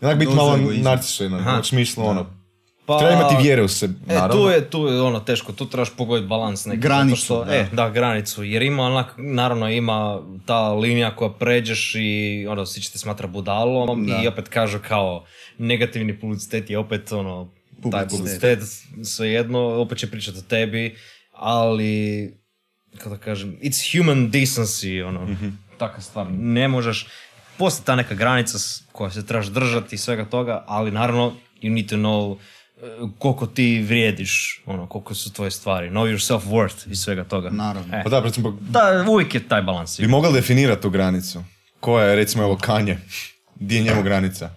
Onak biti malo narcisoidan, u smislu ono, Pa, treba imati vjere u sebe, E, naravno. tu je, tu je ono teško, tu trebaš pogoditi balans neki. Granicu, što, da. E, da, granicu, jer ima onak, naravno ima ta linija koja pređeš i ono, svi će te smatra budalom i opet kažu kao negativni publicitet je opet ono, taj Publicitet. svejedno, opet će pričati o tebi, ali, kako da kažem, it's human decency, ono, taka stvar, ne možeš, postoji ta neka granica koja se trebaš držati i svega toga, ali naravno, you need to know koliko ti vrijediš, ono, koliko su tvoje stvari, know your self-worth i svega toga. Naravno. E, Pa da, recimo, da, uvijek je taj balans. bi mogli definirati tu granicu. Koja je, recimo, evo, Kanye. Di je njemu granica?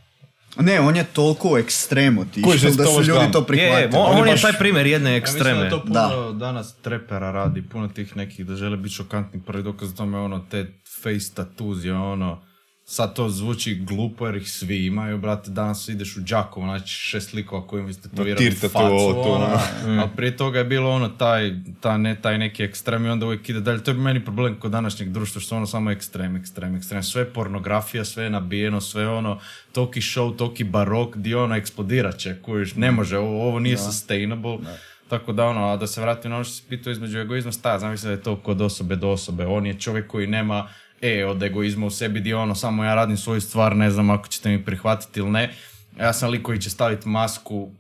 Ne, on je toliko u ekstremu Koji otišao se da to su ljudi gam? to Je, je, prihvatili. on, On je on je baš- taj primjer jedne Ja mislim da ekstreme. to puno danas trepera radi, puno tih nekih da žele biti šokantni. Prvi dokaz tome ono, te face tattoos je ono, sad to zvuči glupo jer ih svi imaju, brate, danas ideš u Đakovo, znači šest likova koji mi ste to tir tattoo, ovo, to, ono, ono. a prije toga je bilo ono, taj, ta, ne, taj neki ekstrem i onda uvijek ide dalje. To je meni problem kod današnjeg društva, što ono samo ekstrem, ekstrem, ekstrem. Sve je pornografija, sve je nabijeno, sve je ono, toki show, toki barok, di ono eksplodirat će, kužiš, ne može, ovo, ovo nije sustainable. Tako da ono, a da se vratim na ono što si pitao između egoizma, sta, znam mislim da je to kod osobe do osobe. On je čovjek koji nema e od egoizma u sebi di ono, samo ja radim svoju stvar, ne znam ako ćete mi prihvatiti ili ne. Ja sam lik koji će staviti masku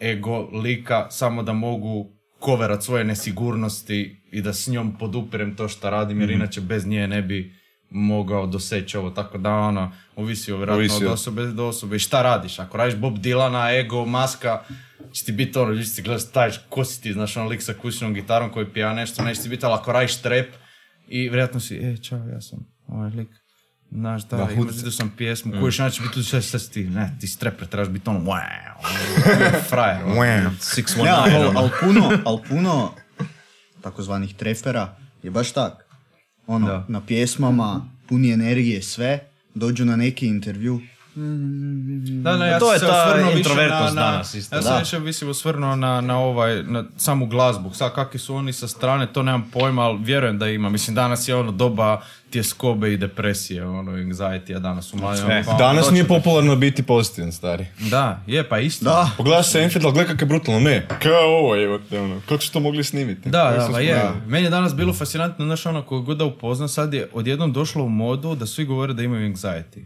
ego lika samo da mogu koverat svoje nesigurnosti i da s njom podupirem to što radim, jer inače bez nje ne bi mogao doseći ovo, tako da ono, ovisi vjerojatno Ovisi od osobe do osobe. I šta radiš? Ako radiš Bob Dylana, ego, maska, će ti biti ono, ljudi će ti gledati, staješ, ko si ti, znaš, ono lik sa kućnom gitarom koji pija nešto, neće ti biti, ali ako radiš trep i vjerojatno si, e, čao, ja sam ovaj lik. Znaš, da, Da, da hud- vidio sam pjesmu, koju još će biti sve, sve ti, ne, ti streper, trebaš biti ono, wow, ono, frajer, ono. Wow. 619, Ne, ali ono. al puno, al puno takozvanih trepera je baš tak. Ono, na pjesmama, puni energije, sve, dođu na neki intervju, Da, ne, ja To je se ta introvertnost na, na, danas isto. Ja sam Da. više mislim osvrnuo na, na, ovaj, na samu glazbu. Sad kakvi su oni sa strane, to nemam pojma, ali vjerujem da ima. Mislim, danas je ono doba tjeskobe i depresije, ono, anxiety, a danas su mladi. ono, pa, Danas doći nije popularno biti pozitivan, stari. Da, je, pa isto. Da, Pogledaš Seinfeld, ali gledaj kako je brutalno, ne. Kao ovo, evo te, ono. Kako su to mogli snimiti? Da, da, pa je. Meni je danas bilo fascinantno, znaš, ono, koga god da upoznam, sad je odjednom došlo u modu da svi govore da imaju anxiety.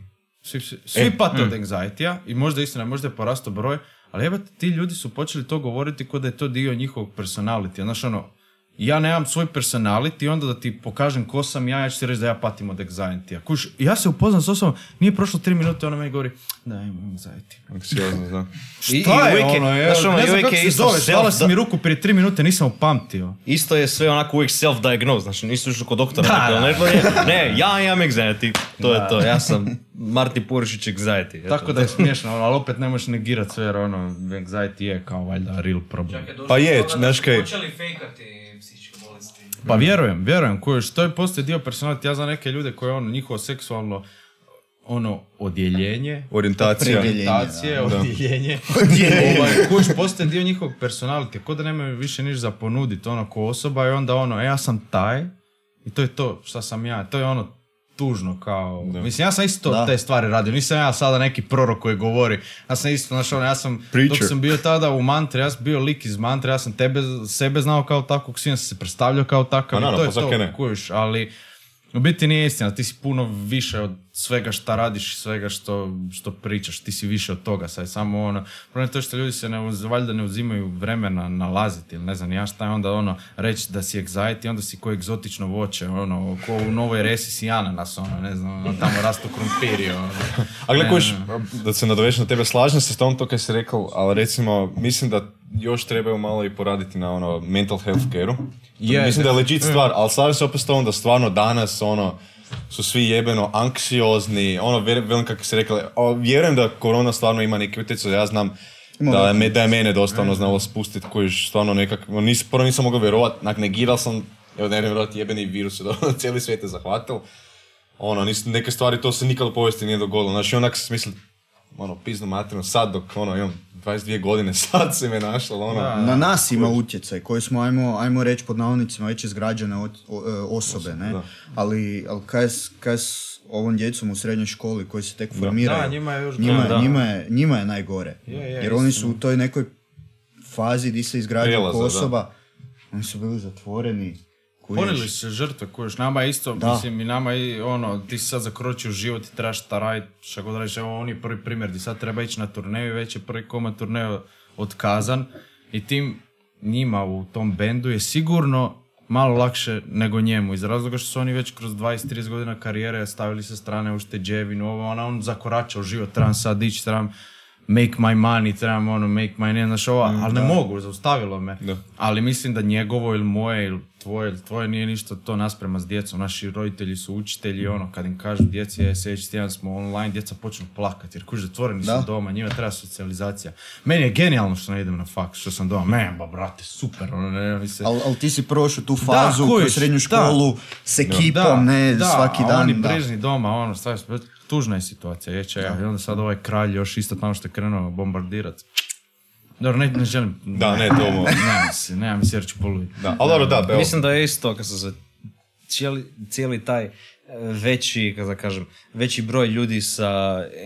Svi, svi, svi E, pate od anxiety i možda istina, možda je porastao broj, ali jebate, ti ljudi su počeli to govoriti kao da je to dio njihovog personality. Znaš, ono, ja nemam svoj personality, onda da ti pokažem ko sam ja, ja ću ti reći da ja patim od anxiety. Kuš, ja se upoznam s osobom, nije prošlo tri minute, ona meni govori, da, imam anxiety. Anksiozno, da. Šta je ono, je, znaš, ono, ne znam uvijek kako je se zoveš, dala si mi ruku prije tri minute, nisam upamtio. Isto je sve onako uvijek self-diagnosed, znači nisi ušao kod doktora. Da, neko, da. ne, ne, ja imam anxiety, to je to, ja sam Marti Purišić anxiety. eto. Tako da je smiješno, ali opet ne možeš negirati sve jer ono, anxiety je kao valjda real problem. Čak je došlo Pa je, da znaš kaj- Počeli fejkati. Pa vjerujem, vjerujem, koji što je postoji dio personality, ja znam neke ljude koji ono, njihovo seksualno ono, odjeljenje, Orijentacija. Opredjeljenje. orijentacije, odjeljenje. ovaj, kojiš postaje dio njihovog personality, ko da nemaju više niš za ponuditi, ono, ko osoba i onda ono, e, ja sam taj i to je to šta sam ja, to je ono tužno kao, mislim ja sam isto Da. te stvari radio, nisam ja sada neki prorok koji govori, ja sam isto, znaš ono, ja sam, Preacher. dok sam bio tada u mantri, ja sam bio lik iz mantre, ja sam tebe, sebe znao kao takvog, svima sam se predstavljao kao takav Pa i naravno, to je pa zakaj to, ne? kužiš, ali u biti nije istina, ti si puno više od svega šta radiš i svega što, što pričaš, ti si više od toga, sad je samo ono, problem je to što ljudi se ne, uz- valjda ne uzimaju vremena nalaziti ili ne znam ja šta je onda ono, reći da si anxiety, onda si ko egzotično voće, ono, ko u novoj resi si ananas, ono, ne znam, ono, tamo rastu krumpiri, ono. A gle, Ne, kojiš, ne, da se nadovežem na tebe, slažem se s tom to kaj si rekao, ali recimo, mislim da još trebaju malo i poraditi na ono mental health care-u. Je, mislim da je legit stvar, ali slažem se opet s tom da stvarno danas ono, su svi jebeno anksiozni, ono, velim kako si rekla, a vjerujem da korona stvarno ima neki utjecaj, ja znam da, me, da je mene dosta ono znalo spustiti, kojiš stvarno nekak, nis, prvo nisam mogao vjerovat, nak negirao sam, evo ne vjerovat jebeni virus je dobro, cijeli svijet je zahvatil, ono, nis, neke stvari, to se nikad u povijesti nije dogodilo. Znači, onak sam ono, piznu materinu, sad dok, ono, imam 22 godine, sad se me našlo, ono. Na nas ima utjecaj koji smo, ajmo, ajmo reći pod navodnicima, već izgrađene od- o- e, osobe, ne? da. Ali, ali kaj, s- kaj s ovom djecom u srednjoj školi koji se tek formiraju? Da, njima je još njima, gore, da. njima je, njima je najgore. Je, je, Jer oni su u toj nekoj fazi di se izgrađuju da. osoba. Oni su bili zatvoreni. Su se žrtve, kojiš, nama je isto, Da. mislim, i nama i ono, ti si sad zakročio život i trebaš šta radit, šta god radiš, evo on je prvi primjer, di sad treba ići na turneju već je prvi komad turneju otkazan i tim njima u tom bendu je sigurno malo lakše nego njemu, iz razloga što su oni već kroz 20-30 godina karijere stavili sa strane ušteđevinu, ovo, ona, on zakoračao život, trebam sad ići, trebam make my money, trebam ono, make my name, znaš ovo, ali ne mogu, zaustavilo me. Da. Ali mislim da njegovo ili moje ili tvoje tvoje nije ništa to nasprema s djecom. Naši roditelji su učitelji, ono, kad im kažu djeci, je, sljedeći tjedan smo online, djeca počnu plakati, jer kuži, zatvoreni Da. su doma, njima treba socijalizacija. Meni je genijalno što ne idem na faks, što sam doma, men, ba, brate, super, ono, ne, mi se... Ali al ti si prošao tu fazu kužiš, kroz srednju da. školu s ekipom, ne, da, svaki dan. oni da. brežni doma, ono, staviš, tužna je situacija, ječe ja. I onda sad ovaj kralj još isto tamo što je krenuo bombardirat. Dobro, ne, ne želim... Da, ne, to ovo. Nema se, nema mi se jer ću poluditi. Da, ali dobro, da, evo. Mislim da je isto, kad sam se cijeli, cijeli taj e, veći, kako da kažem, veći broj ljudi sa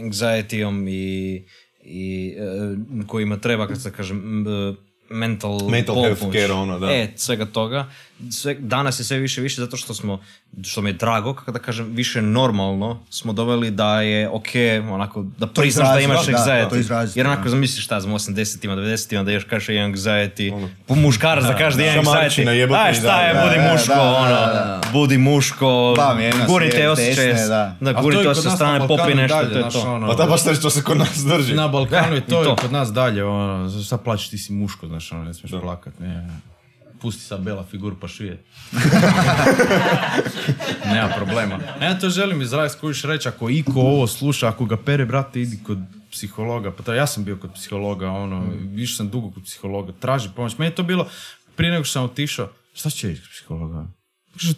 anxietyom i, i e, kojima treba, kako se kažem, e, mental, Mental health care, ono, da. E, svega toga. Sve, danas je sve više više zato što smo, što mi je drago, kako da kažem, više normalno smo doveli da je ok, onako, da priznaš da imaš da, anxiety. izraziti, Jer onako da. zamisliš šta, znam, 80-ima, 90-ima, da još kažeš i anxiety, po muškarac da kaže da je anxiety. jebote Aj i šta je, da, budi da, muško, da, da, ono, da, budi muško, Bam, jedna guri s te lijeve, osjećaje, desne, da. da, Ali guri to je te kod osjećaje nas strane, popi nešto, to je to. ono, Pa da, baš to što se kod nas drži. Na Balkanu je to, I to. i kod nas dalje, ono, sad plaćeš ti si muško, znaš, ono, ne smiješ plakat, ne. Pusti sad bela figuru pa šuje. Nema problema. Ja to želim izraziti, kojiš reći, ako iko ovo sluša, ako ga pere, brate, idi kod psihologa. Pa to, ja sam bio kod psihologa, ono, više sam dugo kod psihologa, traži pomoć. Meni je to bilo, prije nego što sam otišao, šta će ići kod psihologa?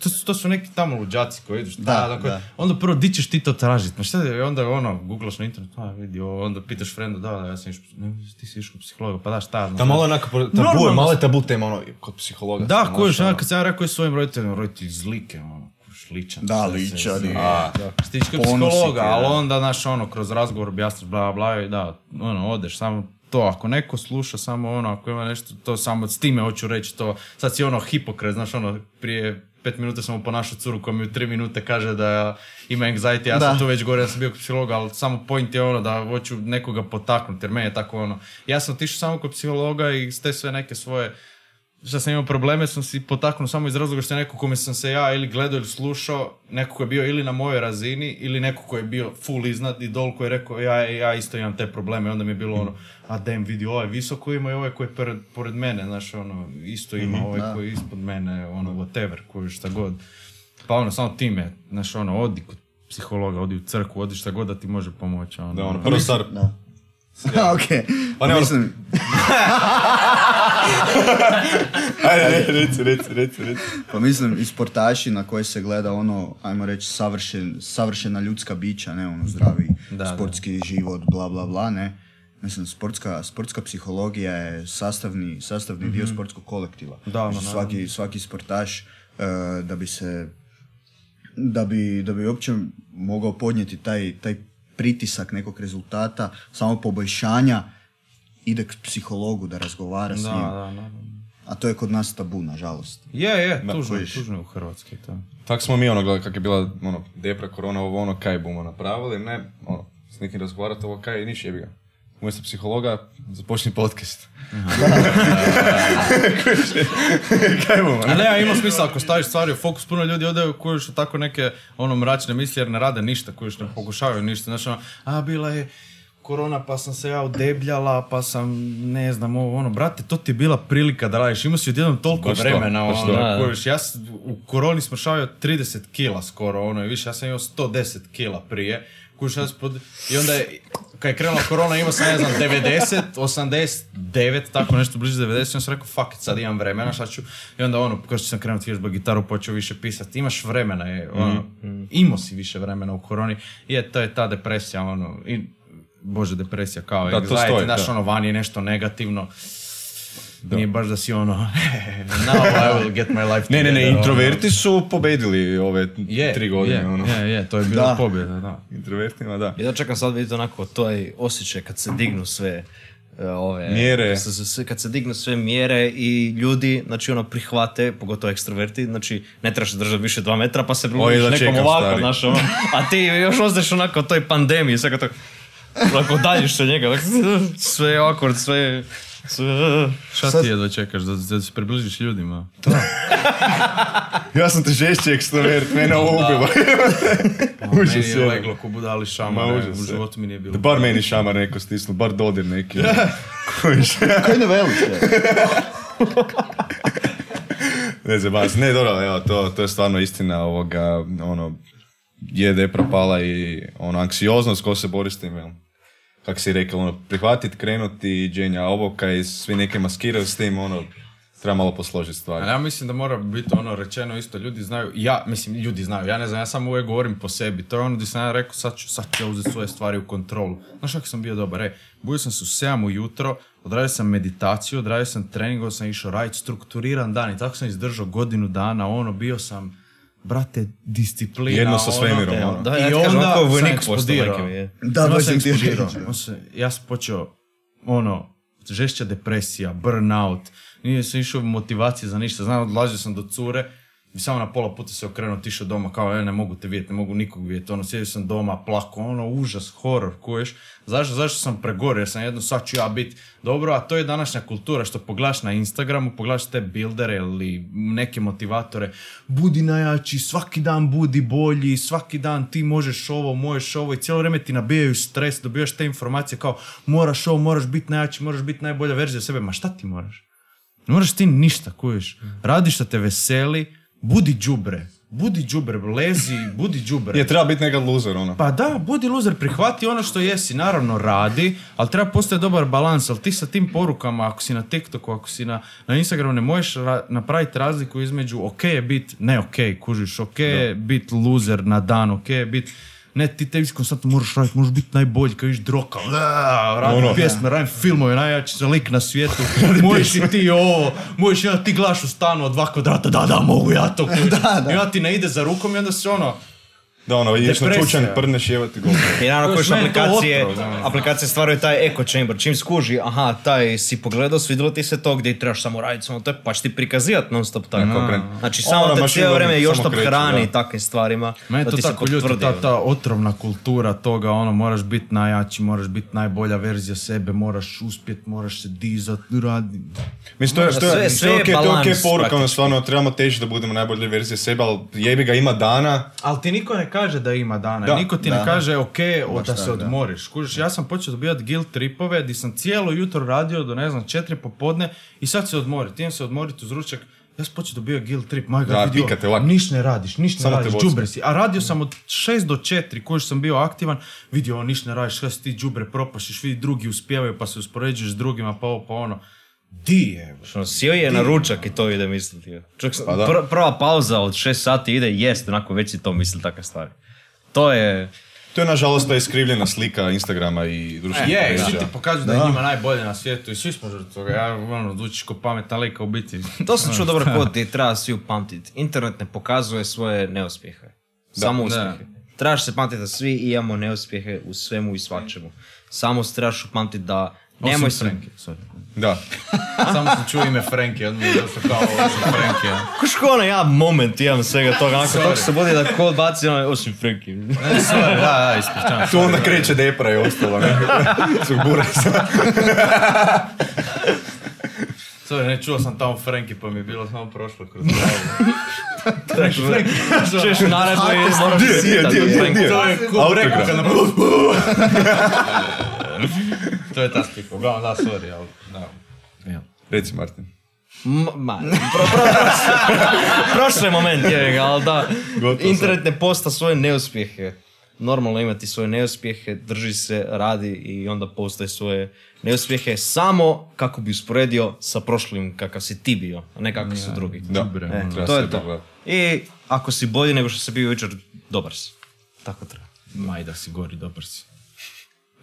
To, su- to su neki tamo luđaci koji idu, šta, Da, dakle, da. onda prvo, di ćeš ti to tražiti? Ma šta je, onda ono, googlaš na internetu, a vidi, onda pitaš frenda, da, da, ja sam išao, ne, ti si išao psihologa, pa da, šta, znam. Da malo onako, tabu, je, Normalno. malo je tabu tema, ono, kod psihologa. Da, kojiš, znaš, ono, kad sam ja rekao svojim roditeljima, roditelji zlike, ono, kuš, ličan. Da, ličan je. A, da. Stići kod psihologa, ali da. onda, znaš, ono, kroz razgovor objasniš, bla, bla, i da, ono, odeš, samo to, ako neko sluša samo ono, ako ima nešto, to samo s time hoću reći to, sad si ono hipokret, znaš, ono, prije pet minuta sam mu ponašao curu koja mi u tri minute kaže da ima anxiety, ja sam Da. tu već gore, ja sam bio kod psihologa, ali samo point je ono da hoću nekoga potaknuti, jer meni je tako ono, ja sam otišao samo kod psihologa i s te sve neke svoje što sam imao probleme sam si potaknuo samo iz razloga što je neko kome sam se ja ili gledao ili slušao, neko ko je bio ili na mojoj razini ili neko ko je bio full iznad i dol koji je rekao ja, ja isto imam te probleme, onda mi je bilo ono, a dem vidi ovaj visoko ima i ovaj koji je pored, pored mene, znaš ono, isto ima ovaj koji je ispod mene, ono, whatever, koji šta god. Pa ono, samo time, znaš ono, odi kod psihologa, odi u crkvu, odi šta god da ti može pomoći. Ono, Da, ono, prvo stvar, Da. ok. Pa ne, ono- Mislim, Ajde, reci, reci, reci, reci. Pa mislim, i sportaši na koje se gleda ono, ajmo reći, savršen, savršena ljudska bića, ne, ono, zdravi Da, sportski život, bla, bla, bla, ne. Mislim, sportska, sportska psihologija je sastavni, sastavni dio sportskog kolektiva. Mhm. Da, Znači, ma, svaki, svaki sportaš, e, da bi se, da bi, da bi uopće mogao podnijeti taj, taj pritisak nekog rezultata, samo poboljšanja, ide k psihologu da razgovara s Da, njim. da, da. A to je kod nas tabu, nažalost. Je, je, tužno, kužiš. tužno je u Hrvatskoj to. Tak smo mi ono gledali kak je bila ono, depra, korona, ovo ono, kaj bumo napravili, ne, ono, s nekim razgovarati ovo kaj, niš jebi ga. Umjesto psihologa, započni podcast. kaj bumo, A ne, a ima smisla ako staviš stvari u fokus, puno ljudi odaju kojiš u tako neke ono mračne misli jer ne rade ništa, kojiš ne pokušavaju ništa. Znači, ono, a bila je korona pa sam se ja udebljala, pa sam ne znam ovo ono, brate, to ti je bila prilika da radiš, imao si odjednom toliko to, vremena, baš ono, to. Da, kojiš, ja u koroni smršavio 30 kila skoro, ono, i više, ja sam imao 110 kila prije, kojiš, ja sam pod... i onda je, kad je krenula korona imao sam, ne znam, 90, 89, tako nešto bliže 90, i onda sam rekao, fuck it, sad imam vremena, šta ću, i onda ono, kao što sam krenuo vježbati gitaru, počeo više pisati, imaš vremena, je, ono, imao si više vremena u koroni, i je, to je ta depresija, ono, i, bože, depresija kao Da, to anxiety, stoji, znaš, da. ono, vani je nešto negativno, nije baš da si ono, now I will get my life Ne, ne, ne, ono. introverti su pobedili ove je, tri godine, je, ono. je, je, to je bila Da. pobjeda, da. Introvertima, da. Ja čekam sad vidjeti onako taj osjećaj kad se dignu sve e, ove Mjere. kad se dignu sve mjere i ljudi, znači ono prihvate, pogotovo ekstroverti, znači ne trebaš se držati više dva metra pa se da približiš nekom čekam, ovako, znaš, ono, a ti još ostaš onako u toj pandemiji, sve to onako daljiš se njega, sve je awkward, sve, sve Šta ti je da čekaš, da, da se približiš ljudima? Ja sam te žešći ekstrovert, mene ovo ubiva. Užas Meni je je. leglo ko budali šamar, u je. životu mi nije bilo. Da bar meni šamar neko stisnu, bar dodir neki. Kojiš? Kaj ne velike? Ne znam, vas, ne, dobro, evo, to, to je stvarno istina ovoga, ono, je depra pala i ono, anksioznost, ko se bori s tim, jel? Kak si rekao, ono, prihvatit, krenuti, dženja, ovo kaj svi neke maskiraju s tim, ono, treba malo posložiti stvari. Ja mislim da mora biti ono rečeno isto, ljudi znaju, ja, mislim, ljudi znaju, ja ne znam, ja samo uvijek govorim po sebi, to je ono gdje sam ja rekao, sad ću, sad ću ja uzeti svoje stvari u kontrolu. Znaš kako sam bio dobar, e, budio sam se u 7 ujutro, odradio sam meditaciju, odradio sam trening, sam išao raditi strukturiran dan i tako sam izdržao godinu dana, ono, bio sam, brate, disciplina. Jedno sa ono, svemirom, e, ono. Da, I ja kažem, onda onako sam vojnik postao eksplodirao. je. Da, baš sam sam ti eksplodirao. ja sam počeo, ono, žešća depresija, burnout, nije sam išao motivacije za ništa, znam, odlazio sam do cure, i samo na pola puta se okrenuo, tišao doma, kao, e, ne mogu te vidjeti, ne mogu nikog vidjeti, ono, sjedio sam doma, plako, ono, užas, horor, kuješ, zašto, zašto sam pregorio, jer sam jedno, sad ću ja biti dobro, a to je današnja kultura, što pogledaš na Instagramu, pogledaš te buildere ili neke motivatore, budi najjači, svaki dan budi bolji, svaki dan ti možeš ovo, možeš ovo. I cijelo vrijeme ti nabijaju stres, dobijaš te informacije kao moraš ovo, moraš biti najjači, moraš biti najbolja verzija sebe, ma šta ti moraš? Ne moraš ti ništa, kuješ. Radi što te veseli, budi đubre. Budi đubre, lezi, budi đubre. Je, treba biti nekad loser, ono. Pa da, budi loser, prihvati ono što jesi, naravno radi, ali treba postojati dobar balans, ali ti sa tim porukama, ako si na TikToku, ako si na, na Instagramu, ne možeš ra- napraviti razliku između ok je bit ne ok, kužiš, ok je bit loser na dan, ok je bit ne, ti te konstantno moraš raditi, možeš biti najbolji, kao iš droka, "Aa, radim Ono. pjesme, radim filmove, najjači za lik na svijetu, možeš i ti ovo, možeš ja ti glaš u stanu od dva kvadrata, da, da, mogu ja to, kužiš. I onda ti ne ide za rukom i onda se ono, Da, ono, ideš na čučanj, prdneš, jevati go. I naravno kojiš aplikacije, aplikacije stvaraju taj echo chamber, čim skuži, aha, taj si pogledao, svidjelo ti se to gdje trebaš samo raditi, samo to, pa će ti prikazivati non stop tako. Znači samo Ono, te cijelo vrijeme još samo to kreće, hrani da. i takvim stvarima. Mene da to ti se tako ljuti, potvrdi, ta, ono. ta otrovna kultura toga, ono, moraš biti najjači, moraš biti najbolja verzija sebe, moraš uspjet, moraš se dizat, radi. Mislim, to je, to je, Sve- to sve je je okej, je poruka, ono, stvarno, trebamo težiti da budemo najbolje verzije sebe, ali jebi ga ima dana, Ali ti niko ne kaže da ima dana, Da, niko ti da. ne kaže ok, o, da se odmoriš. Kužiš, ja sam počeo dobivati guilt tripove di sam cijelo jutro radio do ne znam četiri popodne i sad se odmori, ti idem se odmoriti uz ručak, ja sam počeo dobivati guilt trip, maj ga vidio, niš ne radiš, niš ne Samo radiš, džubre si. A radio sam od 6 do 4 koji sam bio aktivan, vidio, niš ne radiš, šta si ti džubre propašiš, vidi drugi uspijevaju pa se uspoređuješ s drugima, pa ovo, pa ono. Di je? Što sjeo je na ručak i to ide misliti. Čak, sam- Pa da. pr- prva pauza od 6 sati ide, jest, onako već si to misli takve stvari. To je... To je nažalost ta iskrivljena slika Instagrama i društvenih Je, mreža. svi ti pokazuju da je njima najbolje na svijetu i svi smo žrtve toga. Ja, ono, zvučiš ko pametan lik, a u biti... To sam čuo dobar kod i treba svi upamtiti. Internet ne pokazuje svoje neuspjehe. Samo Da. uspjehe. Trebaš se pamtiti da svi imamo neuspjehe u svemu i svačemu. Samo se trebaš upamtiti da Nemoj se. Da. Samo se čuje ime Franki, on mi je zašel Franki. Koškona, ja, moment imam vsega toga, ampak tako se bodi, da ko odbaci, no, osim Franki. Sorry, da, da, izpuščam. To onda kreće da je prej ostalo, ne? Zgura se. Sorry, ne čuo sam tamo Franki, pa mi je bilo samo prošlo kroz glavu. Češ naredno je, moraš si, da je Franki. To je ko rekao, kad nam... To je ta slika, uglavnom da, sorry, ali da. Ja. Reci Martin. M- Ma, pro, pro, prošli moment, je ga, ali da, Gotovo internet ne posta svoje neuspjehe. Normalno imati svoje neuspjehe, drži se, radi i onda postaje svoje neuspjehe samo kako bi usporedio sa prošlim kakav si ti bio, a ne kako su drugi. Da, E, to je to. I ako si bolji nego što si bio jučer, dobar si. Tako treba. Maj da si gori, dobar si.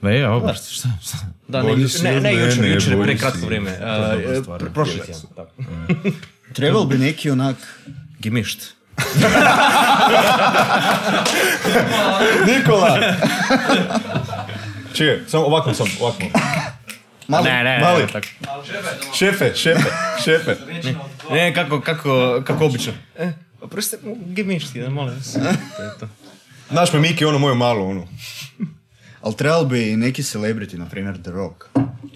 Je, obar si, šta? šta? Da, ne, ne, ne jučer, jučer je pre si. kratko vrijeme. prošli tjedan. tako. Trebalo bi neki onak... Gemišt. Nikola! Čekaj, samo ovako sam, ovako. Malo, Ne, ne, Mali. ne, tako. Šefe, šefe, šefe. Ne, kako, kako, kako obično. E, oprosti, gemišt jedan, molim vas. To je to. Znaš me Miki, ono moju malu, ono. Ali trebalo bi neki celebrity, na primjer The Rock.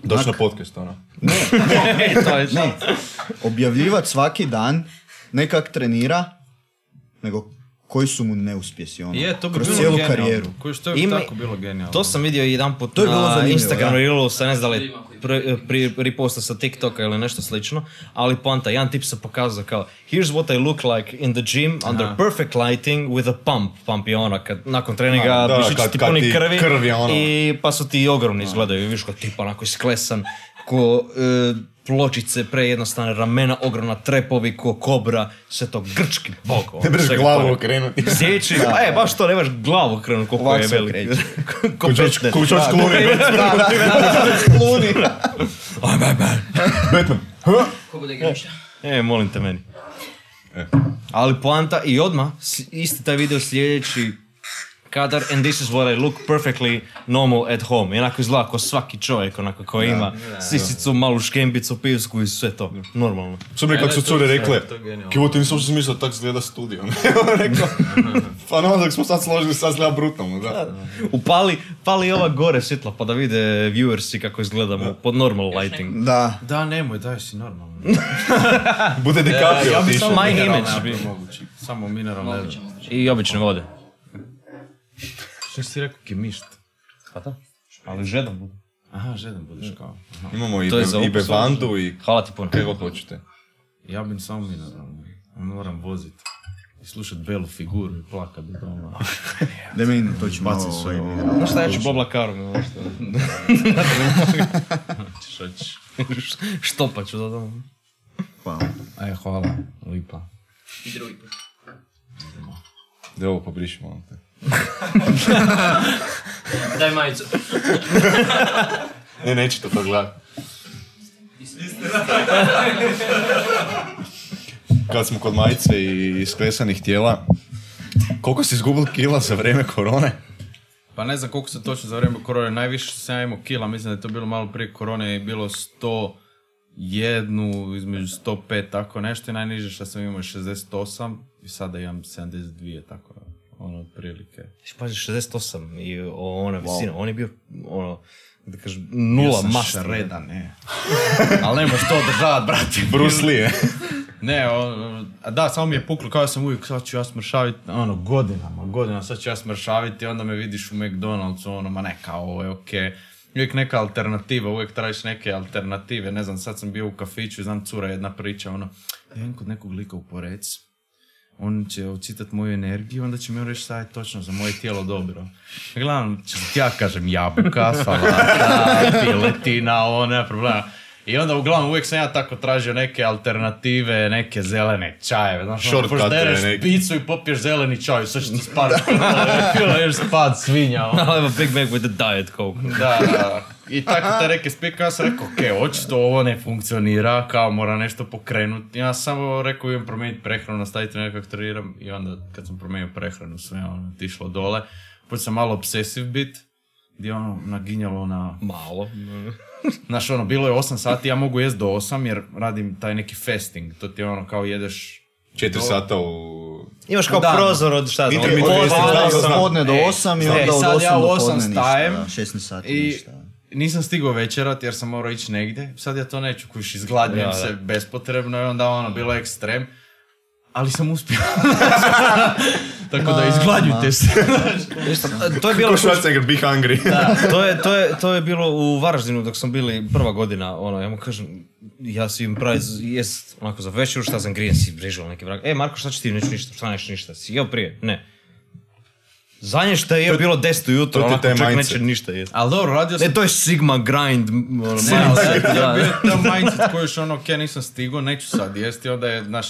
Doći na podcast, ono. to je to. Objavljivati svaki dan, ne kak trenira, nego koji su mu neuspjesi, ono, Je, to bi kroz bilo cijelu genijalno. karijeru. Koji što je Ima- tako bilo genijalno. To sam vidio jedan put To je bilo na zanimljivo, Instagram da. Reelu, sa ne znam da li pri, pri, riposta sa TikToka ili nešto slično, ali poanta, jedan tip se pokazao kao here's what I look like in the gym under perfect lighting with a pump. Pump je ona kad nakon treninga mišići ti puni krvi krv je ono. i pa su ti ogromni izgledaju, viš kao tipa onako isklesan, ko e, pločice prejednostavne, ramena ogromna, trepovi ko kobra, sve to grčki bog. ono, Ne svega glavu okrenuti. Sjeći, pa je, baš to, nemaš glavu okrenuti koliko Ovako je se velik. okreće. Ko Ko George Batman. ko George Clooney. Batman. Ha? Ko bude gemišta? E, molim te meni. E. Ali poanta i odmah, isti taj video sljedeći kadar and this is what I look perfectly normal at home. I onako izgleda kao svaki čovjek, onako koji ima sisicu, malu škembicu, pivsku i sve to. Normalno. Što bi kako su to cure rekle, kivo ti nisam uopće mislio da tako izgleda studio. Rekao, pa no, dok smo sad složili, sad izgleda brutalno, da. Upali, pali ova gore svjetla pa da vide viewersi kako izgledamo pod normal lighting. Da, Da, nemoj, daj si normalno. Bude DiCaprio ja bi samo image. Samo mineralne. I obične vode. Što si rekao, kemišt? Pa da. Ali žedan budu. Aha, žedan budeš kao. Aha. Imamo i, be, i bevandu i Hvala ti puno. kaj god hoćete. Ja bi samo mineralne. Moram vozit. I slušat belu figuru i plakat do doma. da mi to ću malo... Ovaj, ovo. Znaš šta, ja ću Bobla Karu, mi što... Što ćeš? Štopat ću da doma. Hvala. Aj, hvala. Lipa. I drugi put. Da ovo pobrišimo. ono te. Daj majicu. Ne, nećete to gledat. Kad smo kod majice i isklesanih tijela, koliko si izgubili kila za vrijeme korone? Pa ne znam koliko se točno za vrijeme korone, najviše sam ja imao kila, mislim da je to bilo malo prije korone i bilo 101, između 105, tako nešto i najniže što sam imao je 68 i sada imam 72, tako ono, otprilike. Pazi, 68 i ona visina, on je bio, ono, da kažem, nula masta. šreda, ne. Ali ne možeš to održavat, brate. Bruce Lee, Ne, o- a da, samo mi je puklo, kao sam uvijek, sad ću ja smršaviti, ono, godinama, godinama, sad ću ja smršaviti, onda me vidiš u McDonald'su, ono, ma ne, kao, ovo je okej. Uvijek neka alternativa, uvijek tražiš neke alternative, ne znam, sad sam bio u kafiću znam, cura jedna priča, ono, idem kod nekog lika u porec, on će ocitat moju energiju, onda će mi on reći šta je točno za moje tijelo dobro. Č- ja kažem jabuka, salata, piletina, ovo, nema problema. I onda uglavnom uvijek sam ja tako tražio neke alternative, neke zelene čajeve. Znaš, ono, poždereš neke. picu i popiješ zeleni čaj, sad će ti spati. Bilo je spad svinja. ono. I'll have a Big Mac with a Diet Coke. Da, da. I tako te neke spika, ja sam rekao, ok, očito ovo ne funkcionira, kao mora nešto pokrenuti. Ja sam samo rekao, imam promijeniti prehranu, nastaviti nekako treniram i onda kad sam promijenio prehranu, sve ono, otišlo dole. Počeo sam malo obsesiv bit, gdje je ono naginjalo na... Malo. Znaš, ono, bilo je 8 sati, ja mogu jest do 8 jer radim taj neki fasting, to ti je ono kao jedeš... Četiri sata u... Imaš kao Da. prozor od šta znam, od do podne do E, 8 i e, onda od sad 8 ja u do 8 podne ništa. stajem da, 16 sati I ništa. Nisam stigao večerat jer sam morao ići negdje. Sad ja to neću, kuš, da. se bespotrebno i onda ono, bilo ekstrem. Ali sam uspio. Tako da izgladnjujte se. To je bilo... Schwarzenegger, be hungry. Da, to je, to, je, to je bilo u Varaždinu dok smo bili prva godina, ono, ja mu kažem, ja si im pravi jest onako za večeru, šta sam grijen si brižal neki vrag. E, Marko, šta će ti, neću ništa, šta nećeš ništa, si jeo prije? Ne. Zadnje što je bilo 10 ujutro, to onako taj čovjek mindset. neće ništa jest. Ali dobro, radio sam... E, to je Sigma grind, ono, Ne, ali mindset, sad da, je bio to mindset koji još ono, ok, nisam stigao, neću sad jesti, onda je, znaš,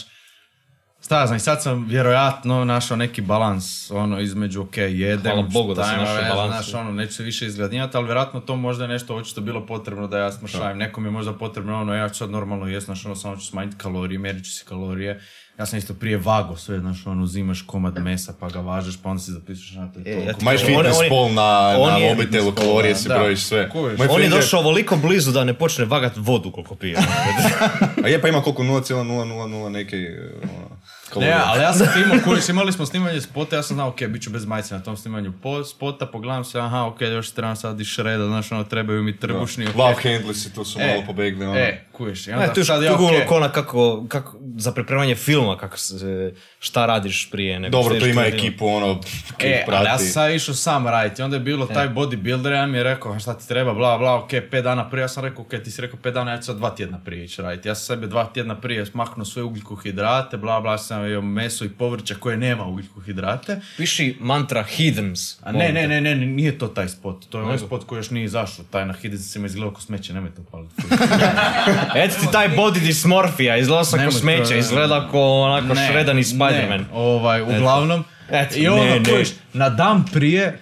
šta ja znam, sad sam vjerojatno našao neki balans, ono, između, ok, jedem, Hvala Bogu da ima našao balans. Znaš, ono, neću se više izgladnjati, ali vjerojatno to možda je nešto očito bilo potrebno da ja smršajem. Nekom je možda potrebno, ono, ja ću sad normalno jest, znaš, ono, samo ću smanjiti kalorije, mjerit ću si kalorije. Ja sam isto prije vago sve, znaš, ono, uzimaš komad mesa pa ga važeš, pa onda si zapisuješ na to E, ja ti On- fitness pol na, on na je mobitelu, fitness kalorije si Da. brojiš sve. Kužiš. Moj On je došao ovoliko blizu da ne počne vagat vodu koliko pije. A je pa ima koliko 0,000 neke ono, Ne, ali ja sam ti imao, kužiš, imali smo snimanje spota, ja sam znao, ok, bit ću bez majice na tom snimanju po, spota, pogledam se, aha, ok, još trebam sad i šreda, znaš, ono, trebaju mi trbušni, ok. Love handlesi tu su E, malo pobegli. ono. E, kužiš, i onda E, tu sad ja, tu ok, Google kona kako, kako, za pripremanje filma, kako se, šta radiš prije nego Dobro, to ima film. ekipu, ono, E, ih ali ja prati. sam sad išao sam raditi, onda je bilo taj bodybuilder, ja mi je rekao, "A šta ti treba, bla, bla, ok, pet dana prije, ja sam rekao, ok, ti si rekao pet dana, ja ću sad dva tjedna prije ići raditi. Ja sam sebe dva tjedna prije smaknuo sve ugljikohidrate, bla, bla, sam jeo meso i povrća koje nema ugljikohidrate. Piši mantra Heathens. A ne, ne, ne, ne, nije to taj spot, to je ovaj spot koji još nije izašao, taj na hidicima izgledao ko smeće, nemojte upaliti. Eto ti taj body dysmorphia, izgleda sam ko Nemoj to, smeće, izgleda ko onako šredani Spider-Man. ne, ovaj, uglavnom, Eto, i ono, na dan prije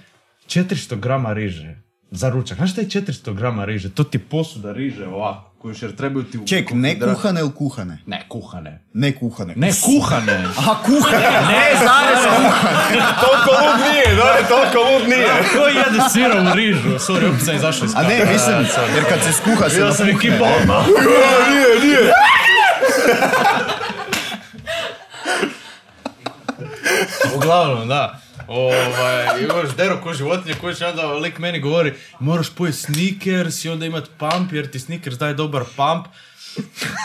400 grama riže za ručak. Znaš šta je 400 grama riže? To ti je posuda riže ovako, kojiš jer trebaju ti... Ček, ne kuhane ili kuhane? Ne, kuhane. Ne kuhane. Ne kuhane! Aha, kuhane! Ne, znaš, Toliko lud nije, da, toliko lud nije. Ko jede sirovu rižu? Sorry, opet sam izašao iz A ne, mislim, jer kad se skuha se Bio sam i napuhne. kipa odmah. Nije, nije. Uglavnom, da. Ovaj, imaš dero ko životinje koji će onda lik meni govori moraš pojesti Snickers i onda imat pump jer ti Snickers daje dobar pump.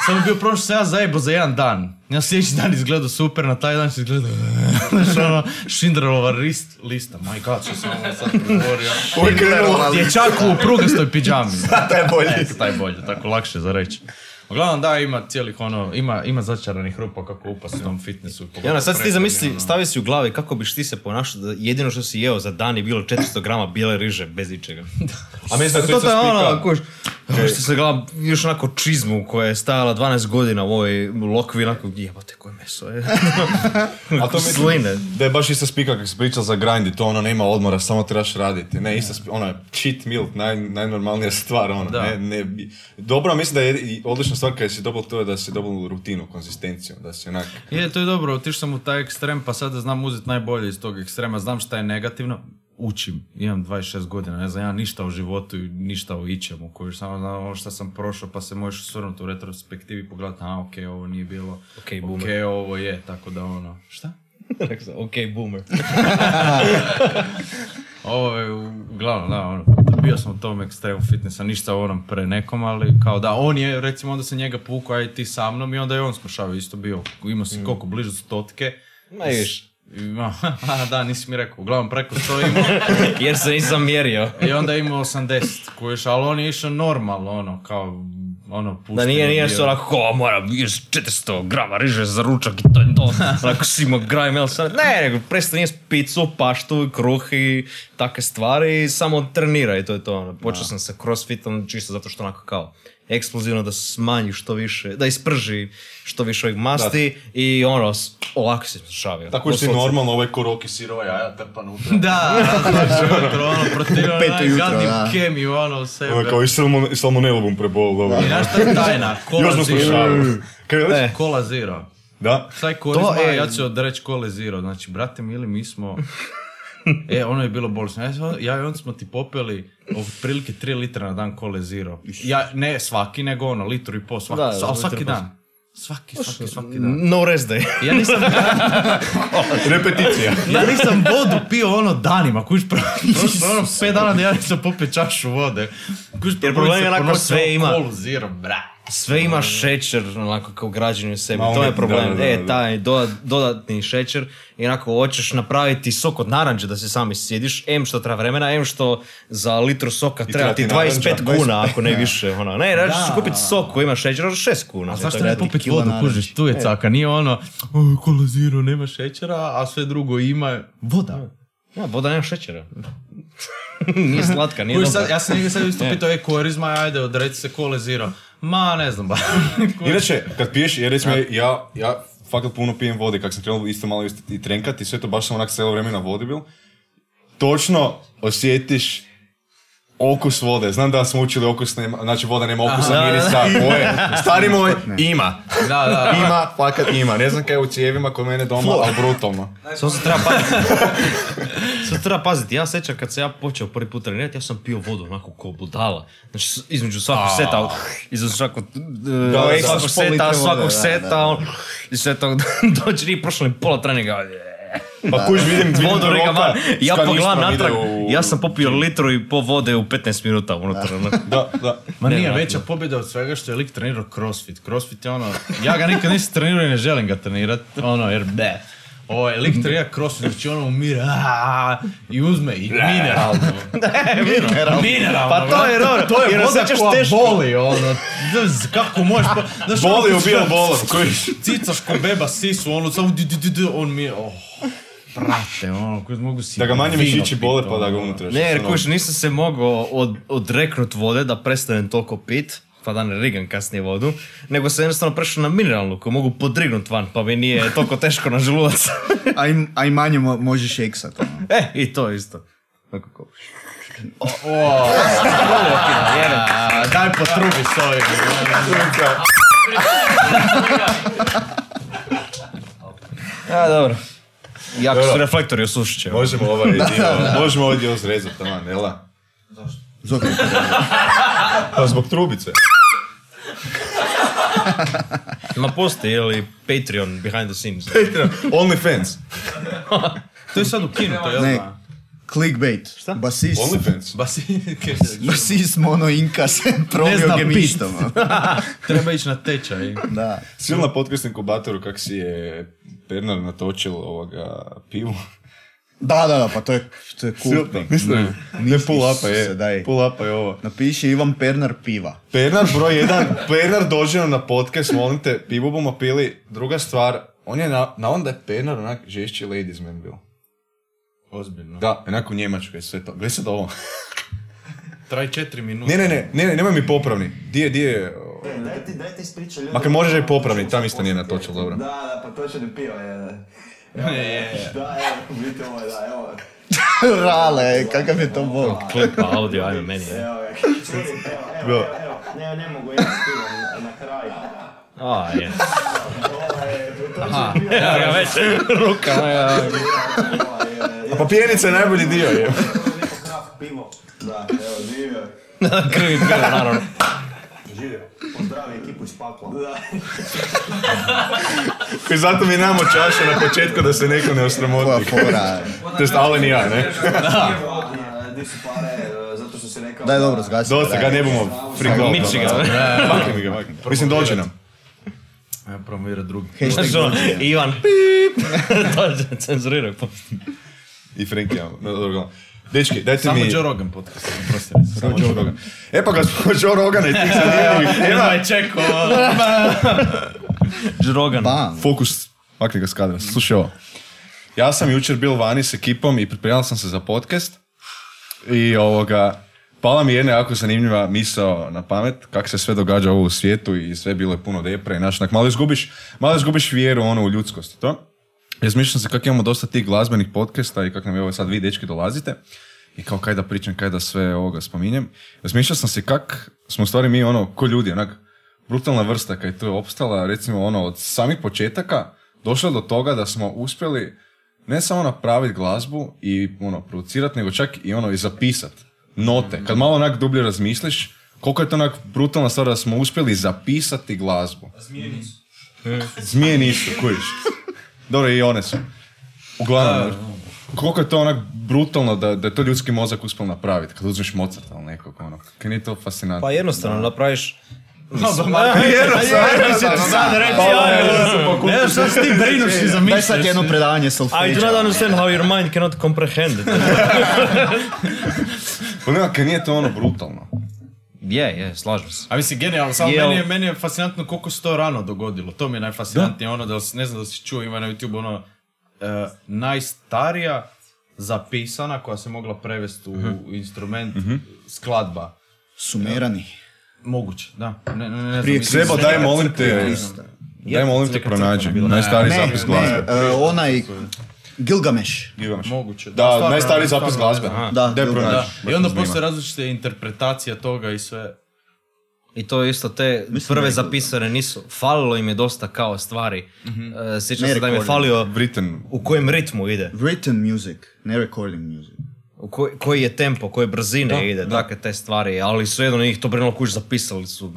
Sam je bio prošlo se ja zajebo za jedan dan. Ja sljedeći dan izgledao super, na taj dan se izgledao znaš ono, Schindlerova list, lista. My god, što sam ovo sad govorio. Ovo je krenulo. Dječak u prugastoj pidžami. Taj je bolji. E, taj bolje, tako lakše za reći. Uglavnom da, ima cijelih ono, ima, ima začaranih rupa kako upasti u tom fitnessu. I onda sad si ti zamisli, Ono. stavi si u glavi kako biš ti se ponašao da jedino što si jeo za dan je bilo 400 grama bijele riže bez ičega. A mislim da To je ono, spika. koš, što se gleda, još onako čizmu koja je stajala 12 godina u ovoj lokvi, onako, jebote koje meso je. A to mislim Sline. da je baš ista spika kako si pričao za grind i to ono nema odmora, samo trebaš raditi. Ne, ista spi- ono je cheat meal, naj, najnormalnija stvar, ono. Da. Ne, ne, dobro, mislim da je i odlična stvar kada si dobio to je da si dobio rutinu, konzistenciju, da si onak... Je, to je dobro, otišao sam u taj ekstrem, pa sada znam uzeti najbolje iz tog ekstrema, znam šta je negativno, učim, imam 26 godina, ne znam ja ništa o životu i ništa o ičemu, koji samo znam ono što sam prošao, pa se možeš osvrnuti u retrospektivi i pogledati, a ok, ovo nije bilo, Ok, boomer. ok, ovo je, tako da ono, šta? Rekao sam, ok, boomer. Ovo je uglavnom, da, ono, bio sam u tom ekstremu fitnessa, ništa o onom pre nekom, ali kao da, on je, recimo, onda se njega pukao, aj ti sa mnom i onda je on smršavio isto bio, imao si koliko, blizu stotke. Ma viš, Ima, a, da, nisi mi rekao, uglavnom preko 100 imao jer se nisam mjerio. i onda je imao 80, kojiš, ali on je išao normalno, ono, kao, ono, pušteni Da nije, nije što onako, ko, moram jest 400 grama riže za ručak i to je to. Onako si imao graj mel sad. Ne, nego prestani jest picu, paštu, kruh i takve stvari i samo treniraj, to je to. Ono. Počeo sam sa crossfitom čisto zato što onako kao, eksplozivno da smanji što više, da isprži što više ovih masti i ono, ovako se šavio. Tako što je normalno ovaj koroki sirova jaja trpa unutra. Da, da, ujutro, ono, protivno da. kemiju, ono, sebe. Ono kao i salmon, salmonellum prebol, dobro. I znaš šta je tajna? Kola je E. Kola zero. Da. Saj korizma, To je- ja ću odreći kole zero. Znači, brate mili, mi smo... E, ono je bilo bolesno. Ja, ja i on smo ti popeli otprilike 3 litra na dan kole zero. Ja, ne svaki, nego ono, litru i pol svaki, Da, litru svaki dan. Svaki, svaki, svaki dan. No rest day. Ja nisam, Repeticija. ja nisam vodu pio ono danima, kuš prošlo ono pet dana da ja nisam popio čašu vode. Kuš Jer problem je onako ponosio sve ima. Kolu zero, bra. Sve ima šećer, onako kao građenje u sebi, Ma, to je problem. da, da, da, E, da. taj doda- dodatni šećer i onako hoćeš napraviti sok od naranđe da se sami sjediš, em što treba vremena, em što za litru soka treba ti treba ti 25 naranđa, kuna, ako ne više. Ono. Ne, da ćeš kupiti sok koji ima šećer, 6 kuna. A zašto ne ti popit kila vodu, kužiš, tu je caka, nije ono, kola zero, nema šećera, a sve drugo ima voda. Ja, voda nema šećera. nije slatka, nije sad, ja sam njega sad isto pitao, e, korizma, ajde, odreci se kole zero. Ma, ne znam, ba. Inače, kad piješ, jer recimo ja, ja fakat puno pijem vode, kak sam krenuo isto malo isto i trenkati, sve to baš sam onak cijelo na vodi bil. Točno osjetiš okus vode. Znam da smo učili okus, nema, znači voda nema okusa, mirisa, boje. Stari moj, ima. da, da, Ima, fakat ima. Ne znam kaj je u cijevima kod mene doma, ali brutalno. Samo se treba paziti. Samo treba paziti. Ja sećam kad sam ja počeo prvi put trenirati, ja sam pio vodu onako kao budala. Znači između svakog seta, između svakog, svakog seta, svakog seta, i sve to dođe, nije prošlo ni pola treninga. Pa kuž vidim, vidim Vodu da roka van. Ja pogledam natrag, u- ja sam popio litru i po vode u 15 minuta unutar. ono. Da, da. Ma nije Nevjerojatno. veća pobjeda od svega što je lik trenirao crossfit. Crossfit je ono, ja ga nikad nisam trenirao i ne želim ga trenirat, ono, jer be. Ovo je lik trenira crossfit, znači ono umire, aaa, i uzme i mineralno. mineralno. Mineralno. Pa to je dobro, To je voda koja teško. boli, ono. Znaš, Kako možeš, pa, znaš, Boli ono, u bijel bolom, koji... Cicaš ko beba sisu, ono, samo di, di, di, di, on mi je, oh. Brate, ono, koji mogu si Da ga manje mišići pit, bole pa ono. da ga unutra. Ne, jer ono- kuš, nisam se mogao od, odreknut vode da prestanem toliko pit, pa da ne rigam kasnije vodu, nego sam jednostavno prešao na mineralnu koju mogu podrignut van, pa mi nije toliko teško na želudac. A i, a i manje mo- možeš eksat. Ono. e, i to isto. Onako kao- A, daj potrubi s ovim. A, dobro. Jako su reflektori osušit će. Možemo ovaj dio, možemo ovaj dio zrezati, tamo, Nela. Zbog Pa zbog trubice. Ma postoji, ili Patreon behind the scenes. Only fans. To je sad ukinuto, jel Ne. da? clickbait. Šta? Basist. Only fans. Basi, Basist mono inkas probio zna gemištom. treba ići na tečaj. Da. Svi na podcast inkubatoru kak si je Pernar natočil ovoga pivu. Da, da, da, pa to je, to je kultno. Mislim, ne pull upa Isuse, je, daj. pull upa je ovo. Napiši Ivan Pernar piva. Pernar broj jedan, Pernar dođe na podcast, molim te, pivu bomo pili. Druga stvar, on je na, na onda je Pernar onak žešći ladies man bio. Ozbiljno. Da, onako u Njemačkoj sve to. Gle sad ovo. Traj četiri minute. Ne, ne, ne, ne, ne, nemoj mi popravni. Di je, di je... Daj ti, daj ti ispričaj ljudi. Makar možeš i popravni, tam isto nije natočil, dobro. Da, da, pa to će ne pio, je. Je. Da, evo, vidite ovo, da, evo. Rale, kakav je to bog. Klipa audio, ajme meni. je. Evo. Evo, evo, evo, evo. Ne, ne mogu ja s pivom na- kraju. A, je. Ovaj, pio. Evo ga već, ruka moja. Ovaj, A papirnica je najbolji dio, je. pivo. Da, evo, živio. Krvi pivo, naravno. Živio. Pozdravi ekipu iz pakla. Da. Zato mi namo čaše na početku da se neko ne osramoti. fora. To jest Alen i ja, ne? Su pare, e, zato što si rekao... Daj dobro, zgasi. Dosta, ga ne bomo frikao. Miči ga. Makni mi ga, makni. Mislim, dođe nam. Ja promovira drugi. Hashtag ono, Ivan, dođe, cenzuriraj post. I Frank ja. no, dobro, gledam. Dečki, dajte Samo mi... Joe Rogan podcast. Samo Joe Rogan. E pa ga smo Joe Rogana i tih zanimljivih tema. je čekao. Rogan. Bam. Fokus, makni ga s kadra. Slušaj ovo. Ja sam jučer bil vani s ekipom i pripremao sam se za podcast. I ovoga, pala mi jedna jako zanimljiva misao na pamet, kako se sve događa ovo u svijetu i sve bilo je puno depre i znaš, onak, malo izgubiš, malo izgubiš vjeru ono u ljudskost i to. Razmišljam se kako imamo dosta tih glazbenih podcasta i kako nam evo sad vi dečki dolazite i kao kaj da pričam, kaj da sve ovoga spominjem. Razmišljao sam se kak smo u stvari mi ono, ko ljudi, onak, brutalna vrsta kaj tu je opstala, recimo ono, od samih početaka došlo do toga da smo uspjeli ne samo napraviti glazbu i ono, producirati, nego čak i ono, i zapisati note. Kad malo onak dublje razmisliš, koliko je to onak brutalna stvar da smo uspjeli zapisati glazbu. Zmije nisu, kužiš. Dobro, i one su. Uglavnom, koliko je to onak brutalno da, da je to ljudski mozak uspio napraviti, kad uzmeš Mozarta ili nekog, ono, kaj nije to fascinantno. Pa jednostavno napraviš... Sad reci, ne, šta si ti brinuš i Daj zamišljaš. sad jedno predavanje I do solfeđa. not understand how your mind cannot comprehend it. Pa nema, kaj nije to ono brutalno. Je, je, slažem se. A mislim, genijalno, samo Jel- meni je, meni je fascinantno koliko se to rano dogodilo. To mi je najfascinantnije, ono da, li si- ne znam da si čuo, ima na YouTube ono, e, najstarija zapisana koja se mogla prevesti u Mhm. instrument skladba. Sumerani. Moguće, da. Ne, ne, ne, ne Prije mislim- daj molim te, daj molim te pronađi, najstariji Ne, zapis ne, glazbe. e, onaj Gilgamesh. Gilgamesh. Moguće. Da, stvarno, najstariji zapis glazbe. Da. Da. I onda postoje različite interpretacije toga i sve. I to isto, te Mislim prve da zapisane nisu, falilo im je dosta kao stvari. E, sjećam se da im je falio Written. u kojem ritmu ide, Written music, ne recording music. U koj, koji je tempo, koje brzine ide, takve te stvari, ali svejedno njih to brinulo kuć zapisali su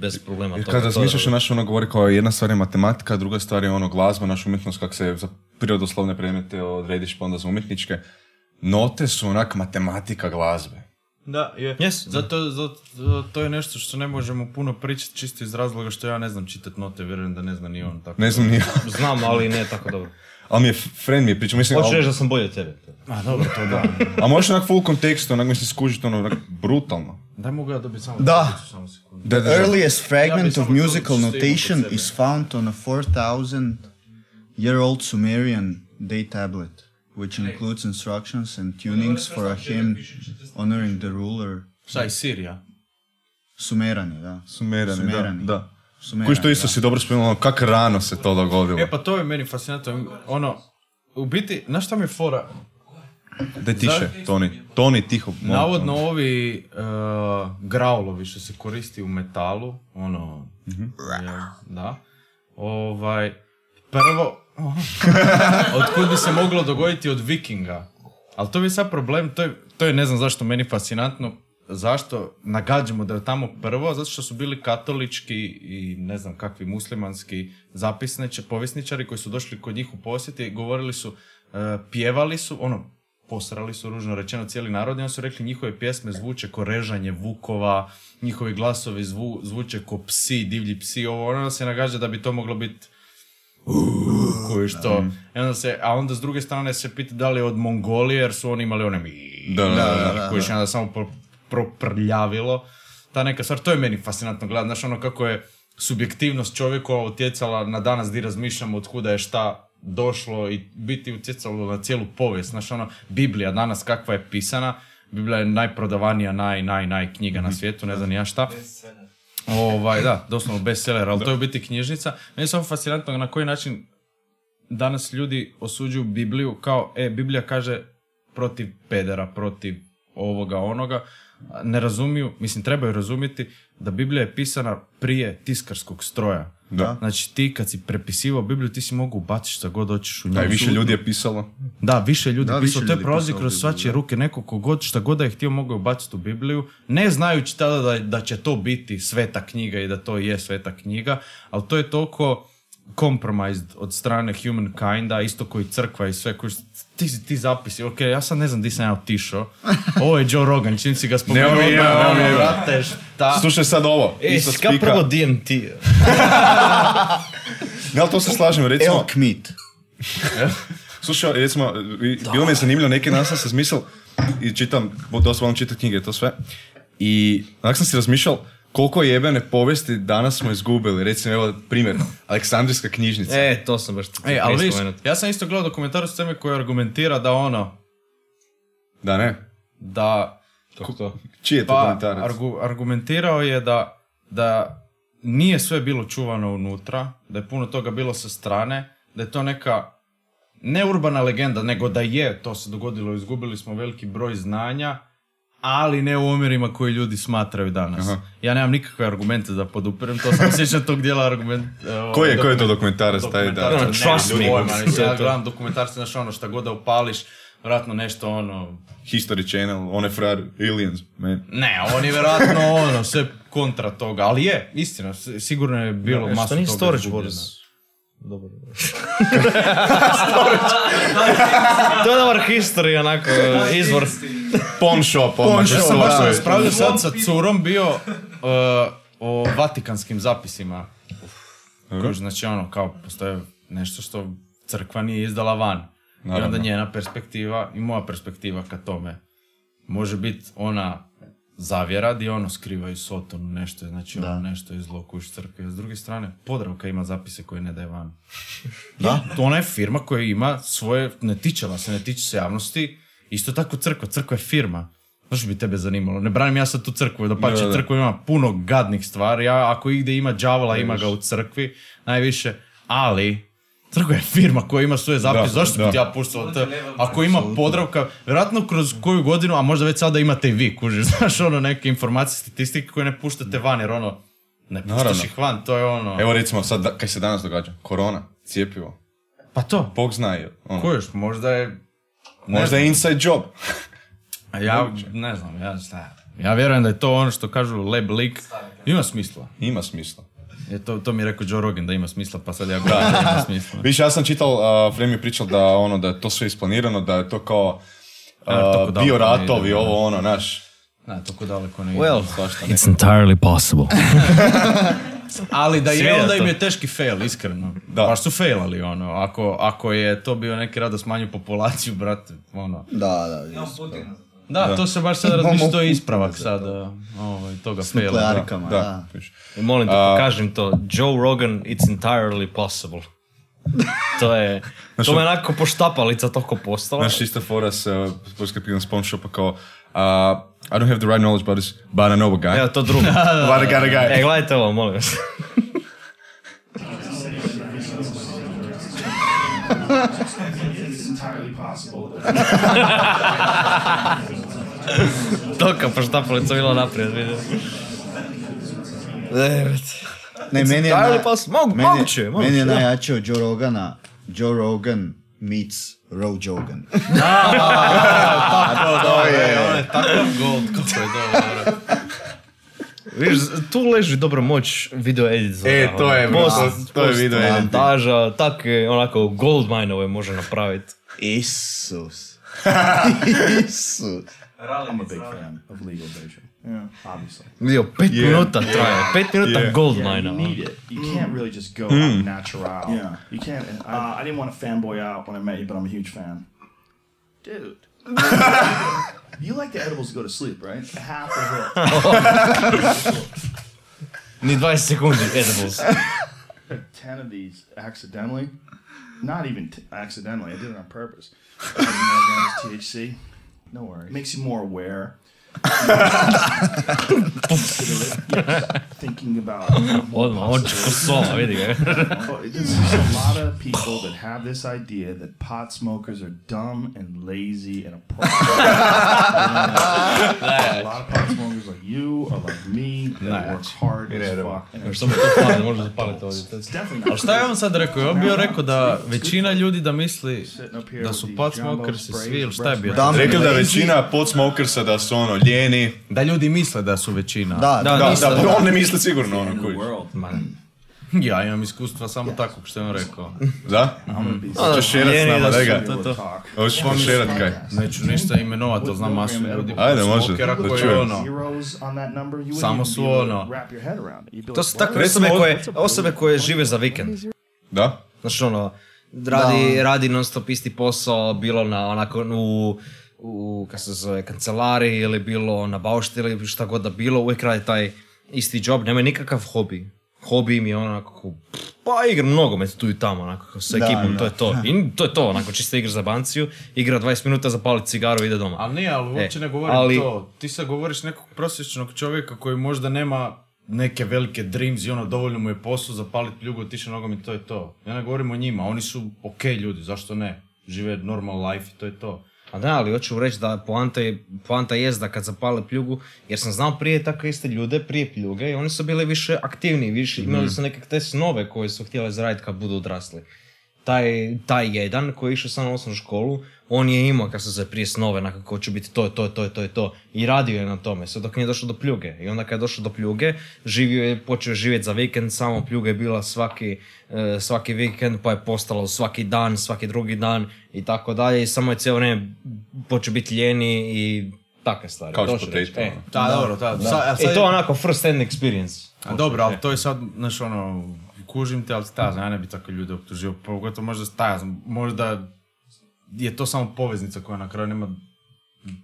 bez problema. Jer to- kad razmišljaš o našoj ono govori kao jedna stvar je matematika, druga stvar je ono glazba, naša umjetnost, kako se za prirodoslovne predmete odrediš pa onda za umjetničke. Note su onak matematika glazbe. Da, je. Yes. Zato, zato, to je nešto što ne možemo puno pričati čisto iz razloga što ja ne znam čitati note, vjerujem da ne zna ni on. Tako. Ne znam ni Znam, ali ne tako dobro. Ali mi je friend mi je pričao, mislim, Hoću reći da sam bolje od tebe. A dobro, to da. a možeš onak full kontekstu, onak mislim skužiti ono onak brutalno. Daj mogu ja dobiti samo Da. samo sekundu. The earliest fragment Ja of musical notation is found on a 4000 year old Sumerian day tablet, which includes instructions and tunings for a hymn honoring the ruler. Šta, iz Sirija? Sumerani, da. Sumerani, Sumerani. da. da. Sumerani, Kuš to isto da. si dobro spomenuo, kak rano se to dogodilo. E pa to je meni fascinantno. Ono, u biti, znaš šta mi je fora? Daj tiše, Toni. Toni, tiho. molim. Navodno ovi uh, graulovi što se koristi u metalu, ono, je, da, ovaj, prvo, otkud bi se moglo dogoditi od vikinga, ali to je sad problem, to je, to je ne znam zašto meni fascinantno, zašto nagađamo da je tamo prvo, zato što su bili katolički i ne znam kakvi muslimanski zapisniče, povjesničari koji su došli kod njih u posjet i govorili su, e, pjevali su, ono, posrali su ružno rečeno cijeli narod i onda su rekli njihove pjesme zvuče ko režanje vukova, njihovi glasovi zvu, zvuče ko psi, divlji psi, ovo ono se nagađa da bi to moglo biti koji što. I onda se, a onda s druge strane se pita da li je od Mongolije jer su oni imali one mi Da, da, da, da, koji je onda samo pro- proprljavilo. Ta neka stvar, to je meni fascinantno gledati, znaš ono kako je subjektivnost čovjekova utjecala na danas di razmišljamo od kuda je šta došlo i biti utjecalo na cijelu povijest. Znaš ono, Biblija danas kakva je pisana, Biblija je najprodavanija, naj, naj, naj knjiga na svijetu, ne znam ni ja šta. Ovaj, da, doslovno bestseller, ali to je u biti knjižnica. Meni je samo fascinantno na koji način danas ljudi osuđuju Bibliju kao, e, Biblija kaže protiv pedera, protiv ovoga, onoga. Ne razumiju, mislim, trebaju razumjeti da Biblija je pisana prije tiskarskog stroja. Da. Znači ti kad si prepisivao Bibliju, ti si mogu ubaciti šta god hoćeš u nju. Da, više ljudi je pisalo. Da, više ljudi Da, pisalo. To je prolazi kroz svačije da. ruke. Neko kogod šta god da je htio mogao je ubaciti u Bibliju. Ne znajući tada da, da će to biti sveta knjiga i da to je sveta knjiga. Ali to je toliko compromised od strane humankinda, isto koji crkva i sve. Koji, ti, ti zapisi, ok, ja sad ne znam di sam ja otišao. Ovo je Joe Rogan, čim si ga spomenuo. Mi ono, ja. brate, šta? Slušaj sad ovo. E, isto spika. prvo DMT? Ne, ali to se slažem, recimo, Elk meat. Slušaj, recimo, bilo mi je zanimljivo, neki dan sam se smislil i čitam, dosta volim čitati knjige to sve. I onak sam si razmišljal koliko jebene povijesti danas smo izgubili. Recimo, evo primjer, Aleksandrijska knjižnica. E, to sam baš E, ali spomenuti. ja sam isto gledao dokumentarac teme koji argumentira da ono, Da ne? da Kako to? Čiji je to Pa, argu- argumentirao je da, da nije sve bilo čuvano unutra, da je puno toga bilo sa strane, da je to neka ne urbana legenda, nego da je, to se dogodilo, izgubili smo veliki broj znanja, ali ne u omjerima koji ljudi smatraju danas. Aha. Ja nemam nikakve argumente da podupirem, to sam sjećam tog dijela argument... e, Koji je, koji je to dokument- dokumentarac? Taj, da, nemam trust me. ja gledam dokumentarce, znaš ono, šta god da upališ, vjerojatno nešto ono, History Channel, one frar, Aliens, man. ne, on je vjerojatno ono, sve kontra toga, ali je, istina, sigurno je bilo Što masu nije toga Storage izgubljeno. Wars? Dobro. to je dobar history, onako, izvor. Pawn shop, da. raspravljao sad sa curom bio uh, o vatikanskim zapisima. Kuž, znači ono, kao postoje nešto što crkva nije izdala van. I Naravno. onda njena perspektiva i moja perspektiva ka tome. Može biti ona zavjera gdje ono skrivaju Sotonu nešto, znači ono nešto je zlo kuš crkve. S druge strane, Podravka ima zapise koje ne daje van. Da? Ona je firma koja ima svoje, ne tiče vas ne tiče se javnosti. Isto tako crkva, crkva je firma. Zašto bi tebe zanimalo? Ne branim ja sad tu crkvu, da pače Da, da. crkva ima puno gadnih stvari, ja ako igdje ima đavola, ima ga u crkvi, najviše, ali crkva je firma koja ima svoje zapise, Da, zašto da. bi ti ja puštao te, ako ima podravka, vjerojatno kroz koju godinu, a možda već sada imate i vi, kužiš, znaš ono neke informacije, statistike koje ne puštate van, jer ono, ne puštaš Naravno. ih van, to je ono, Evo recimo sad, da- kaj se danas događa? Korona, cijepivo. pa to, Bog zna je. Ono. ko još, možda je, Možda je inside job. A ja ne znam, ja šta ja. Ja vjerujem da je to ono što kažu lab leak. Ima smisla. Ima smisla. Je to, to mi je rekao Joe Rogan da ima smisla, pa sad ja govorim da ima smisla. Više, ja sam čital, uh, Frame je pričal da, ono, da je to sve isplanirano, da je to kao uh, bio ratovi, ovo ono, naš. Ne, toliko daleko ne ide. Well, it's entirely possible. Ali da je, onda im je teški fail, iskreno. Da. Baš su failali, ono. Ako, ako je to bio neki rad da smanju populaciju, brate, ono. Da, da, jest. Da, to se baš sad razmišlja, to je ispravak sad, ovaj, toga S faila. da. da. Da, molim te, pokažem to. Joe Rogan, it's entirely possible. to je, to me onako poštapalica toko postala. Znaš, ista fora s uh, poskrepivom spawn shopa kao uh, I don't have the right knowledge about this, but I know a guy. Evo, to drugo. But I got a guy. E, gledajte ovo, molim vas. Toka poštapalica bila naprijed, vidim. Evet. Ne, meni je, entirely naj- possible. Mogu- meni, moguće, moguće, meni je najjače od Joe Rogana. Joe Rogan meets Roe Jogan. To je, ono je takav gold, kako je dobro. Viš, tu leži dobra moć video editora. E, to je, Post- to- to je post- video editing. montaža, tak je, onako gold mine može napraviti. Isus. Isus. I'm a big fan of legalization. Yeah, obviously. Vidio, pet Yeah. minuta traje, pet minuta Yeah. gold Yeah, mine. you need it. You can't really just go out natural. Yeah. You can't. Uh, I didn't want to fanboy out when I met you, but I'm a huge fan. Dude. you like the edibles to go to sleep, right? Half of it. Ni 20 sekundi edibles. Ten of these accidentally. Not even t- accidentally. I did it on purpose. THC. No worries. Makes you more aware. Thinking about Odmah, on će ko sola, vidi ga. There's a lot of people that have this idea that pot smokers are dumb and lazy and a problem. a lot of pot smokers like you are like me that works hard as fuck. It's, Samo to pali, može zapaliti ovdje. it's definitely not. Ali šta je on sad rekao? On bio rekao da većina ljudi da misli da su pot smokersi sprays svi, ili šta je bio? Rekli da većina podsmokersa da su ono ljeni. Da ljudi misle da su većina. Da, Da, da. Da, nisam- da, on ne misli sigurno ono koji. Ja imam iskustva samo takvog što je on rekao. Da? Hoćeš šerat s nama, da daj su- ga. to, to. talk. Hoćeš pošerat kaj. Neću ništa imenovati, ali znam masu ljudi Ajde, može, da čujem. ono... Zeros on that number, you wouldn't Samo su to ono- To su takve osobe koje, osobe koje žive za vikend. Da? Znaš ono, radi, radi non stop isti posao, bilo na onako u, u kako se zove, kancelariji ili bilo na baušteli ili šta god da bilo, uvijek radi taj isti job, nema nikakav hobi. Hobi im je onako, pff, Pa igram nogomet tu i tamo, onako, sa ekipom, da. to je to. I to je to, onako, čista igra za banciju, igra 20 minuta, zapali cigaru i ide doma. Ali nije, ali uopće E, ne govorim ali- to. Ti sad govoriš nekog prosječnog čovjeka koji možda nema neke velike dreams i ono dovoljno mu je posao zapalit pljugu, otići na nogomet i to je to. Ja ne govorim o njima, oni su ok ljudi, zašto ne? Žive normal life i to je to. A da, ali hoću reći da poanta je, poanta jest da kad zapale pljugu, jer sam znao prije takve iste ljude, prije pljuge, i oni su bili više aktivni, više imali su neke te snove koje su htjeli zaraditi kad budu odrasli. Taj, taj jedan koji je išao sam na osnovnu školu, on je imao kad se zove prije snove, na kako će biti to, to, to, to, to, i radio je na tome, sve dok nije došao do pljuge. I onda kad je došao do pljuge, živio je, počeo živjeti za vikend, samo pljuga je bila svaki, e, svaki vikend, pa je postalo svaki dan, svaki drugi dan i tako dalje, i samo je cijelo vrijeme počeo biti ljeni i takve stvari. Couch To ću reći. potato, E. Da, dobro, da. Sa- a sad E, to je onako first hand experience. A dobro, ali to je sad, znaš ono, kužim te, ali znam, ja ne bi takve ljude optužio, pogotovo možda šta ja znam, možda je to samo poveznica koja na kraju nema,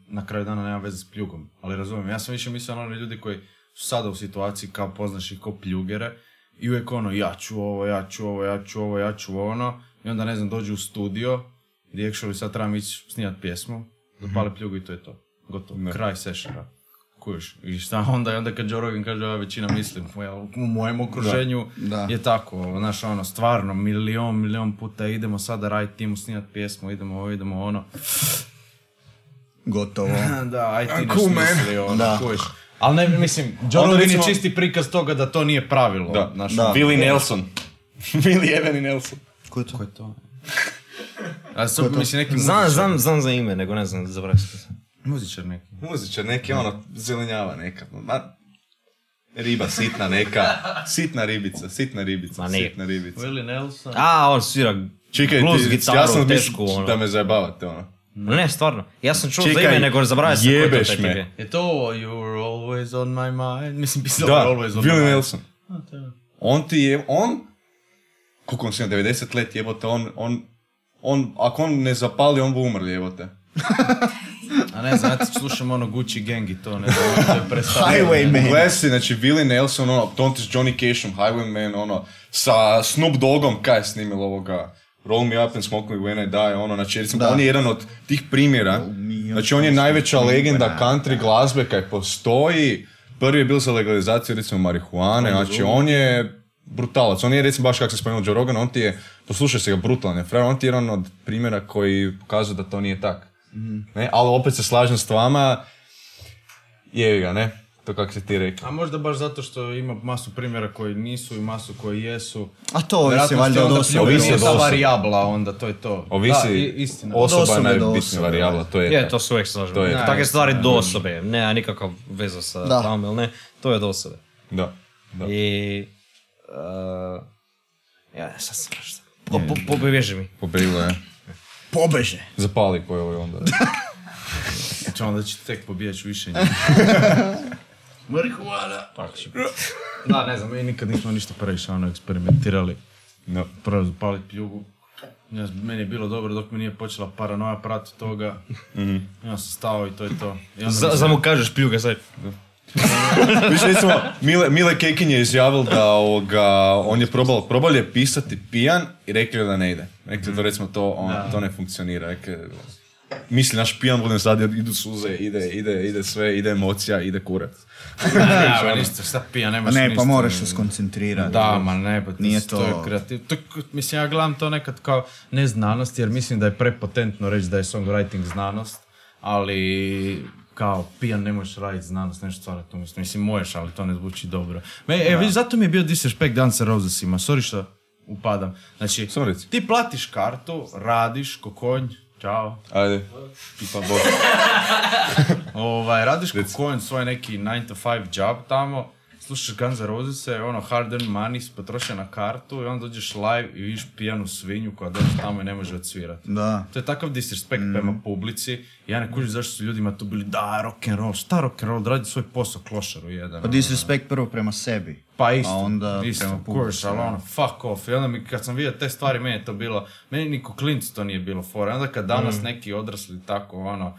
na kraju dana nema veze s pljugom, ali razumijem, ja sam više mislio na ljudi koji su sada u situaciji kao poznaš ih kao pljugere i uvijek ono, ja ću ovo, ja ću ovo, ja ću ovo, ja ću ono, i onda ne znam, dođu u studio, gdje actually sad trebam ići snijat pjesmu, zapale pljugu i to je to, gotovo, kraj sešera. Kužiš, i šta onda, onda kad Joe Rogan kaže, ova većina mislim, u mojem okruženju Da. je tako, znaš, ono, stvarno, milion, milion puta idemo sada raditi timu, snijat pjesmu, idemo ovo, idemo ono. Gotovo. da, aj ti Cool, man. smisli, ono, Da. Ali ne, mislim, Joe Rogan recimo- je čisti prikaz toga da to nije pravilo. Da. znaš, Da. Willie Nelson. Willie Evan i Nelson. Ko je to? Ko je to? A mislim, neki Znam, znam, znam za ime, nego ne znam za vrstu. Muzičar neki. Muzičar, neki ono, zelenjava neka. Ma, riba sitna neka. Sitna ribica, sitna ribica, Ma sitna ribica. Willie Nelson. A, on svira Čekaj, blues ti, gitaru, ja sam tešku, ono. da me zajebavate, ono. Ne, stvarno. Ja sam čuo za ime, nego zaboravio sam koji je to me. je. Je to You're always on my mind? Mislim, pisao Da, always on my Willie mind. Nelson. On ti je, on, koliko on si ima, 90 let jebote, on, on, on, ako on ne zapali, on bu umrli jebote. A ne znam, ja slušam ono Gucci Gang i to, ne znam, to je predstavljeno. Highwayman. Pogledaj si, znači Willie Nelson, ono, to ti s Johnny Cashom, Highwayman, ono, sa Snoop Doggom, kaj je snimilo ovoga, Roll Me Up and Smoke Me When I Die, ono, znači, recimo, Da. on je jedan od tih primjera, znači, on je najveća legenda country glazbe kaj postoji, prvi je bil za legalizaciju, recimo, marihuane, znači, on je brutalac, on je, recimo, baš kako se spomenuo Joe Rogan, on ti je, poslušaj se ga, brutalan je, frajer, on ti je jedan od primjera koji pokazuje da to nije tak. Ne? Ali opet se slažem s vama, jevi ga, ne? To kako si ti rekao. A možda baš zato što ima masu primjera koji nisu i masu koji jesu. A to ovisi valjda od osobe. Ovisi od osobe. varijabla, onda to je to. Ovisi, Da, i- istina. osoba Od je najbitnija osobe, varijabla, to je, Je, to se uvijek slažem. To je Takve tak. stvari do osobe, nema nikakav veza sa ili ne, to je do osobe. Da, da. I... Uh, ja, sad sam. Po, po, pobježi mi. Pobrilo je. Pobeže. Zapali koji ovo onda. Znači onda će tek pobijeć više njih. Marihuana. Da, ne znam, mi nikad nismo ništa previše ono eksperimentirali. No. Prvo zapaliti pljugu. Ja, meni je bilo dobro dok mi nije počela paranoja prati toga. Ja sam stao i to je to. I onda Za, mi se- za mu kažeš pljuga sad. Viš, recimo, Mile, Mile Kekin je izjavil da ovoga, on je probal, probal je pisati pijan i rekli da ne ide. Rekli da recimo to, on, to ne funkcionira. Rekli, misli, naš pijan budem sad, idu suze, ide, ide, ide sve, ide emocija, ide kurac. Da, ma ništa, šta pija, nemaš Ne, ništa. pa moraš se skoncentrirati. Da, ma ne, pa Nije to... je to- kreativ. To, je mislim, ja gledam to nekad kao ne znanost, jer mislim da je prepotentno reći da je songwriting znanost, ali kao pijan ne možeš raditi znanost, nešto stvarati to mislim. Mislim, možeš, ali to ne zvuči dobro. Me, e, vidiš, zato mi je bio disrespect N' Rosesima, sorry što upadam. Znači, reci. ti platiš kartu, radiš ko konj, čao, Ajde. Pa bok. Ovaj, radiš ko konj svoj neki 9 to 5 job tamo, slušaš Guns N' Roses, ono hard earned money, potroše na kartu i onda dođeš live i vidiš pijanu svinju koja dođe tamo i ne može odsvirati. Da. To je takav disrespekt prema publici. Ja ne kužim zašto su ljudima tu bili da, rock and roll, šta rock and roll, da radi svoj posao klošaru jedan. Pa ono. disrespekt prvo prema sebi. Pa isto, A onda isto, prema publici, ali ono, fuck off. I onda mi, kad sam vidio te stvari, meni je to bilo, meni niko klinci to nije bilo fora. Onda kad danas neki odrasli tako, ono,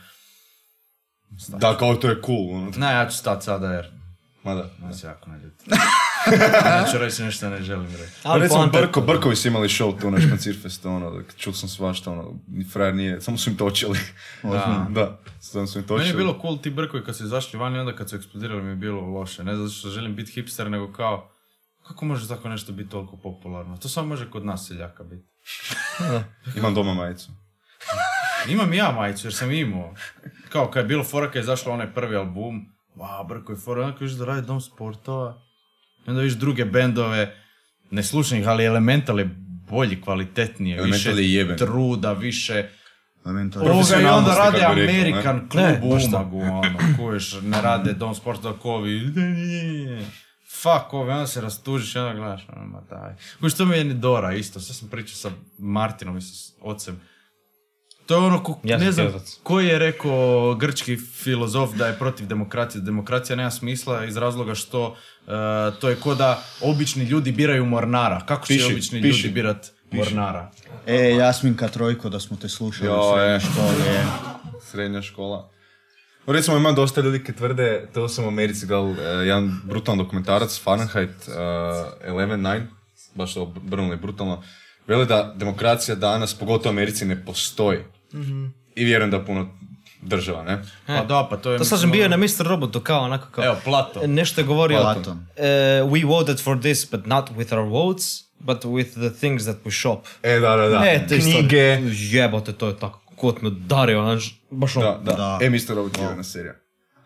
Da, kao to je cool. Ono. ne, ja ću stat sada jer Ma da. me se jako ne. Neću reći nešto ne želim reći. Ali recimo Brko, to. Brkovi su imali show tu na Špancirfestu, ono, čuo sam svašta, ono, ni frajer nije, samo su im točili. Ozbiljno. da, samo su im točili. Meni je bilo cool ti brkovi kad su izašli van i onda kad su eksplodirali mi je bilo loše. Ne zato što želim biti hipster, nego kao, kako može tako nešto biti toliko popularno? To samo može kod nas seljaka biti. Imam doma majicu. Imam i ja majicu jer sam imao. Kao kad je bilo fora kad je izašao onaj prvi album, wow, brko je onda vidiš da radi dom sportova. I onda vidiš druge bendove, ne slušam ih, ali Elemental je bolji, kvalitetnije, Elemental više je jeben. truda, više Elementar. Ovoga i onda rade rekao, American klub Ne, u. Umagu, ono, kuješ, ne rade Dom Sport dok ovi, fuck ovi, onda se rastužiš i onda gledaš, ono, ma daj. Kuješ, to mi je Dora isto, sad sam pričao sa Martinom i sa ocem. To je ono, ko, Ja ne znam, otac. koji je rekao grčki filozof da je protiv demokracije. Demokracija nema smisla iz razloga što e, to je ko da obični ljudi biraju mornara. Kako će Piši, obični piši. ljudi birat mornara? E, Jasminka Trojko, da smo te slušali Jo, u srednjoj e. školi. je. Srednja škola. Recimo ima dosta ljudi koji tvrde, to sam u Americi gledal, e, jedan brutalan dokumentarac, Fahrenheit uh, 11.9, baš to brnuli brutalno, veli da demokracija danas, pogotovo u Americi, ne postoji. I vjerujem da puno država, ne? Pa da, pa to je... To sam bio na Mr. Robotu, kao onako kao... Evo, Plato. Nešto je govorio, Platon. uh, we voted for this, but not with our votes, but with the things that we shop. E, da, da, da. E, to je isto- Knjige. Jebote, to je tako, kot me dario, znaš, baš ono. Da, da. Da. E, Mr. Robot je jedna serija.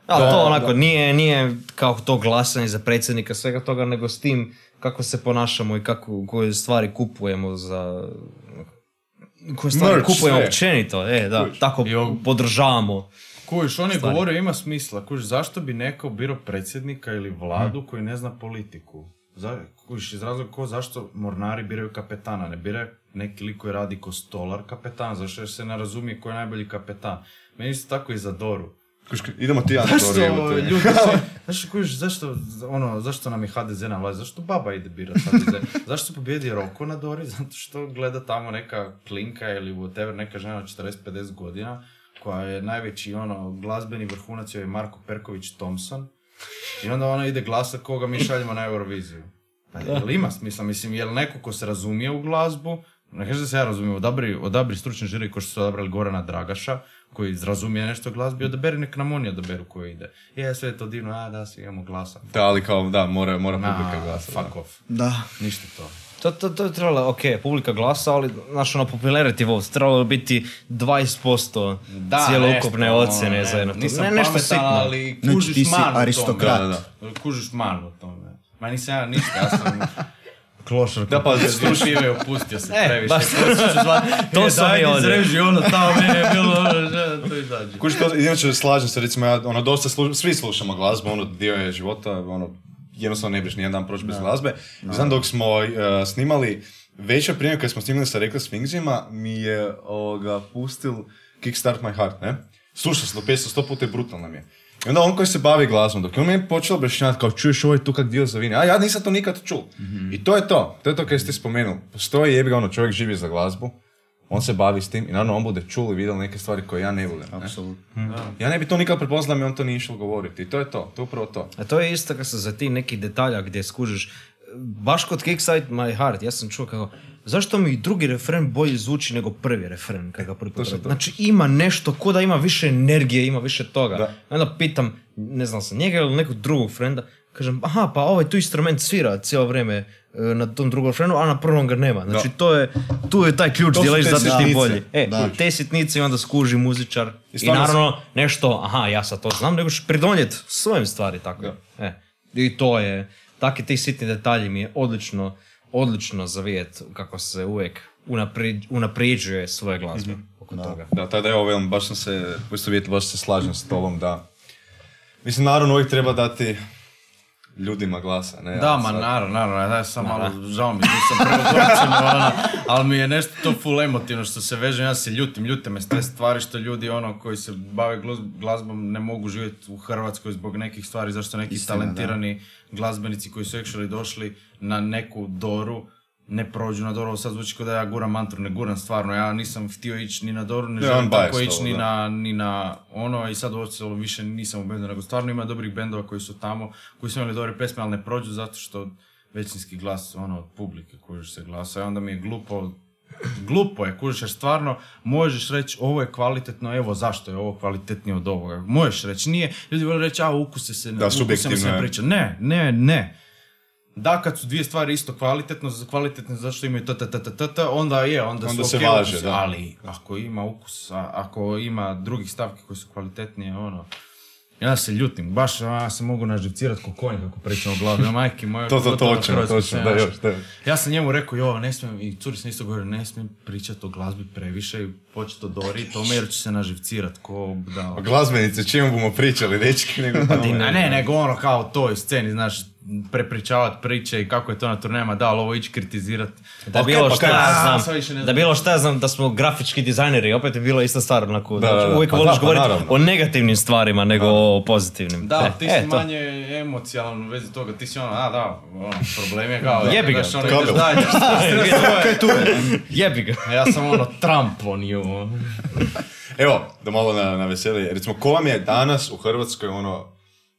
A Da, to onako, da. nije, nije kao to glasanje za predsjednika, svega toga, nego s tim kako se ponašamo i kako, koje stvari kupujemo za... Koje stvari Merch, kupujemo sve. općenito, e, da, tako podržavamo. Kužiš, on je Stvari. govorio ima smisla. Kužiš, zašto bi neko birao predsjednika ili vladu koji ne zna politiku? Za, kužiš, iz razloga ko zašto mornari biraju kapetana, ne biraju neki lik koji radi ko stolar kapetan, zašto se ne razumije ko je najbolji kapetan. Meni isto tako i za Doru. Kuška, idemo ti, Zašto Antori, evo te. ljudi se, zašto, kužiš, zašto, ono, zašto nam je HDZ na vlast, zašto baba ide birat HDZ, zašto se pobjedi Roko na Dori, zato što gleda tamo neka klinka ili whatever, neka žena od 40-50 godina, koja je najveći, ono, glazbeni vrhunac joj je Marko Perković Thompson, i onda ona ide glasat koga mi šaljemo na Euroviziju. Pa jel ima smisla, mislim, jel neko ko se razumije u glazbu, ne kažem da se ja razumijem, odabri, odabri stručni žiri ko što su odabrali Gorana Dragaša, koji razumije nešto glazbi, odaberi nek nam oni odaberu koji ide. Je, sve je to divno, a da, svi imamo glasa. Da, ali kao, da, mora, mora publika Na, glasati. fuck off. Da. Ništa to. To, to, to je trebalo, ok, publika glasa, ali naš ono popularity vote, trebalo bi biti 20% cjelokupne nešto, ocjene ono, za jedno. Nisam ne, nešto pametan, sitno. ali Znači, kužiš ti si man u tome. aristokrat. Da, da, Kužiš man u tome. Ma nisam ja ništa, ja sam... Klošar. Da, pa Slušive, opustio se E, previše. baš ću zvat, To e, sam i ovdje. izreži ono tamo, meni je bilo ono, to izađe. Kuži to, inače slažem se, recimo ja, ono, dosta sluš, svi slušamo glazbu, ono, dio je života, ono, jednostavno ne biš nijedan dan proći bez glazbe. Znam dok smo eh, snimali, večer prije kad smo snimali sa Reckless Wingsima, mi je ovoga, pustil Kickstart My Heart, ne? Slušao sam do pjesmu sto puta i brutalno mi je. I onda on koji se bavi glazbom, dok je on meni počeo objašnjavati kao čuješ ovaj tu kak dio zavine, a ja nisam to nikad čul. I to je to, to je to kaj ste spomenuli. Postoji jebi ga ono, čovjek živi za glazbu, on se bavi s tim i naravno on bude čul i vidio neke stvari koje ja ne ne? Apsolutno. Ja ne bi to nikad prepoznao da mi on to nije išlo govoriti. I to je to, to je upravo to. A to je isto kad se za ti neki detalja gdje skužiš, baš kod Kickstart My Heart, ja sam čuo kako, zašto mi drugi refren bolje zvuči nego prvi refren kad ga prvi put. Znači ima nešto, ko da ima više energije, ima više toga. Da. Onda pitam, ne znam sam, njega ili nekog drugog frenda, kažem, aha, pa ovaj tu instrument svira cijelo vrijeme e, na tom drugom frenu, a na prvom ga nema. Znači Da. to je, tu je taj ključ gdje leži zato ti bolji. E, Da. te sitnice i onda skuži muzičar. I I, naravno nešto, aha, ja sad to znam, nego ćeš pridonijeti svojim stvari, tako. E. I to je, takvi ti sitni detalji mi je odlično, odlično za vidjet kako se uvijek unaprijeđuje svoje glazbe oko toga. Da, tada evo, velim, baš sam se, baš se slažem s tobom da... Mislim, naravno uvijek treba dati ljudima glasa, ne? Da, ma sad- naravno, naravno, daj sam malo, žao mi, nisam prvo ono, ali mi je nešto to full emotivno što se veže, ja se ljutim, ljute me te stvari što ljudi ono koji se bave glaz- glazbom ne mogu živjeti u Hrvatskoj zbog nekih stvari, zašto neki Istina, talentirani glazbenici koji su actually došli na neku doru, ne prođu na Doru, sad zvuči kao da ja guram mantru, ne guram stvarno, ja nisam htio ići ni na Doru, ne Ne, želim tako ići ni na, ni na ono. I sad uopće više nisam u bendu, nego stvarno ima dobrih bendova koji su tamo, koji su imali dobre pesme, ali ne prođu zato što većinski glas ono od publike kužiš se glasa. I onda mi je glupo glupo je, kužiš, jer stvarno možeš reći ovo je kvalitetno, evo zašto je ovo kvalitetnije od ovoga. Možeš reći, nije, ljudi vole reći, a ukuse se, Da, ukuse se ne priča. Ne, ne, ne. Da, kad su dvije stvari isto kvalitetno, za kvalitetne zašto imaju t, onda je, onda, Onda su se okej važe, ukusi. da. Ali ako ima ukus, a ako ima drugih stavki koji su kvalitetnije, ono, ja se ljutim, baš ja se mogu naživcirat ko konj kako pričam o glavi, a majke moje. To, to, točno, točno, da, još, da. ja sam njemu rekao, jo, ne smijem, i curi sam isto govorio, ne smijem pričati o glazbi previše i početi odori tome jer ću se naživcirat ko da... A glazbenice, čemu bomo pričali, dečki, nego A ne, nego ono kao toj sceni, znaš, prepričavat priče i kako je to na turnema, da, ali ovo ići kritizirat. Da Ok, bilo pa šta kaj- ja znam, da bilo šta ja znam da smo grafički dizajneri, opet je bilo ista stvar, onako, Da, da, znači, da, uvijek pa voliš da, pa govoriti naravno. o negativnim stvarima nego o pozitivnim. Da, E, ti e, si to. manje emocijalan u vezi toga, ti si ono, a da, ono, problem je kao, Jebi ga, ono, ideš dalje, Jebi ga. Ja sam ono Trump on you. Evo, da malo na, na veselje. Recimo, ko vam je danas u Hrvatskoj ono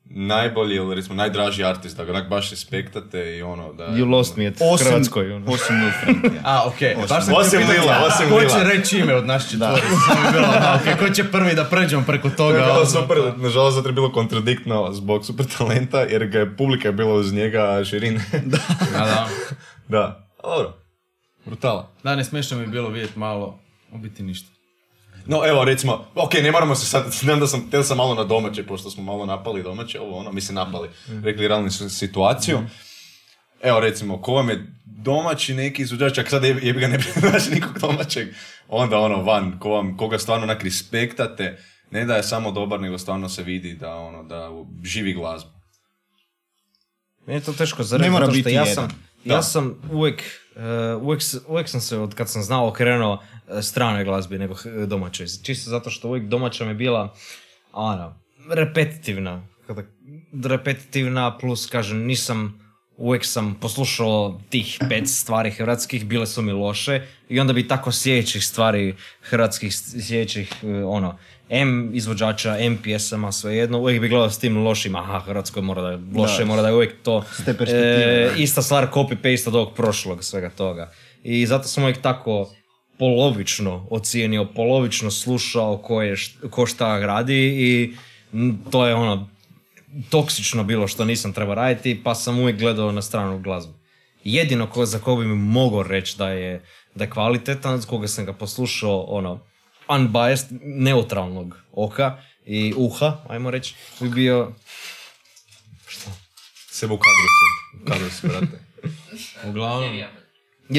najbolji ili recimo najdraži artist, da ga onak baš respektate i ono da... You lost me at Osim, Hrvatskoj. ono. osim Lil. A, okej, sam Osim pitati, Lila, osim Ko Lila. će reći ime od naših četvorice? Samo je bilo, da, okej, ko će prvi da pređemo preko To toga? je bilo ono? super, nažalost zato je bilo kontradiktno zbog super talenta, jer ga je publika je bila uz njega, a Širin... da. Da. da. A Dobro. Brutala. Da, ne smiješno mi je bilo vidjeti malo, u biti ništa. No evo recimo, ok, ne moramo se sad, znam da sam, htio sam malo na domaće, pošto smo malo napali domaće, ovo ono, mislim napali, rekli realnu si- situaciju. Evo recimo, ko vam je domaći neki izvođač, čak sad jebi ga ne bi znaš nikog domaćeg, onda ono van, ko vam, koga stvarno onak respektate, ne da je samo dobar, nego stvarno se vidi da ono, da živi glazbu. Meni je to teško za Ne mora zato što biti ja jedan. Ja sam uvijek, e, uvijek, uvijek sam se od kad sam znao okrenuo e, stranoj glazbi nego h- domaćoj. Čisto zato što uvijek domaća mi je bila, ono, repetitivna. Kada, repetitivna plus, kažem, nisam, uvijek sam poslušao tih pet stvari hrvatskih, bile su mi loše i onda bi tako sljedećih stvari hrvatskih s- sljedećih, e, ono, M izvođača, M pjesama, svejedno, uvijek bi gledao s tim lošim, aha, Hrvatskoj mora da je loše, Da. mora da je uvijek to e, ista stvar copy-paste od ovog prošlog svega toga. I zato sam uvijek tako polovično ocijenio, polovično slušao ko, je, ko šta radi i to je ono toksično bilo što nisam trebao raditi pa sam uvijek gledao na stranu glazbu. Jedino ko, za koga bi mi mogao reći da je, da je kvalitetan, koga sam ga poslušao ono unbiased, neutralnog oka i uha, ajmo reći, bi bio Sebe u kadru se, u kadru se, brate. Uglavnom, je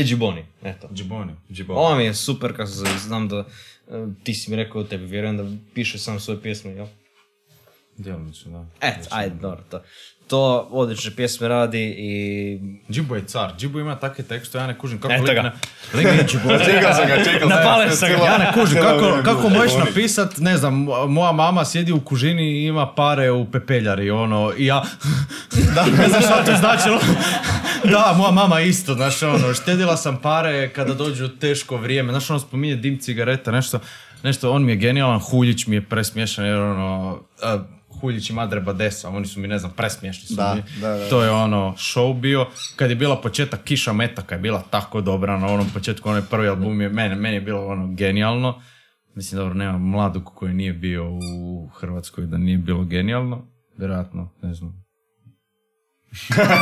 Džiboni, eto. Džiboni. Ovo mi je super, kako se znam da e, ti si mi rekao tebi, vjerujem da piše sam svoje pjesme, jel? Djelomično, da. Eto, ajde, dobro, to. To odlične pjesme radi i... Džibo je car. Džibo ima takve tekste, ja ne kužim kako Eto ga. na-. Čekao sam ga, čekao sam Napale ga. sam ga. cijelo- Ja ne kužim, kako, kako možeš napisat, ne znam, moja mama sjedi u kužini i ima pare u pepeljari, ono, i ja, da, ne znam šta to značilo. da, moja mama isto, znaš, ono, štedila sam pare kada dođu teško vrijeme, znaš, ono, spominje dim cigareta, nešto, nešto, on mi je genijalan, Huljić mi je presmiješan, jer ono, a, Huljić i Madre Badesa, oni su mi, ne znam, presmiješni su Da, mi. da, da. To je ono, show bio, kad je bila početak Kiša Metaka je bila tako dobra na onom početku, onaj prvi album je, meni, meni je bilo ono genijalno. Mislim, dobro, nema mladog koji nije bio u Hrvatskoj da nije bilo genijalno. Vjerojatno, ne znam.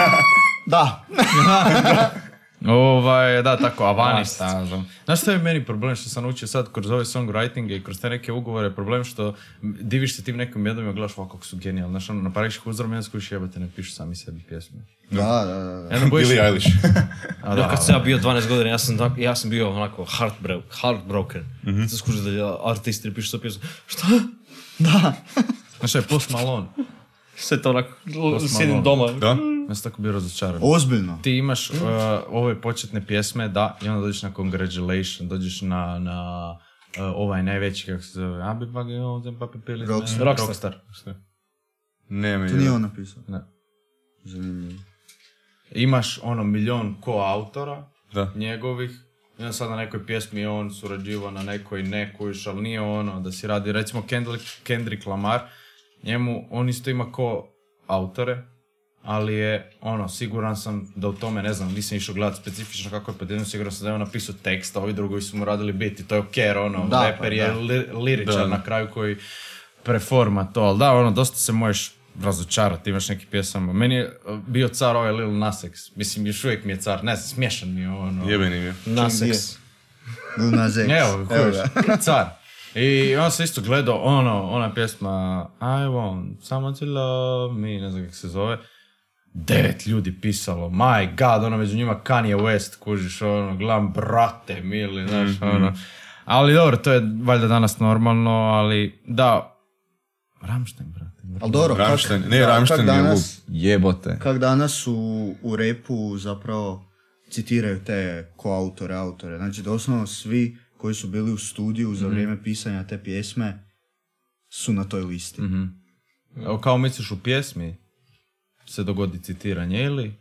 Da. Ovaj, da, tako, znam. Znaš što je meni problem što sam naučio sad kroz ove songwritinge i kroz te neke ugovore, problem što diviš se tim nekim jednom i gledaš ovako kako su genijalni. Znaš, ono, napraviš ih uzorom jedan skuš jebate, ne pišu sami sebi pjesme. Da, da, da. Ja ne bojiš... Billie Eilish. A, Da, da, kad sam ja bio 12 godina, ja sam, tak- ja sam bio onako heartbro- heartbroken. Mm-hmm. Sam skužio da je artist piše svoju pjesmu. Šta? Da. Znaš je Post Malone? Sve to onako, sjedim doma. Da? Ja sam tako bio razočaran. Ozbiljno. Ti imaš uh, ove početne pjesme, da, i onda dođeš na Congratulation, dođeš na, na uh, ovaj najveći, kako se zove, Abi Bagi, ovdje papi pili. Rockstar. Rockstar. Ne, mi To nije on napisao. Ne. Zanimljivo. Imaš ono milion ko-autora Da. njegovih, i onda sad na nekoj pjesmi je on surađivao, na nekoj ne kojiš, ali nije ono da si radi, recimo Kendrick, Kendrick Lamar, njemu, on isto ima ko autore, ali je, ono, siguran sam da u tome, ne znam, nisam išao gledati specifično kako je podijeljeno, siguran sam da je on napisao tekst, a ovi drugi su mu radili bit i to je ok, jer ono, Da, reper pa je li- liričar Da. na kraju koji preforma to, ali da, ono, dosta se možeš razočarati, imaš neki pjesama. Meni je uh, bio car ovaj Lil Nas X, mislim, još uvijek mi je car, ne znam, smiješan mi je ono. Jebeni mi je. Nasex. Lil Nas X. Evo, Evo car. I on se isto gledao, ono, ona pjesma I want someone to love me, ne znam kako se zove. Devet ljudi pisalo, my god, ono među njima Kanye West, kužiš, ono, gledam, brate, mili, znaš, ono. Ali dobro, to je valjda danas normalno, ali da, Rammstein, brate. Ali dobro, Rammstein, ne, kak je. Jebote. kak danas u, u repu zapravo citiraju te koautore, autore. Znači, doslovno svi koji su bili u studiju za vrijeme pisanja te pjesme su na toj listi. Evo, kao misliš u pjesmi se dogodi citiranje ili?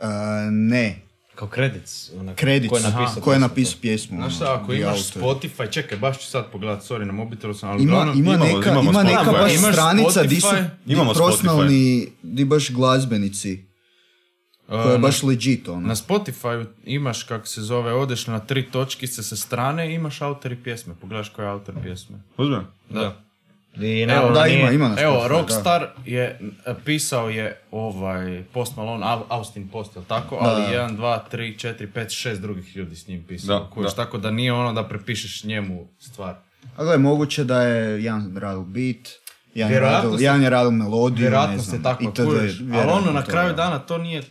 E, ne, Kao kredit. Ona, kredit Ko je napisao ko je napisao pjesmu. Znaš ono, šta, ako imaš author. Spotify, čekaj, baš ću sad pogledat, sorry, na mobitelu sam, ali Ima, ima, imamo- neka, imamo ima neka Spotify. baš Imaš stranica di su Spotify? di Imamo profesionalni, di baš glazbenici, koja je baš legit, ono. Na Spotify imaš, kako se zove, odeš na tri točkice sa strane i imaš autor i pjesme. Pogledaš koji je autor pjesme. Uzme. Da. I Evo, da, nije- ima, ima na Evo, Rockstar je e, pisao je ovaj Post Malone, Au- Austin Post, jel tako? Ali Da. jedan, dva, tri, četiri, pet, šest drugih ljudi s njim pisao. Da, da. tako da nije ono da prepišeš njemu stvar. A gledaj, moguće da je jedan radil beat, jedan je Vjerojatno se- jedan je radil melodiju, ne Vjerojatno znam. se tako itd., kužiš. Ali vjerojatno ono, na kraju da. dana to nije...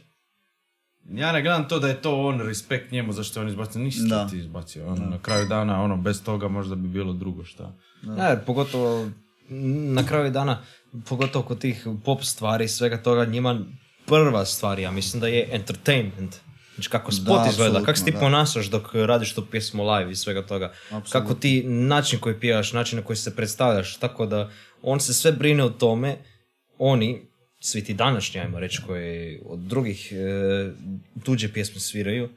Ja ne gledam to da je to on respekt njemu zašto je on izbacio. To ti izbacio. Ono, na kraju dana, ono, bez toga možda bi bilo drugo šta. Da, jer pogotovo na kraju dana, pogotovo kod tih pop stvari i svega toga, njima prva stvar, ja mislim da je entertainment. Znači kako spot Da, izgleda, kako se ti da. ponašaš dok radiš tu pjesmu live i svega toga. Kako ti način koji pijaš, način na koji se predstavljaš, tako da on se sve brine o tome, oni, svi ti današnji, ajmo reći, koji od drugih e, tuđe pjesme sviraju,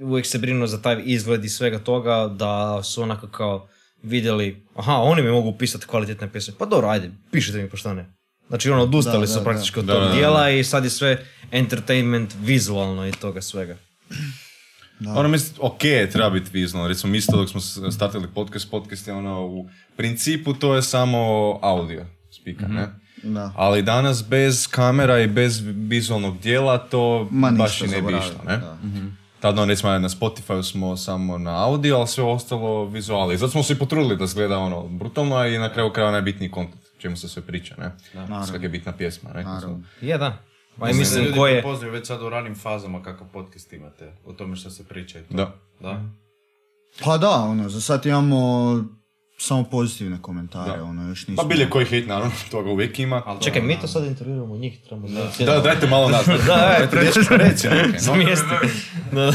uvijek se brinu za taj izgled i svega toga, da su onako kao vidjeli, aha, oni mi mogu pisati kvalitetne pjesme, pa dobro, ajde, pišite mi šta ne. Znači ono, odustali Da, su da, praktički od da. tog Da, da, da. dijela i sad je sve entertainment vizualno i toga svega. Ono mislim, ok, treba biti vizualno. Recimo, mi isto dok smo startili podcast, podcast je ono, u principu to je samo audio speaker, ne? Da. Ali danas bez kamera i bez vizualnog dijela to Ma baš i ne bi išlo, ne? da. Tad ono, recimo na Spotify smo samo na audio, ali sve ostalo vizuali. Zato smo se i potrudili da izgleda ono brutalno i na kraju kraja najbitniji kontent, čemu se sve priča, ne? Svaka je bitna pjesma, ne? Je, da. Pa i Mislim, da mislim, ljudi ko je... prepoznaju već sad u ranim fazama kakav podcast imate, o tome što se priča i to. Da. Da. Pa da, ono, za sad imamo samo pozitivne komentare, Da. ono, još nismo... Pa bilje koji hit, naravno, toga uvijek ima. Ali Čekaj, mi to sad intervjuiramo njih, trebamo Da, dajte malo nas. Da, dajte, no? Smijesti. Da.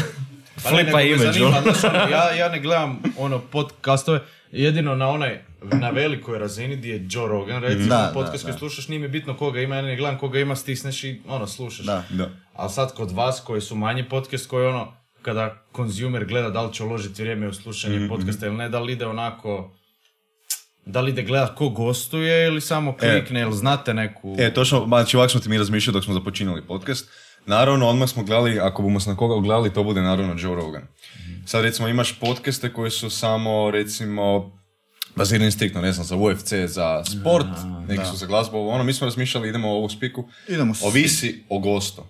Pa ne, Flipa image, ono. ono, ja, ja ne gledam ono podcastove, jedino na onaj, na velikoj razini gdje je Joe Rogan, recimo, Da, podcast da, koji da. slušaš, nije mi bitno koga ima, ja ne gledam koga ima, stisneš i ono, slušaš. Da. Da. Ali sad kod vas koji su manji podcast, koji ono, kada konzumer gleda da li će uložiti vrijeme u slušanje Mhm, podcasta ili ne, da li ide onako, da li ide gledat ko gostuje ili samo klikne, ili znate neku... E, točno, znači ovako smo ti mi razmišljali dok smo započinjali podcast. Naravno, odmah smo gledali, ako bomo se na koga ugledali, to bude naravno Joe Rogan. Sad recimo imaš podcaste koji su samo, recimo, bazirani striktno, ne znam, za UFC, za sport, neki su za glazbu, ono, mi smo razmišljali, idemo u ovu spiku, Idemo s- ovisi o gostu.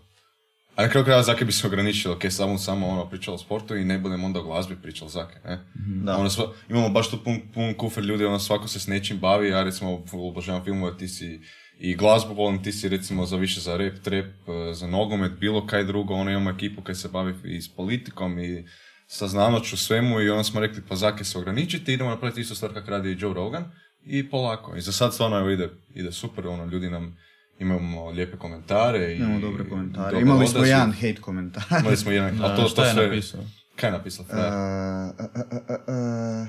A na kraju kraja Zake bi se ograničilo, ok, samo, samo ono pričalo o sportu i ne budemo onda o glazbi pričalo Zake, ne? Da. Ono, sva- imamo baš tu pun, pun kufer ljudi, ono svako se s nečim bavi, ja recimo obožavam filmove, ti si i glazbu volim, ti si recimo za više za rap, trap, eh, za nogomet, bilo kaj drugo, ono imamo ekipu koja se bavi i s politikom i sa znanoću svemu i onda smo rekli pa Zake se ograničiti, idemo napraviti istu stvar kak radi i Joe Rogan i polako. I za sad stvarno evo ide, ide super, ono ljudi nam imamo lijepe komentare i Imamo dobre komentare. Imali smo jedan hate komentar. Imali smo jedan, a Da, to, to šta je sve... napisao? Kaj je napisao? Uh, uh, uh, uh, uh,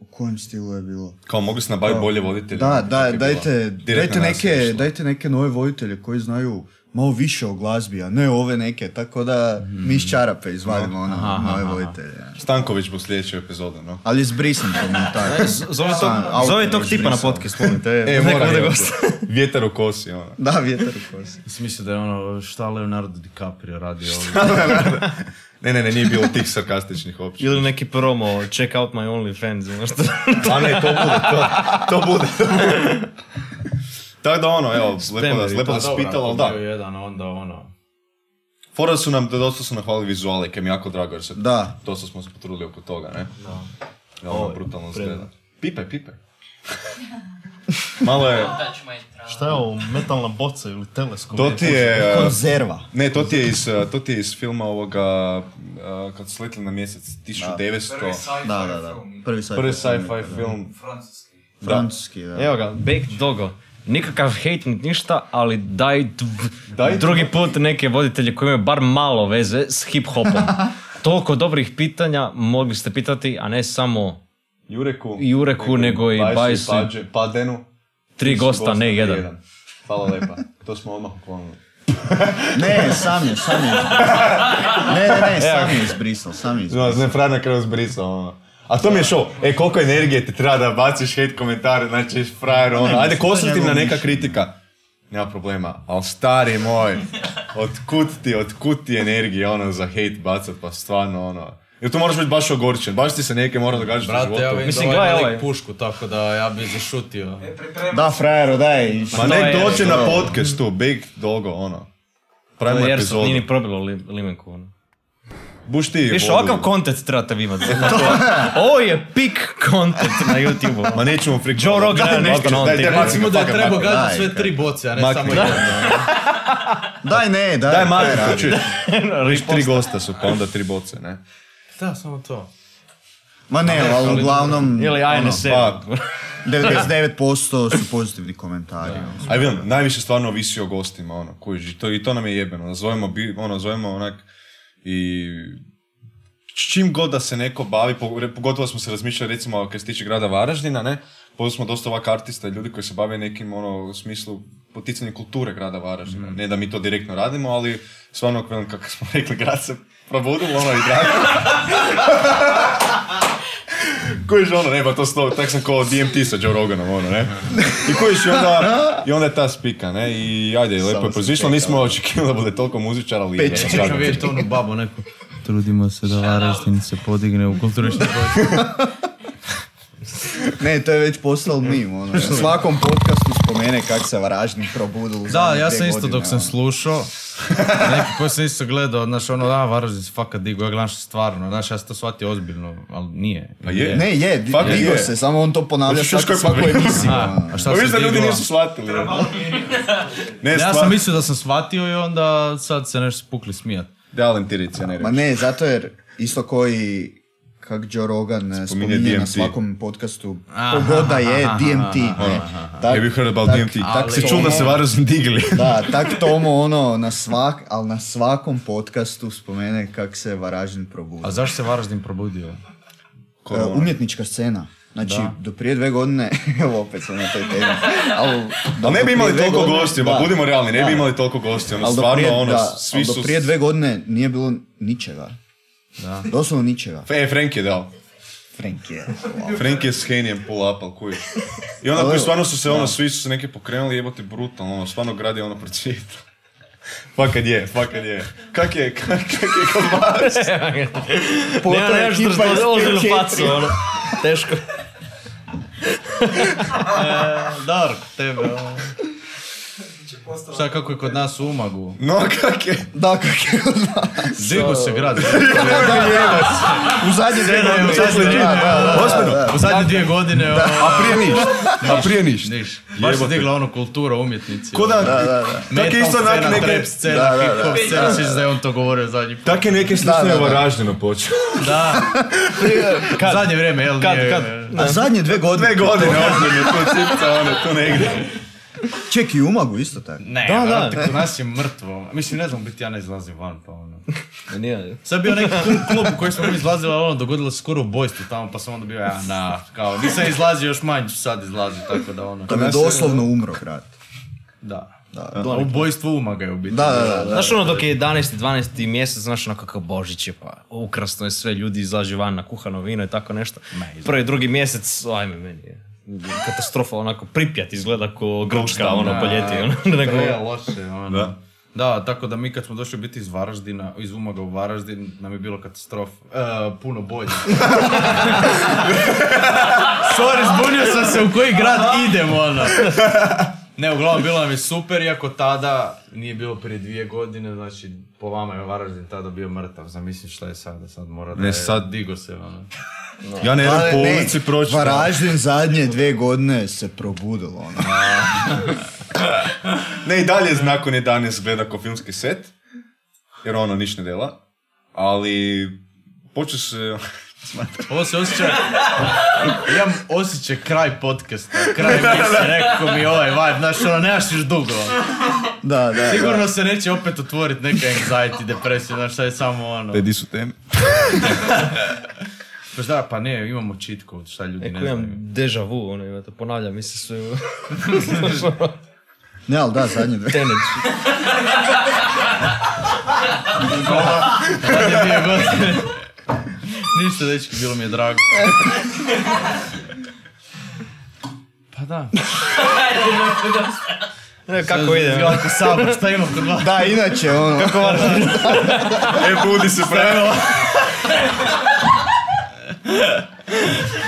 u kojem stilu je bilo? Kao mogli se nabaviti bolje voditelje. Da, da, Kak je dajte, dajte, neke, dajte neke nove voditelje koji znaju malo više o glazbi, a ne ove neke, tako da mi iz čarape izvadimo ono, nove voditelje. ja. Stanković bu sljedeću epizodu, no? Ali je zbrisan komentar. Zove, tog, autor zove tog tipa na podcast, molim te. E, neka mora bude je gost. Vjetar u kosi, ono. Da, vjetar u kosi. Smislio da je ono šta Leonardo DiCaprio radi ovdje. Ne, ne, ne, nije bilo tih sarkastičnih opće. Ili neki promo, check out my OnlyFans, ono što... A ne, to bude, to, to bude. Tako da ono, evo, lepo da, lepo da si pitala, ali da. Jedan, onda ono... Fora su nam, da dosta su nahvalili vizuale, je jako drago, jer se Da. dosta smo se potrudili oko toga, ne? Da. Ono, brutalno izgleda. Pipaj, pipaj. Malo je. Šta je ovo, metalna boca ili teleskop? to ti je... uh, Konzerva. Ne, to ti je iz, uh, to ti je iz filma ovoga, uh, kad su sletili na mjesec, 1900, Da, da, da. Prvi sci-fi. prvi film. sci-fi film. Francuski, da. Evo ga, Baked Dogo. Nikakav hate nit ništa, ali daj, dv- Daj drugi put neke voditelje koji imaju bar malo veze s hip-hopom. Toliko dobrih pitanja mogli ste pitati, a ne samo Jureku, Jureku, nego i Bajsu. Pađe, Padenu. tri gosta, gosta, ne jedan. Hvala lepa, to smo odmah uklonili. Ne, sam je, sam je. Ne, ne, ne, sam je izbrisao, sam je izbrisao. No, ne, Fran na kraju zbrisao, ono. A to mi je show. E, koliko energije ti treba da baciš hate komentare, znači, frajer, ono. Ajde, konstruktivna neka kritika. Nema problema. Al stari moj, otkud ti, otkud ti energije, ono, za hate bacat, pa stvarno, ono. Jer tu moraš biti baš ogorčen, baš ti se neke mora događati u Brate, ja životu. vidim Mislim, da ovaj ima ovaj. pušku, tako da ja bi zašutio. Da, frajeru, daj. Ma nek je- dođe na podcast tu, Big Dogo, ono. Pravimo Jer epizodu. nije ni probilo li, limenku. Ono. Buš ti Viš, vodu. ovakav content trebate vi imati. Ovo je peak content na YouTube. Ma nećemo frik. Joe Rogan nema nešto na ovom Daj, daj, Recimo da je fuck ga, treba makni ga. gazati daj, sve tri boce, a ne Makni. samo jedno. Daj, ne, daj. Daj, čuj. Viš, tri gosta su, pa onda tri boce, ne? Da, samo to. Ma ne, ali uglavnom Ili ANS. Pa, 99% su pozitivni komentari. ono. Aj vidim, najviše stvarno ovisi o gostima, ono, kužiš, i to, i to nam je jebeno, nazovemo, ono, zovemo onak, i čim god da se neko bavi, pog- pogotovo smo se razmišljali recimo kad se tiče grada Varaždina, ne, Pozvali smo dosta ovak artista i ljudi koji se bave nekim ono, u smislu poticanja kulture grada Varaždina. Ne da mi to direktno radimo, ali stvarno, kako smo rekli, grad se probudilo, ono i drago. Kojiš ono, ne, pa to sto, tak sam kao DMT sa Joe Roganom, ono, ne. I kojiš i onda, i onda je ta spika, ne, i ajde, lepo je prozišlo, nismo očekivali da bude toliko muzičara, ali... Ono, čekam vidjeti onu babu neku. Trudimo se da Varaždin se podigne u kulturični broj. Ne, to je već postalo mim, ono. Svakom podcastu spomene kak se Varaždin probudil Da, ja sam isto godine, dok sam slušao, neki koji sam isto gledao, znaš, ono, da, Varaždin se fakat digo, ja gledam što stvarno, znaš, ja sam to shvatio ozbiljno, ali nije. Pa je. Ne, je, digo se, samo on to ponavlja Hoćeš još svako, koji svako put? emisiju. A, a šta Pa se da ljudi nisu shvatili. Ne, Ja sam mislio da sam shvatio i onda sad se nešto spukli smijat. Ti reci, ja ne Ma ne, zato jer isto koji kak Joe Rogan eh, Spominje spominje na svakom podcastu, Aha, kogod da je aha, DMT. aha, ne. aha, aha. Tak- Have you heard about tak- DMT? tak Tomo- čul da se Varaždin digli? Da, tak Tomo ono na svak, ali na svakom podcastu spomene kak se Varaždin probudio. A zašto se Varaždin probudio? E, umjetnička scena. Znači, do prije dve godine, evo opet sam na toj temi, ali... Ali ne bi imali toliko godine- gostiju, da, budimo realni, ne bi da. imali toliko gostiju, ono Ali do stvarno prije, ono, da, svi ali su... do prije dve godine nije bilo ničega. Da. Doslovno ničega. E, Frank je dao. Frank je. Frank je s Henijem pull up, ali kujiš. I onda koji stvarno su se, ono, svi su se neki pokrenuli, jebote, brutalno, ono, stvarno grad je ono procvjetao. Fakat je, fakat je. Kak je, kak, kak je kod vas? Nema ozbiljnu četiri. facu, ono. Teško. Dark, tebe, ono. Šta, kako je kod nas u Umagu? No, kak je? Da, kak je od nas. Digo se grad. U zadnje dve Scena je u godine. zadnje dvije, Da, da, da, Ozbiljno? da. U zadnje dvije godine, ono, A prije niš. A prije niš. niš. Baš se digla ono kultura umjetnici. Ko da, Da, da, da. tak je Metal isto onak scena, neke, trap scena, hip hop scena, sviđa da je on to govorio zadnji put. tak je neke slične. Varaždinu počeo. Da. Zadnje vrijeme, jel? Kad, kad? A zadnje dve godine. Dve godine, ozbiljno, tu cipca, ono, tu negdje. Ček, i Umagu isto tako. Ne, Da, da. brate, kod nas je mrtvo. Mislim, ne znam, biti ja ne izlazim van, pa ono. Nije. Sad je bio neki klub- u koji smo mi izlazili, ali ono, dogodilo se skoro ubojstvo tamo, pa sam onda bio, ja, na, kao, nisam izlazio još manje, ću sad izlaziti, tako da ono. To je doslovno umro grad. Da. Da, ubojstvo umaga je u biti. Da, da, da. da. Znaš ono dok je 11. 12. mjesec, znaš ono kakav Božić je pa ukrasno je sve, ljudi izađu van na kuhano vino i tako nešto. Prvi, drugi mjesec, ajme meni je katastrofa, onako Pripjat izgleda ko Grčka, ono po ljeti. Ono, nego, loše, ono. Da. Da, tako da mi kad smo došli biti iz Varaždina, iz Umaga u Varaždin, nam je bilo katastrofa. E, puno bolje. Sorry, zbunio sam se u koji grad idemo, ono. Ne, uglavnom bilo nam je super, iako tada nije bilo prije dvije godine, znači po vama je Varaždin tada bio mrtav, zamisli šta je sada, sad mora da Ne, je, sad- digo se, ono. Ja ne idem Ali po ne, ulici proći. Varaždin zadnje dvije godine se probudilo. Ono. Ne, i dalje nakon 11 gleda ko filmski set, jer ono niš ne dela, ali počeo se... Ovo se osjeća, imam osjećaj kraj podcasta, kraj emisije, rekao mi ovaj vibe, znaš ono, nemaš još dugo. Da, da. Sigurno se neće opet otvoriti neka anxiety, depresija, znaš šta je samo ono. Te di su teme? Pa da, pa ne, imamo cheat code, šta ljudi Eko ne imam znaju. deja vu, ono, imate, ponavljam mi se sve u Ne, ali da, zadnje dvije. Tenet. Godine. Ništa, dečki, bilo mi je drago. Pa da. Ne, kako ide? ono? Izgleda ko sabor, šta ima kod vas? Da, inače, ono, E, budi se prema.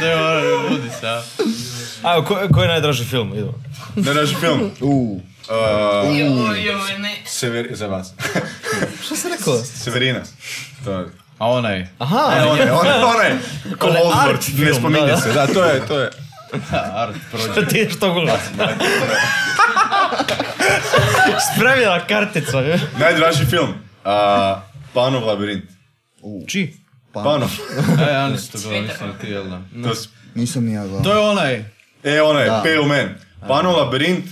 Ne, ono, budi se, a. A, ko, koji je najdraži film? Idemo. Naši film. u, Uh, Joj, joj, ne. Sever... Za vas. Što si rekao? Severina. To je... A onaj, Aha, E, onaj, onaj, onaj. Art ne spominje da, da. se. Da, to je, to je. art prođe. ti je što gledat. Spremljena kartica, je? Najdraži film. Uh, Panov labirint. Či? Panov. E, ja nisam to gledao, nisam ti, jel da? To, s- nisam ni ja gledao. To je onaj, e, onaj, Da. Pale Man. Panov labirint.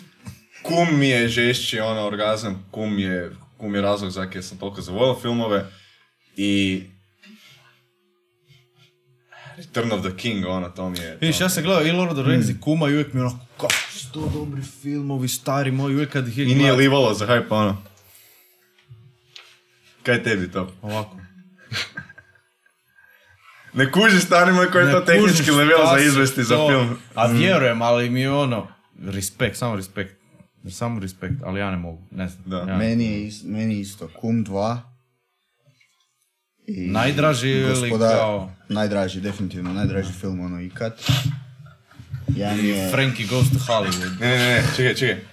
Kum mi je žešći, ono, orgazam. Kum je, kum je razlog za kje sam toliko zavolio filmove. I... Return of the King, ono, to mi je... Vidiš, ja sam gledao i Lord of the Rings i Kuma i uvijek mi je onako, kako su to dobri filmovi, stari moji, uvijek kad ih je I nije gledao- livalo za hype, ono. Kaj tebi to? Ovako. Ne kuži stari moj koji je to tehnički level za izvesti za film. A vjerujem, ali mi je ono, respekt, samo respekt. Samo respekt, ali ja ne mogu, ne znam. Da. Ja. Meni je is- meni isto. Kum 2. I Najdraži ili Gospodar- kao Najdraži, definitivno. Najdraži film ono ikad. Jedan je... Frankie Goes to Hollywood. Ne, ne, ne, čekaj, čekaj.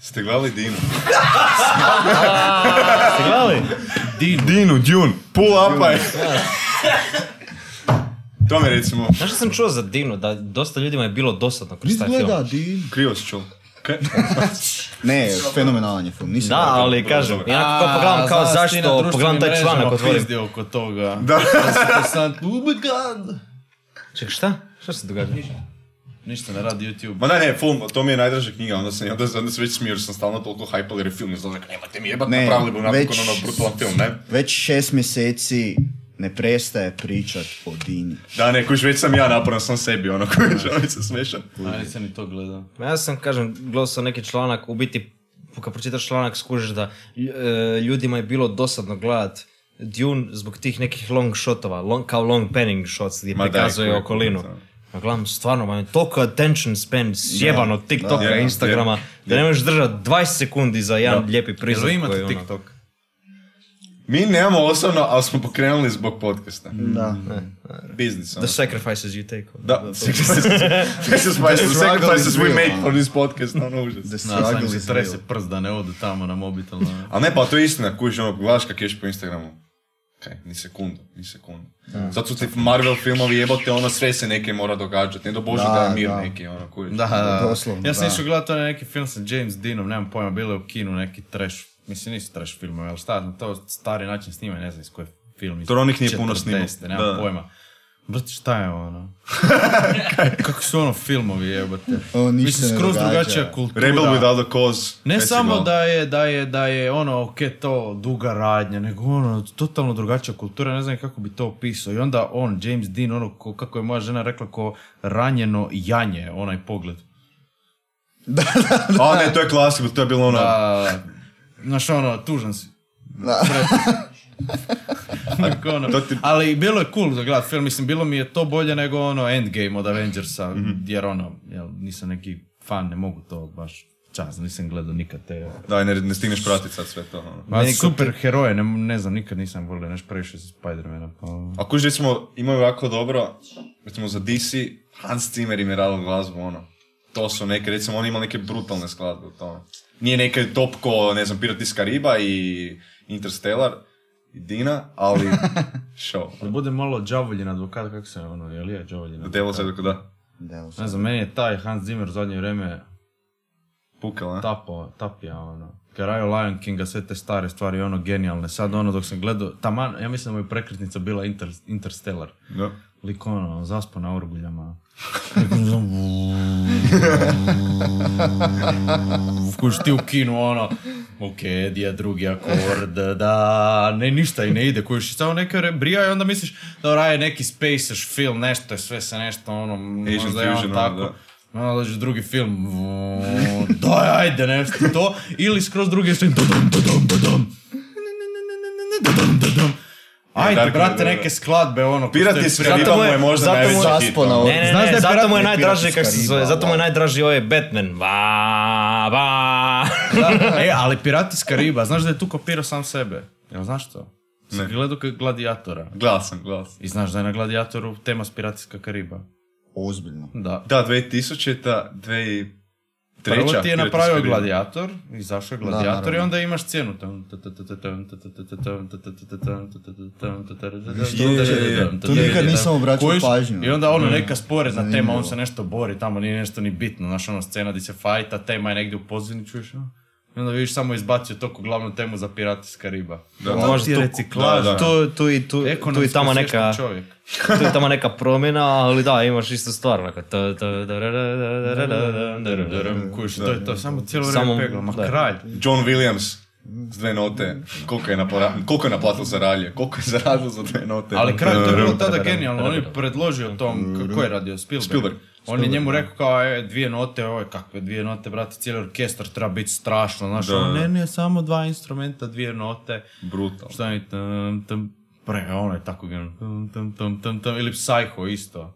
Ste gledali Dinu? Ste gledali? Dino. Dinu, Dune, pull up je. To mi recimo, Znaš što sam čuo za Dinu, da dosta ljudima je bilo dosadno kroz taj film. Izgleda, di... krivo si čuo. Ne, fenomenalan je film. Nisam Da, gledao. ali kažem, ja kako pogledam kao znaš zašto, pogledam taj članak, otvorim. pizdi oko toga. Da. Sam konstantno, oh my god. Čekaj, šta? Šta se događa? Ništa ne radi YouTube. Ma ne, ne, film, to mi je najdraža knjiga, onda sam, onda, onda se već smio, jer sam stalno toliko hypal jer je film izlazak, nemate mi jebat, Ne, napravili bu napokon ono brutalan film, ne? Već šest mjeseci ne prestaje pričat o Dini. Da, ne, kuš, već sam ja naporan sam sebi, ono, kuš, ono se smešan. A nisam ni to gledao. Ja sam, kažem, gledao sam neki članak, u biti, kad pročitaš članak skužiš da e, ljudima je bilo dosadno gledat Dune zbog tih nekih long shotova, long, kao long panning shots gdje prikazuje okolinu. Ma gledam, stvarno, man, toliko attention span sjeban od TikToka, da, Instagrama, da ne možeš držati 20 sekundi za jedan lijepi Jel prizor. vi imate koji, ono- TikTok? Mi nemamo osobno, ali smo pokrenuli zbog podcasta. Da. Biznis, ono. The sacrifices you take. Da, sacrifices sacrifices we make ono. for this podcast, ono užas. The struggle is se real. prst da ne odu tamo na mobitel. ono. Ali ne, pa to je istina, kužiš, ono, gledaš kak ješ po Instagramu. Kaj, ni sekundu, ni sekundu. Zato su ti Marvel filmovi jebote, ono sve se neke mora događati, ne do Bože da, Da, je mir da. neki, ono, kužiš. Da, da. Doslovno, Ja sam da. išao gledati onaj neki film sa James Deanom, nemam pojma, bilo je u kinu neki trash, mislim nisu trash filmovi, ali šta, to stari način snimanja, ne znam iz koje film. iz Tronik nije puno snimao. 40, Nemam Da. pojma. Brate, šta je ono? Kako su ono filmovi jebote? Ovo ništa Mislim, skroz drugačija kultura. Rebel without a cause. Ne samo da je, da je, da je ono, ok, to duga radnja, nego ono, totalno drugačija kultura, ne znam kako bi to opisao. I onda on, James Dean, ono, ko, kako je moja žena rekla, ko ranjeno janje, onaj pogled. A ne, to je klasik, to je bilo ono... znaš ono, tužan si. Tako ono. Ti- Ali bilo je cool za gledat film, mislim, bilo mi je to bolje nego ono Endgame od Avengersa, Mhm. jer ono, jel, nisam neki fan, ne mogu to baš čas, nisam gledao nikad te... Da, ne, ne stigneš pratiti sad sve to. ono. Ma, super heroje, ne, ne znam, nikad nisam volio nešto previše za Spider-mana. Pa... A kuži, recimo, imaju jako dobro, recimo za DC, Hans Zimmer im je radio glazbu, ono. To su neke, recimo, on ima neke brutalne skladbe u tome. Nije neke top ko, ne znam, Pirati iz Kariba i Interstellar i Dina, ali show. Da bude malo džavoljin advokat, kako se ono, je li je džavoljin advokat? Devil's Advocate, da. Devils. Ne znam, meni je taj Hans Zimmer u zadnje vrijeme Pukal, ne? tapo, tapija, ono. Karajo Lion Kinga, sve te stare stvari, ono, genijalne. Sad, ono, dok sam gledao, taman, ja mislim da mu je prekretnica bila Inter, Interstellar. Da. Lik, ono, zaspo na orguljama. Kuš ti u kinu, ono, ok, di je drugi akord, da, ne, ništa i ne ide, kuš, samo neke re- brija i onda misliš, da raje neki spaceš film, nešto je sve se nešto, ono, možda je ono, tako. da. Onda dođe drugi film, daj, ajde, nešto to, ili skroz drugi film, dodom, dodom, dodom, dodom, dodom. Ajde, Darko, brate, da, da. neke skladbe, ono, Pirati postoje iz pri- Kariba Zato mu mu je možda zato mu je najveći hit. ono. Ne, ne, Znaš da ne, je zato mu je najdraži, kako se zove, zato mu je najdraži ovaj Batman. Va, va. Da, e, ali Pirati iz Kariba, znaš da je tu kopirao sam sebe? Jel znaš to? Ne. Gledao kao gladijatora. Gledao sam, gledao sam. I znaš da je na gladijatoru tema s Piratska Kariba. Ozbiljno. Da. Da, 2000-ta, 2003 Prvo ti je napravio gladijator, izašao je gladijator i onda imaš cijenu. Tu nikad nisam obraćao pažnju. I onda ono neka sporedna tema, on se nešto bori, tamo nije nešto ni bitno, znaš ono scena di se fajta, tema je negdje u pozadini, čuješ ono? I onda vidiš samo izbacio toku glavnu temu za Pirati iz Kariba. Da. To tu- reciklaža. da, da. Tu, tu, i, tu, tu i tamo neka, čovjek. tu je tamo neka promjena, ali da, imaš istu stvar. Onako. ta- ta- Kužiš, to je to, samo cijelo Samo- vrijeme pegla, ma da. kralj. John Williams s dve note. Koliko je, napora, koliko je naplatio za ralje? Koliko je zaradio za dve note? Ali kralj, to je bilo tada genijalno, on je predložio tom, kako je radio, Spielberg. Spielberg. On je njemu rekao kao, e, dvije note, oj, kakve dvije note, brate, cijeli orkestar treba biti strašno, znaš, Da. ono, ne, ne, samo dva instrumenta, dvije note, Brutal. šta je, tam, tam, pre, ono je tako genijalno, tam, tam, tam, tam, tam, ili Psycho isto.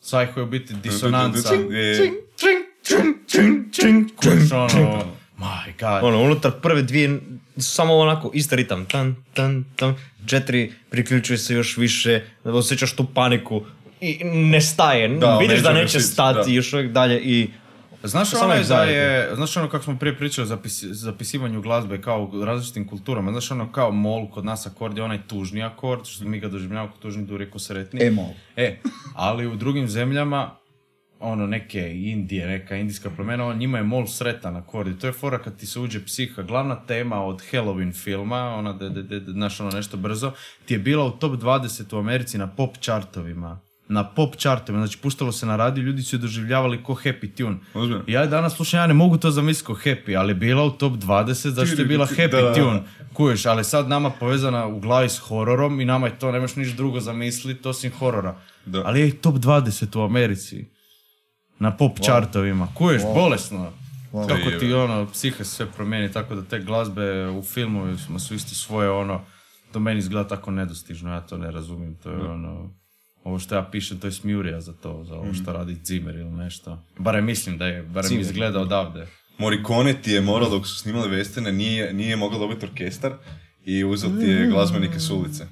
Psycho je u biti disonanca. Je- Kužiš, ono, my god. Ono, unutar prve dvije, samo onako, isti ritam, tan, tan, tan, četiri, priključuje se još više, osjećaš tu paniku i ne staje, Da, vidiš da neće štitit, stati da. još uvijek dalje i Znaš ono da anxiety. je, znaš ono kako smo prije pričali o zapis, zapisivanju glazbe kao u različitim kulturama, znaš ono kao mol kod nas akord je onaj tužni akord, što mi ga doživljavamo kao tužni duri ko sretni. Emol. E, ali u drugim zemljama, ono neke Indije, neka indijska plemena, on, njima je mol sretan akord i to je fora kad ti se uđe psiha. Glavna tema od Halloween filma, ona da, da, da, znaš ono nešto brzo, ti je bila u top 20 u Americi na pop chartovima. Na pop chartovima, znači puštalo se na radiju, ljudi su je doživljavali ko happy tune. Ozbiljno? Ja danas slušam, ja ne mogu to zamisliti ko happy, ali je bila u top 20 zašto je bila happy da. tune. Kuješ, ali sad nama povezana u glavi s hororom i nama je to, nemaš niš drugo zamisliti osim horora. Da. Ali je i top 20 u Americi. Na pop chartovima. Kuješ, bolesno. Kako ti ono, psihe se sve promijeni, tako da te glazbe u filmovima su isto svoje ono, to meni izgleda tako nedostižno, ja to ne razumijem, to je ono, ovo što ja pišem, to je smjurija za to, za ovo što radi Zimmer ili nešto. Barem mislim da je, barem mi izgleda odavde. Morricone ti je morao dok su snimali westerne, nije, nije mogao dobiti orkestar i uzeo ti je glazbenike s ulice.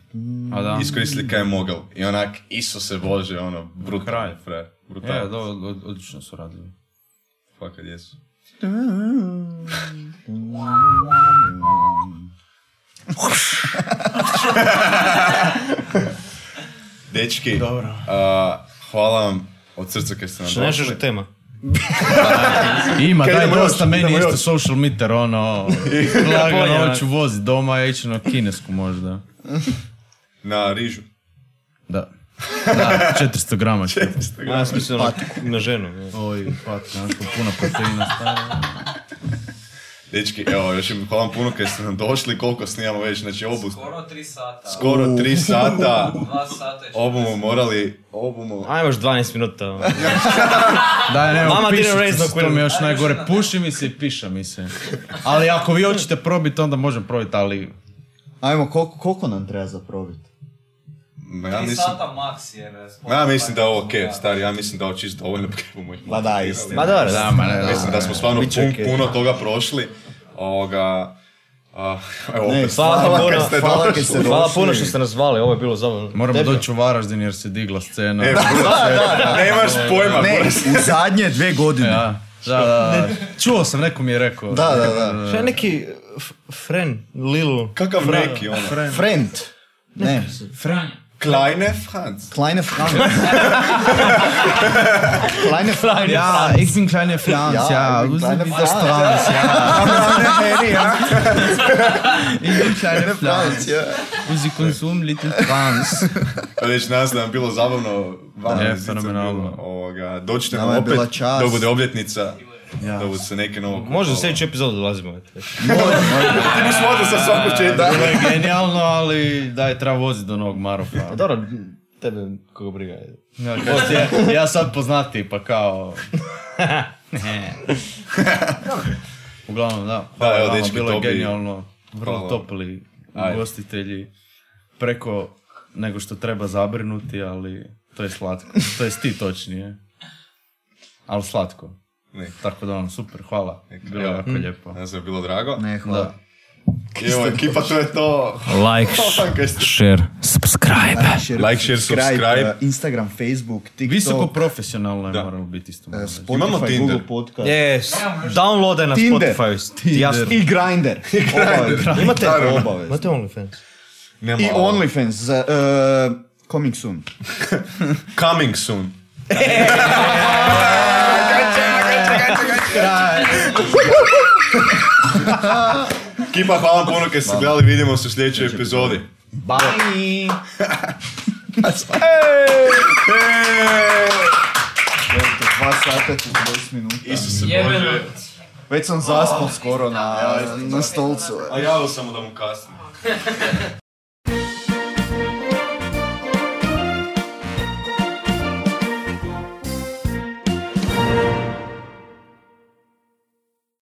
A da, Iskoristili kaj je mogao. I onak, Isuse Bože, ono, brutal. Kralj. Frajer, e, brutal. do, od- odlično su radili. Fakat jesu. Dečki, Dobro. a, hvala vam od srca kad ste nam što nešto došli. što tema. Ima, Kaj, daj idemo dosta, još, meni idemo isto još. social meter, ono, lagano hoću vozit doma, ja ići na kinesku možda. Na rižu. Da. Da, 400 grama. ću. Ja sam mislio na, na ženu. ja. Oj, pat, znaš, ko puno proteina stavio. Dečki, evo, još im hvala vam puno kad ste nam došli, koliko snimamo već, znači obu, Skoro 3 sata. skoro tri sata, 2 sata je obumo morali, obumo, Ajmo još 12 minuta. Daj, nema, Mama didn't pišite raise no to mi je još najgore. Puši mi se i piša mi se. Ali ako vi hoćete probiti, onda možemo probiti, ali... Ajmo, koliko, koliko nam treba za probit? Ma ja mislim, maks jer... ma ja mislim da je ovo okej, stari, ja mislim da je ovo čisto dovoljno, kajemo ih Ma da, istina. Ma dobro, da. ma ne, Mislim da smo stvarno pun- puno toga prošli, ovoga, a, evo, Ne, opet, hvala hvala puno, kad ste hvala došli. ste Hvala puno što ste nas zvali, ovo je bilo zabavno. Moramo doći u Varaždin jer se digla scena. E, nemaš pojma, Ne, u zadnje dve godine. Ja, da, da, da. Čuo sam, neko mi je rekao. Da, da, da. Što je neki f- friend, Lil... Kakav neki, ono. Friend. Ne, Kleine Franz. Kleine Franz. Kleine Franz. Ja, ich bin kleine Franz, Ja, ja. ich bin kleine Franz. Franz, ja. Ich bin kleine Franz. Franz, ja. Uzi Konsum, little Franz. Već nas nam bilo zabavno, je zica fenomenalno. ovoga, dođite Nama nam je opet, da bude obljetnica, Ja. da bude se neke novo Može u sljedeću epizodu dolazimo. Ti odli sa svakog četka. Bilo je genijalno, ali daj, treba voziti do novog Marofa. Pa dobro, tebe koga briga. Ja, kažete, ja, ja sad poznati, pa kao... Uglavnom, da. Da, evo, vama, dečki, bilo je bi- genijalno. Vrlo Hvala. topli Ajde. ugostitelji. Preko nego što treba zabrinuti, ali to je slatko. To je ti točnije. Ali slatko. Ne. Tako da ono, super, hvala. Bilo je jako lijepo. Nas je bilo drago. Ne, hvala. I evo, ekipa, to je to. Like, share, subscribe. Like, share, subscribe. uh, Instagram, Facebook, TikTok, Visoko profesionalno je Da. moralo biti isto. uh. Spotify, Imamo Tinder. Google Podcast. Yes, downloade na Tinder. Spotify. Jasno. I Grindr. Obavezno. Imate, Obavezno. imate OnlyFans? Nema I ovo. OnlyFans. za, uh, coming soon. Coming soon. Ekipa, hvala puno kad ste gledali, vidimo se u sljedećoj epizodi. Bye. Dva sata i 40 minuta. Isuse. Bože. Već sam zaspao skoro na, na stolcu. A javio sam mu da mu kasnim.